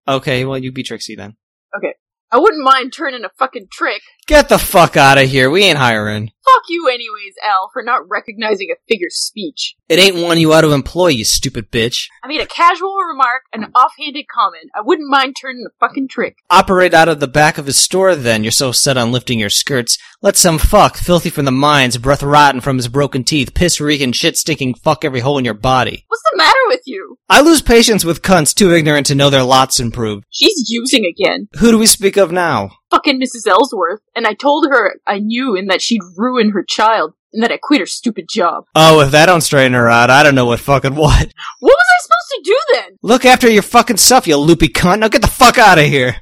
Okay, well, you be Trixie then. Okay, I wouldn't mind turning a fucking trick. Get the fuck out of here. We ain't hiring. Fuck you, anyways, Al, for not recognizing a figure speech. It ain't one you ought to employ, you stupid bitch. I made a casual remark, an offhanded comment. I wouldn't mind turning the fucking trick. Operate out of the back of his store then. You're so set on lifting your skirts. Let some fuck, filthy from the mines, breath rotten from his broken teeth, piss reeking, shit stinking fuck every hole in your body. What's the matter with you? I lose patience with cunts too ignorant to know their lots improved. She's using again. Who do we speak of now? Fucking Mrs. Ellsworth. And I told her I knew and that she'd ruin her child, and that I quit her stupid job. Oh, if that don't straighten her out, I don't know what fucking what. What was I supposed to do then? Look after your fucking stuff, you loopy cunt. Now get the fuck out of here.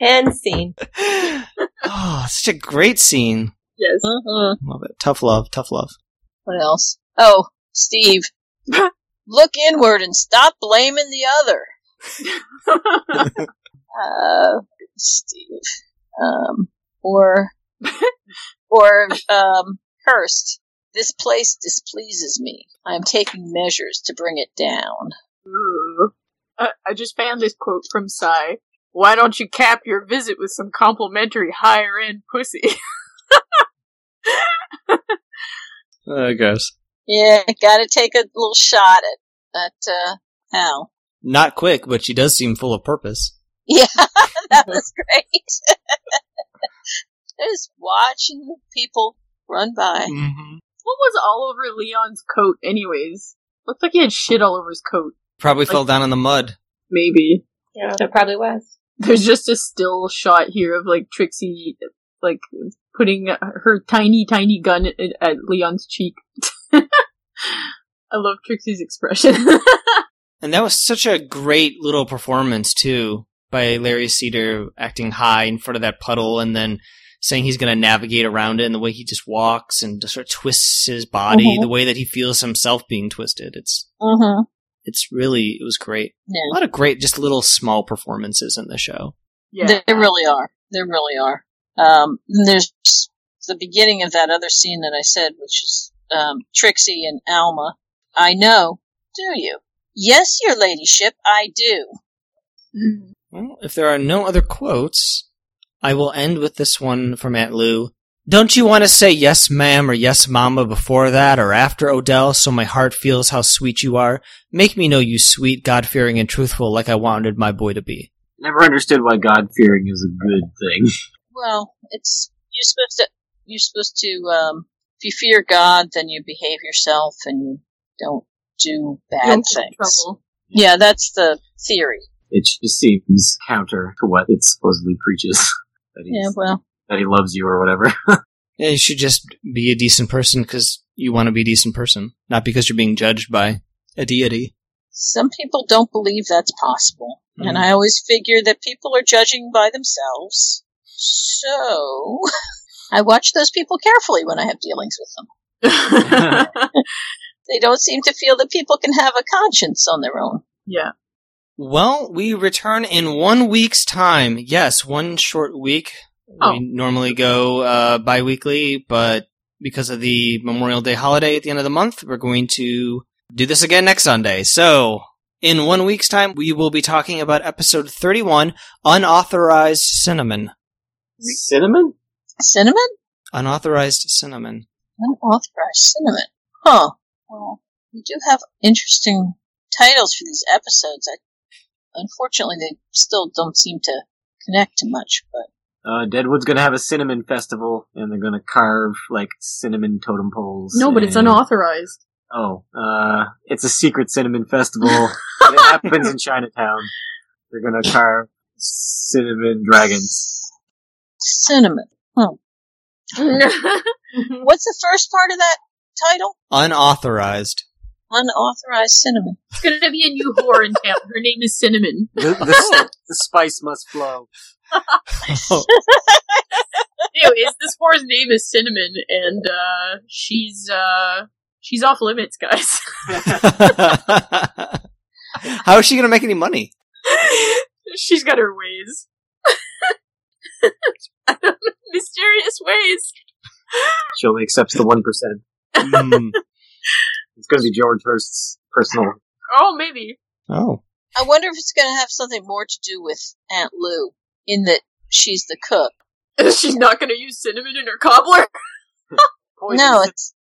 And scene. oh, such a great scene. Yes. Mhm. Love it. Tough love, tough love. What else? Oh, Steve. Look inward and stop blaming the other. Uh, Steve. Um, or, or, um, Hearst. This place displeases me. I am taking measures to bring it down. Ooh. I, I just found this quote from Cy. Why don't you cap your visit with some complimentary higher end pussy? I guess. Yeah, gotta take a little shot at, at, uh, Al. Not quick, but she does seem full of purpose. Yeah, that was great. Just watching people run by. Mm-hmm. what was all over Leon's coat, anyways? Looks like he had shit all over his coat. Probably fell down in the mud. Maybe. Yeah, it probably was. There's just a still shot here of like Trixie, like putting her tiny, tiny gun at, at Leon's cheek. I love Trixie's expression. And that was such a great little performance too by Larry Cedar acting high in front of that puddle and then saying he's going to navigate around it and the way he just walks and just sort of twists his body, Mhm. the way that he feels himself being twisted. It's Mm-hmm. it's really it was great. A lot of great just little small performances in the show. yeah. They really are. They really are. Um, and there's the beginning of that other scene that I said, which is um, Trixie and Alma. I know. Do you? Yes, your ladyship, I do. Mm. Well, if there are no other quotes, I will end with this one from Aunt Lou. Don't you want to say yes, ma'am, or yes, mama before that, or after Odell, so my heart feels how sweet you are? Make me know you sweet, God fearing, and truthful, like I wanted my boy to be. Never understood why God fearing is a good thing. Well, it's you're supposed to. You're supposed to. Um, if you fear God, then you behave yourself and you don't do bad Don't things. trouble. Yeah, that's the theory. It just seems counter to what it supposedly preaches. That, he's, Yeah, well, that he loves you or whatever. Yeah, you should just be a decent person because you want to be a decent person, not because you're being judged by a deity. some people don't believe that's possible. And Mhm. I always figure that people are judging by themselves. So, I watch those people carefully when I have dealings with them. They don't seem to feel that people can have a conscience on their own. yeah. Well, we return in one week's time. Yes, one short week. Oh. We normally go uh, bi weekly, but because of the Memorial Day holiday at the end of the month, we're going to do this again next Sunday. So, in one week's time, we will be talking about episode 31 Unauthorized Cinnamon. Cinnamon? Cinnamon? Unauthorized Cinnamon. Unauthorized cinnamon. Huh. Well, we do have interesting titles for these episodes. I, unfortunately, they still don't seem to connect to much, but Uh, Deadwood's gonna have a cinnamon festival, and they're gonna carve, like, cinnamon totem poles. No, but it's unauthorized. Oh, uh, it's a secret cinnamon festival. it happens in Chinatown. They're gonna carve cinnamon dragons. cinnamon. Huh. What's the first part of that title? Unauthorized. Unauthorized cinnamon. It's gonna be a new whore in town. Her name is Cinnamon. The, the, the spice must flow. Anyways, this whore's name is Cinnamon, and uh, she's uh, she's off limits, guys. How is she going to make any money? she's got her ways. Mysterious ways. She only accepts the one percent. Hmm. It's going to be George Hearst's personal. Oh, maybe. Oh. I wonder if it's going to have something more to do with Aunt Lou, in that she's the cook. She's not going to use cinnamon in her cobbler. No, it's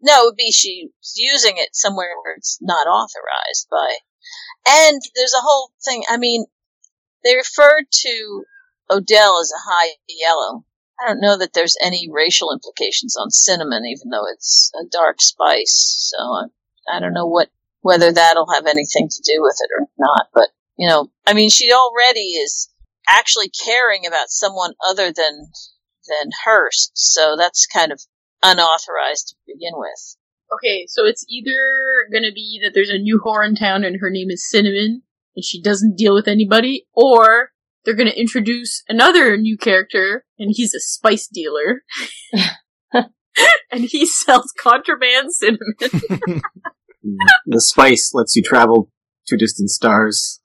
no, it would be she's using it somewhere where it's not authorized by. And there's a whole thing. I mean, they referred to Odell as a high yellow. I don't know that there's any racial implications on cinnamon, even though it's a dark spice. So I, I don't know what whether that'll have anything to do with it or not. But you know, I mean, she already is actually caring about someone other than than Hearst, so that's kind of unauthorized to begin with. Okay, so it's either going to be that there's a new whore in town and her name is Cinnamon and she doesn't deal with anybody, or they're going to introduce another new character and he's a spice dealer. and he sells contraband cinnamon. the spice lets you travel to distant stars.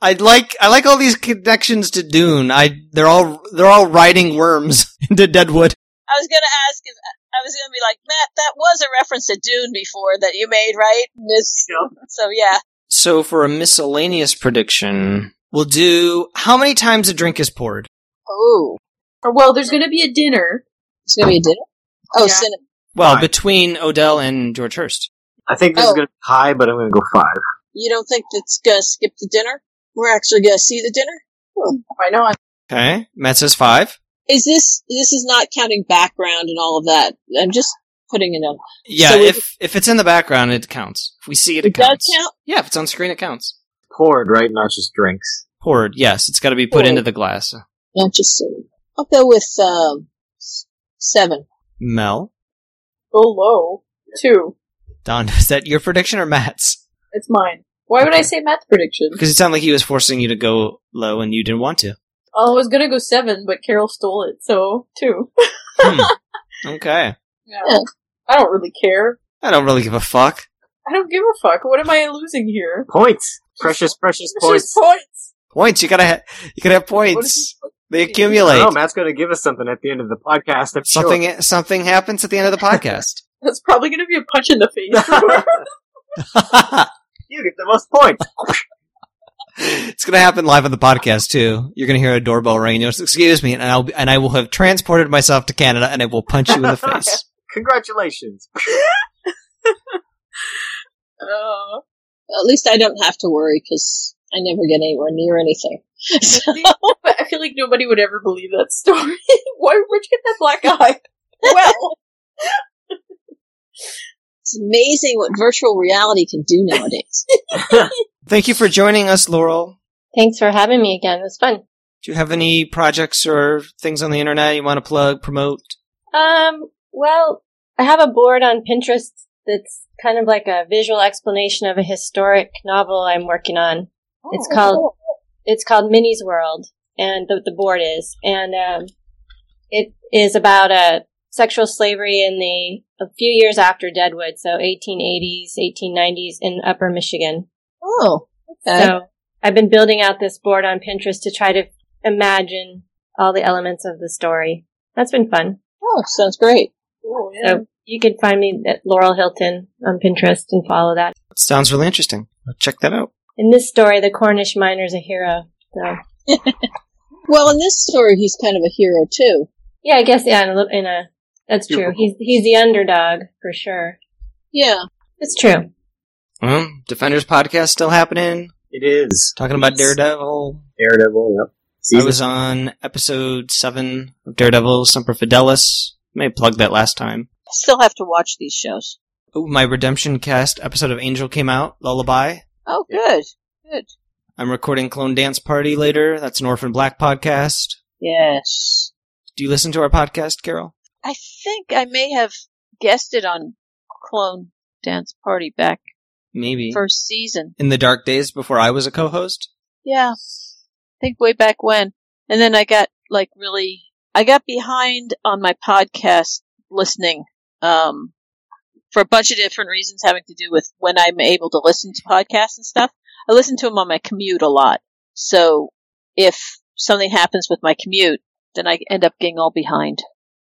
I like I like all these connections to Dune. I they're all they're all riding worms into Deadwood. I was gonna ask if I was gonna be like Matt. That was a reference to Dune before that you made, right? This, so yeah. So for a miscellaneous prediction, we'll do how many times a drink is poured. Oh, well, there's going to be a dinner. it's gonna be a dinner. Oh, Yeah. cinnamon. Well, Five. between Odell and George Hearst. I think this Oh. is going to be high, but I'm going to go five. You don't think it's gonna skip the dinner? We're actually gonna see the dinner. Hmm, why not? Okay, Matt says five. Is this this is not counting background and all of that? I'm just putting it on. Yeah, So if if it's in the background, it counts. If we see it, it, It does counts. count. Yeah, if it's on screen, it counts. Poured, right? Not just drinks. Poured, yes, it's got to be put Poured. into the glass. Not just cinnamon. I'll go with um, seven. Mel, Go low. Two. Don, is that your prediction or Matt's? It's mine. Why would I say Matt's prediction? Because it sounded like he was forcing you to go low, and you didn't want to. Oh, I was going to go seven, but Carol stole it, so two. Hmm. Okay, Yeah. Yeah. I don't really care. I don't really give a fuck. I don't give a fuck. What am I losing here? Points! Precious, precious It's points. points. Points, you gotta ha- you gotta have points. They accumulate. don't Matt's going to give us something at the end of the podcast. I'm sure. Something something happens at the end of the podcast. That's probably going to be a punch in the face. you get the most points. it's gonna happen live on the podcast too. You're gonna hear a doorbell ring. You'll excuse me, and I'll be, and I will have transported myself to Canada, and I will punch you in the face. Congratulations. uh, At least I don't have to worry because I never get anywhere near anything. So, but I feel like nobody would ever believe that story. Why? Where'd you get that black eye? Well, it's amazing what virtual reality can do nowadays. Thank you for joining us, Laurel. Thanks for having me again. It was fun. Do you have any projects or things on the internet you want to plug, promote? Um, well, I have a board on Pinterest that's kind of like a visual explanation of a historic novel I'm working on. It's called it's called Minnie's World, and the, the board is, and um, it is about uh, sexual slavery in the a few years after Deadwood, so 1880s, 1890s in Upper Michigan. Oh, okay. So I've been building out this board on Pinterest to try to imagine all the elements of the story. That's been fun. oh, sounds great. Oh, yeah. So you can find me at Laurel Hilton on Pinterest and follow that. Sounds really interesting. I'll check that out. In this story, the Cornish miner's a hero. So Well, in this story, he's kind of a hero too. yeah, I guess yeah, in a, lit- in a that's true. He's he's the underdog for sure. Yeah. It's true. Well, Defenders podcast still happening. It is. Talking about Daredevil. Daredevil, yep. I was on episode seven of Daredevil, Semper Fidelis. May have plugged that last time. I still have to watch these shows. Oh, my Redemption cast episode of Angel came out. Lullaby. Oh, good. Good. I'm recording Clone Dance Party later. That's an Orphan Black podcast. Yes. Do you listen to our podcast, Carol? I think I may have guessed it on Clone Dance Party back Maybe. first season. In the dark days before I was a co-host? Yeah. I think way back when. And then I got like really, I got behind on my podcast listening, um, for a bunch of different reasons having to do with when I'm able to listen to podcasts and stuff. I listen to them on my commute a lot. So if something happens with my commute, then I end up getting all behind.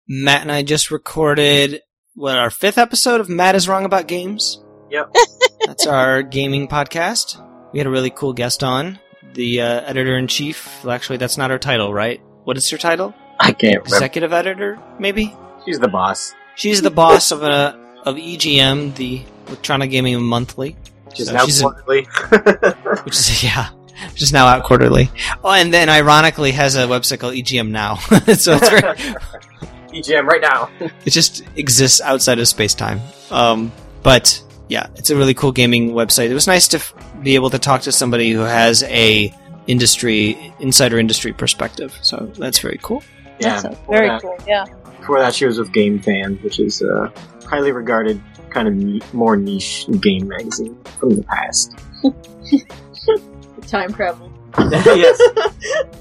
Matt and I just recorded what our fifth episode of Matt is Wrong About Games. Yep. That's our gaming podcast. We had a really cool guest on, the uh, editor in chief. Well, actually, that's not her title, right? What is her title? I can't remember. Executive editor, maybe. She's the boss. She's the boss of a of EGM, the Electronic Gaming Monthly, She's So now she's a- quarterly. which is yeah, which is now out quarterly. Oh, and then ironically has a website called EGM Now, so it's very EGM right now. it just exists outside of space time. Um, but yeah, it's a really cool gaming website. It was nice to f- be able to talk to somebody who has a industry insider industry perspective. So that's very cool. Yeah. That's very that- cool. Yeah. Before that, she was with GameFan, which is a highly regarded, kind of ni- more niche game magazine from the past. Time travel. yes.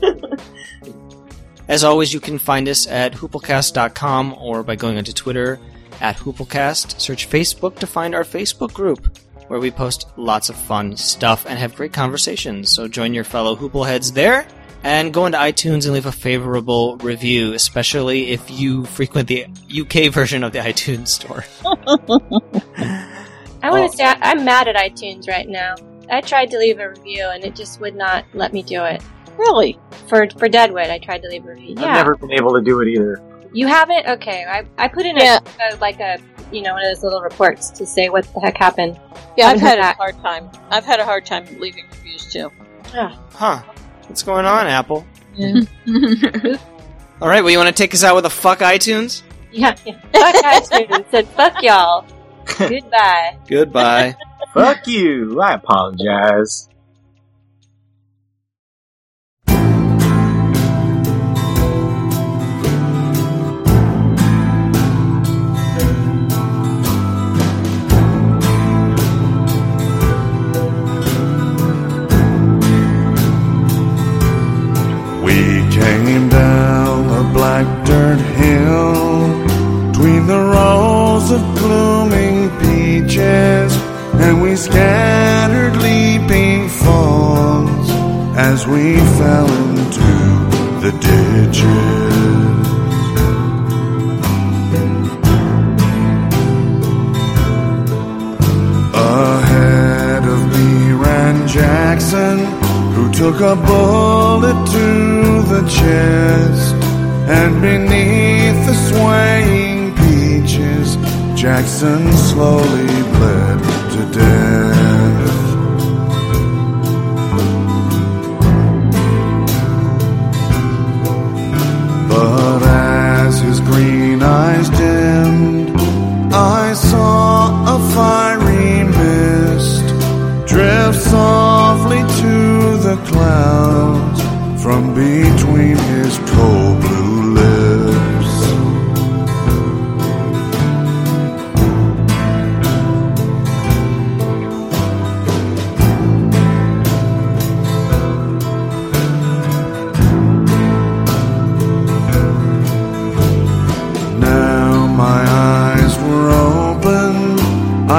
As always, you can find us at hooplecast.com or by going onto Twitter at hooplecast. Search Facebook to find our Facebook group where we post lots of fun stuff and have great conversations. So join your fellow hoopleheads there and go into iTunes and leave a favorable review, especially if you frequent the UK version of the iTunes store. I want Oh. to say I- I'm mad at iTunes right now. I tried to leave a review and it just would not let me do it. Really? For for Deadwood, I tried to leave a review. Yeah, I've never been able to do it either. you haven't. Okay, I I put in Yeah. a, a like a you know one of those little reports to say what the heck happened. Yeah, I've had a hard time. I've had a hard time leaving reviews too. Huh. What's going on, Apple? Yeah. All right, well, you want to take us out with a fuck iTunes? Yeah, yeah. fuck iTunes. Said fuck y'all. Goodbye. Goodbye. Fuck you! I apologize. Peaches, and we scattered leaping falls as we fell into the ditches. Ahead of me ran Jackson, who took a bullet to the chest. And beneath the swaying Jackson slowly bled to death. But as his green eyes dimmed, I saw a fiery mist drift softly to the clouds from between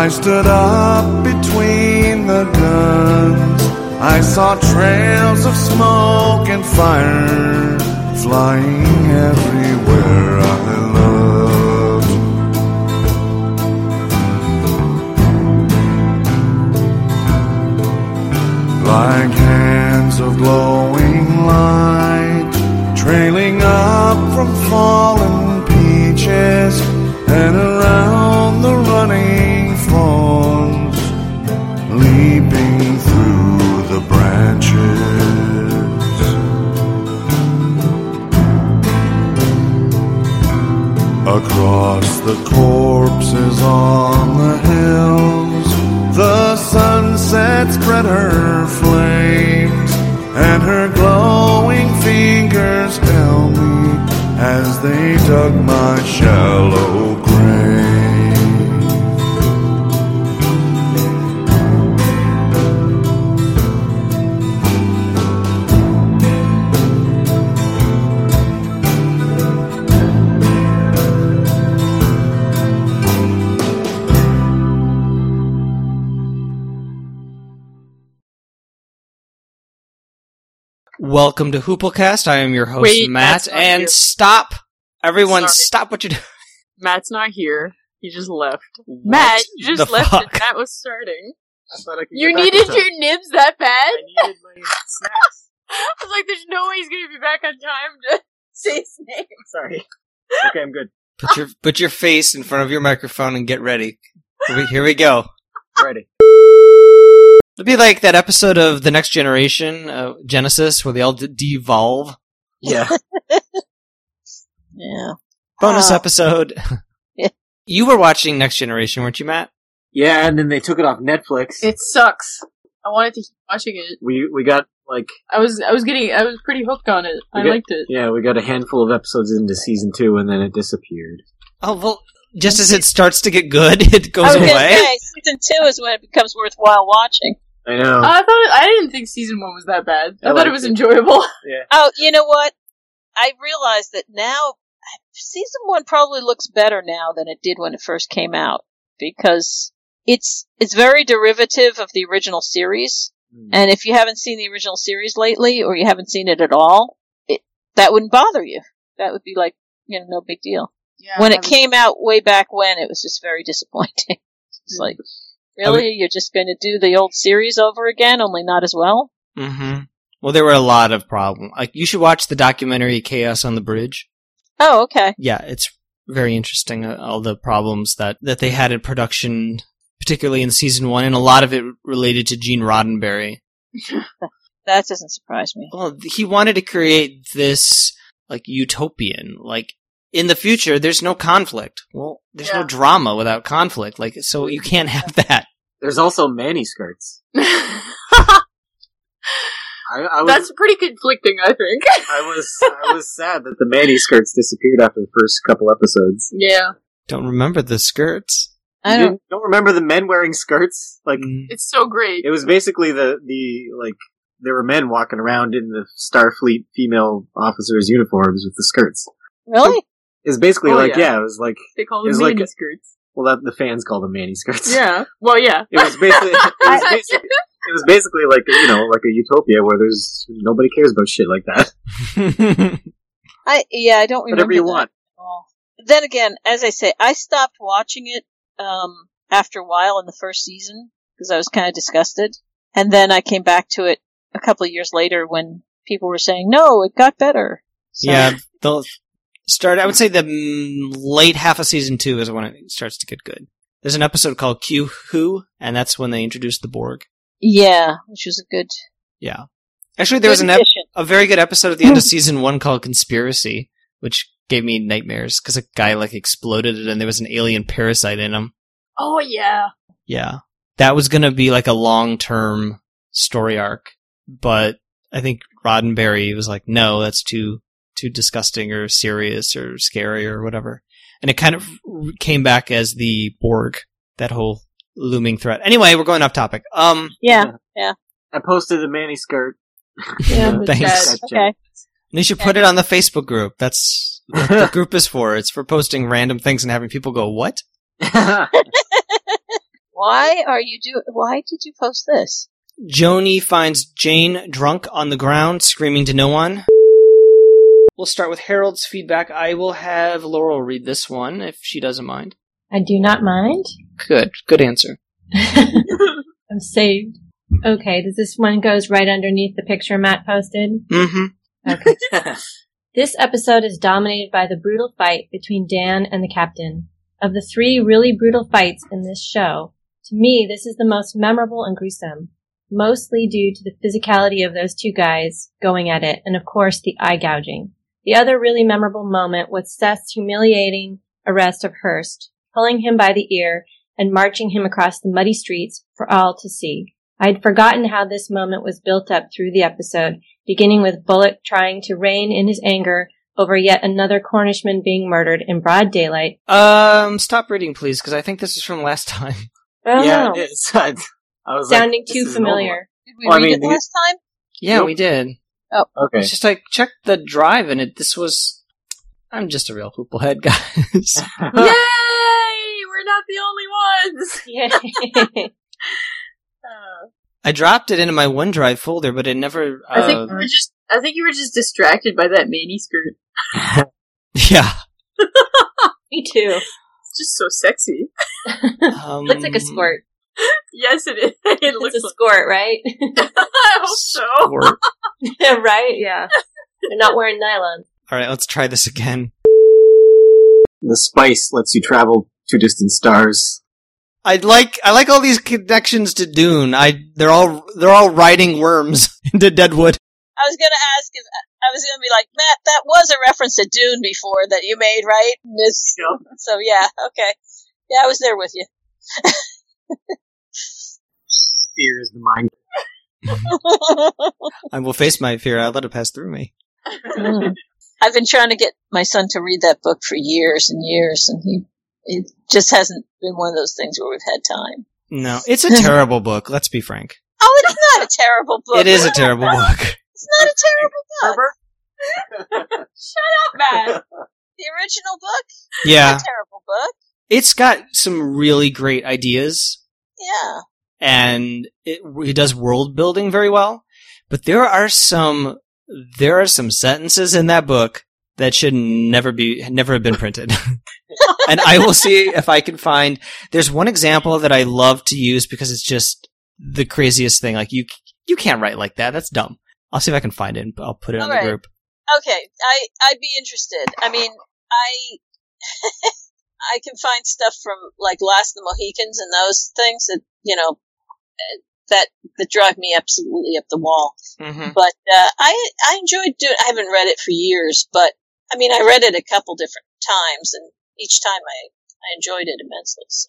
I stood up between the guns. I saw trails of smoke and fire flying everywhere I looked. Like hands of glowing light trailing up from fallen peaches and around the running leaping through the branches. Across the corpses on the hills, the sunset spread her flames, and her glowing fingers held me as they dug my shallow Welcome to Hooplecast. I am your host, Wait, Matt. Matt's And here. stop! Everyone, Sorry. stop what you're doing. Matt's not here. He just left. Matt, you just the left fuck? and Matt was starting. I thought I could You get back in needed your nibs that bad? I needed my snacks. I was like, there's no way he's gonna be back on time to say his name. Sorry. Okay, I'm good. Put your put your face in front of your microphone and get ready. Here we, here we go. Ready. It'll be like that episode of The Next Generation, uh, Genesis, where they all de- devolve. Yeah. Yeah. Bonus Ah. episode. Yeah. You were watching Next Generation, weren't you, Matt? Yeah, and then they took it off Netflix. It sucks. I wanted to keep watching it. we we got like I was I was getting I was pretty hooked on it. I We get- liked it. yeah, we got a handful of episodes into season two, and then it disappeared. Oh well, just as it starts to get good, it I goes was away. say season two is when it becomes worthwhile watching. I know. I thought I didn't think season one was that bad. I, I thought it was it. enjoyable. Oh, you know what? I realize that now season one probably looks better now than it did when it first came out because it's it's very derivative of the original series. Hmm. And if you haven't seen the original series lately, or you haven't seen it at all, it, that wouldn't bother you. That would be like, you know, no big deal. Yeah, when it came out way back when, it was just very disappointing. it's like, really? You're just going to do the old series over again, only not as well? hmm Well, there were a lot of problems. Like, you should watch the documentary "Chaos on the Bridge." Oh, okay. Yeah, it's very interesting. Uh, all the problems that that they had in production, particularly in season one, and a lot of it related to Gene Roddenberry. That doesn't surprise me. Well, he wanted to create this like utopian, like in the future. There's no conflict. Well, there's no drama without conflict. Like, so you can't have that. There's also Manny skirts. I, I was That's pretty conflicting, I think. I was I was sad that the Manny skirts disappeared after the first couple episodes. yeah. Don't remember the skirts. I don't. didn't- don't remember the men wearing skirts? Like Mm. It's so great. it was basically the the like there were men walking around in the Starfleet female officers' uniforms with the skirts. Really? It was basically Oh, like yeah. yeah. it was like They call it them was like mini skirts. well that the fans call them Manny skirts. Yeah. Well, yeah. It was basically it was basically, it was basically like you know like a utopia where there's nobody cares about shit like that. I yeah, I don't remember. Whatever you that want. at. Then again, as I say, I stopped watching it um, after a while in the first season because I was kind of disgusted, and then I came back to it a couple of years later when people were saying, "No, it got better." So, yeah, they'll start. I would say the late half of season two is when it starts to get good. There's an episode called Q Who, and that's when they introduced the Borg. yeah, which was a good. Yeah, actually, there was an ep- a very good episode at the end of hmm. season one called Conspiracy, which gave me nightmares because a guy like exploded it and there was an alien parasite in him. Oh, yeah. Yeah, that was gonna be like a long term story arc, but I think Roddenberry was like, no, that's too too disgusting or serious or scary or whatever, and it kind of came back as the Borg, that whole looming threat. Anyway, we're going off topic. Um, Yeah, yeah. I posted the Manny skirt. Yeah, Thanks. sketch okay. and you should put it on the Facebook group. That's what the group is for. It's for posting random things and having people go, "What?" Why are you do? Why did you post this? Joanie finds Jane drunk on the ground, screaming to no one. We'll start with Harold's feedback. I will have Laurel read this one if she doesn't mind. I do not mind. Good, good answer. I'm saved. Okay, does this one goes right underneath the picture Matt posted? Mm-hmm. Okay. This episode is dominated by the brutal fight between Dan and the captain. Of the three really brutal fights in this show, to me, this is the most memorable and gruesome. Mostly due to the physicality of those two guys going at it, and of course the eye gouging. The other really memorable moment was Seth's humiliating arrest of Hearst, pulling him by the ear and marching him across the muddy streets for all to see. I had forgotten how this moment was built up through the episode, beginning with Bullock trying to rein in his anger over yet another Cornishman being murdered in broad daylight. Um, stop reading, please, because I think this is from last time. I don't yeah, know. it is. I, I was Sounding this too is an old familiar. Did we Well, I read mean, it last time? Yeah, Nope. we did. One. Okay. It's just like check the drive, and it. This was. I'm just a real hooplehead, guys. Yay! We're not the only ones! Yay. Uh, I dropped it into my OneDrive folder, but it never. Uh, I think you were just I think you were just distracted by that mani skirt. yeah, Me too. It's just so sexy. Um, Looks like a squirt. Yes, it is. It looks It's a like. squirt, right? I hope so. Squirt. right? Yeah. They're not wearing nylon. All right, let's try this again. The spice lets you travel to distant stars. I like I like all these connections to Dune. I they're all they're all riding worms into Deadwood. I was gonna ask if I was gonna be like Matt. That was a reference to Dune before that you made, right? This, so yeah, okay, yeah, I was there with you. Fear is the mind. I will face my fear. I'll let it pass through me. I've been trying to get my son to read that book for years and years, and he it just hasn't been one of those things where we've had time. No, it's a terrible book. Let's be frank. Oh, it's not a terrible book. It is a terrible book. It's not a terrible book. Shut up, Matt. The original book, Yeah, not a terrible book. it's got some really great ideas, Yeah. And it, it does world building very well. But there are some there are some sentences in that book that should never be never have been printed. and I will see if I can find. There's one example that I love to use because it's just the craziest thing. Like you you can't write like that. That's dumb. I'll see if I can find it. and I'll put it on All right. the group. Okay, I I'd be interested. I mean, I I can find stuff from like Last of the Mohicans and those things that you know that that drive me absolutely up the wall. Mm-hmm. But uh, I I enjoyed doing. I haven't read it for years, but I mean, I read it a couple different times, and each time I I enjoyed it immensely. So,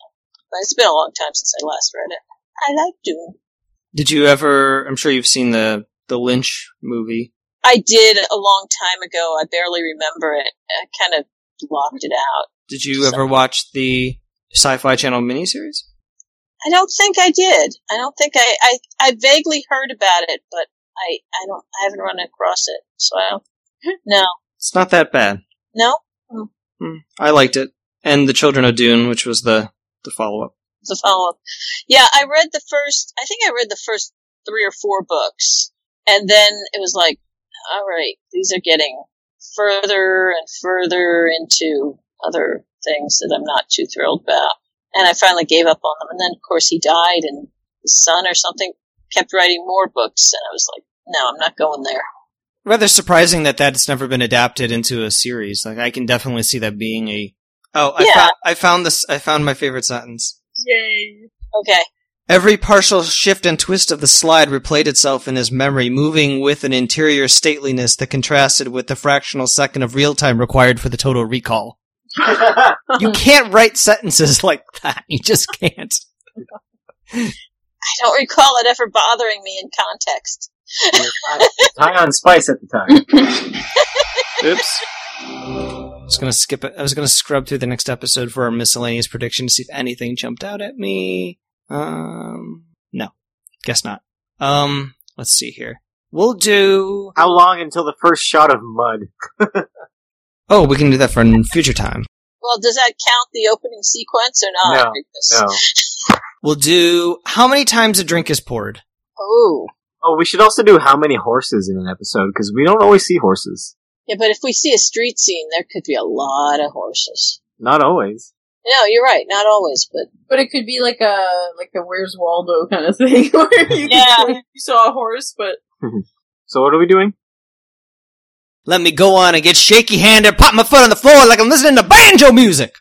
but it's been a long time since I last read it. I like Dune. Did you ever? I'm sure you've seen the the Lynch movie. I did a long time ago. I barely remember it. I kind of blocked it out. Did you ever watch the Sci-Fi Channel miniseries? I don't think I did. I don't think I, I, I vaguely heard about it, but I, I don't, I haven't run across it. So I don't, no, It's not that bad. no, Hmm. I liked it, and the Children of Dune, which was the the follow up. the follow up. Yeah, I read the first, I think I read the first three or four books, and then it was like, all right, these are getting further and further into other things that I'm not too thrilled about. And I finally gave up on them. And then, of course, he died, and his son or something kept writing more books, and I was like, no, I'm not going there. Rather surprising that that's never been adapted into a series. Like I can definitely see that being a. Oh, I Yeah. found I found this. I found my favorite sentence. Yay. Okay. Every partial shift and twist of the slide replayed itself in his memory, moving with an interior stateliness that contrasted with the fractional second of real time required for the total recall. You can't write sentences like that. You just can't. I don't recall it ever bothering me in context. High on spice at the time. Oops. I was gonna skip it. I was gonna scrub through the next episode for our miscellaneous prediction to see if anything jumped out at me. Um, no, guess not. Um, let's see here. We'll do. How long until the first shot of mud? Oh, we can do that for a future time. Well, does that count the opening sequence or not? No, Because- No. We'll do. How many times a drink is poured? Oh. Oh, we should also do how many horses in an episode because we don't always see horses. Yeah, but if we see a street scene, there could be a lot of horses. Not always. No, you're right. Not always, but But it could be like a like a Where's Waldo kind of thing where you, Yeah. you saw a horse, but So what are we doing? Let me go on and get shaky handed, pop my foot on the floor like I'm listening to banjo music.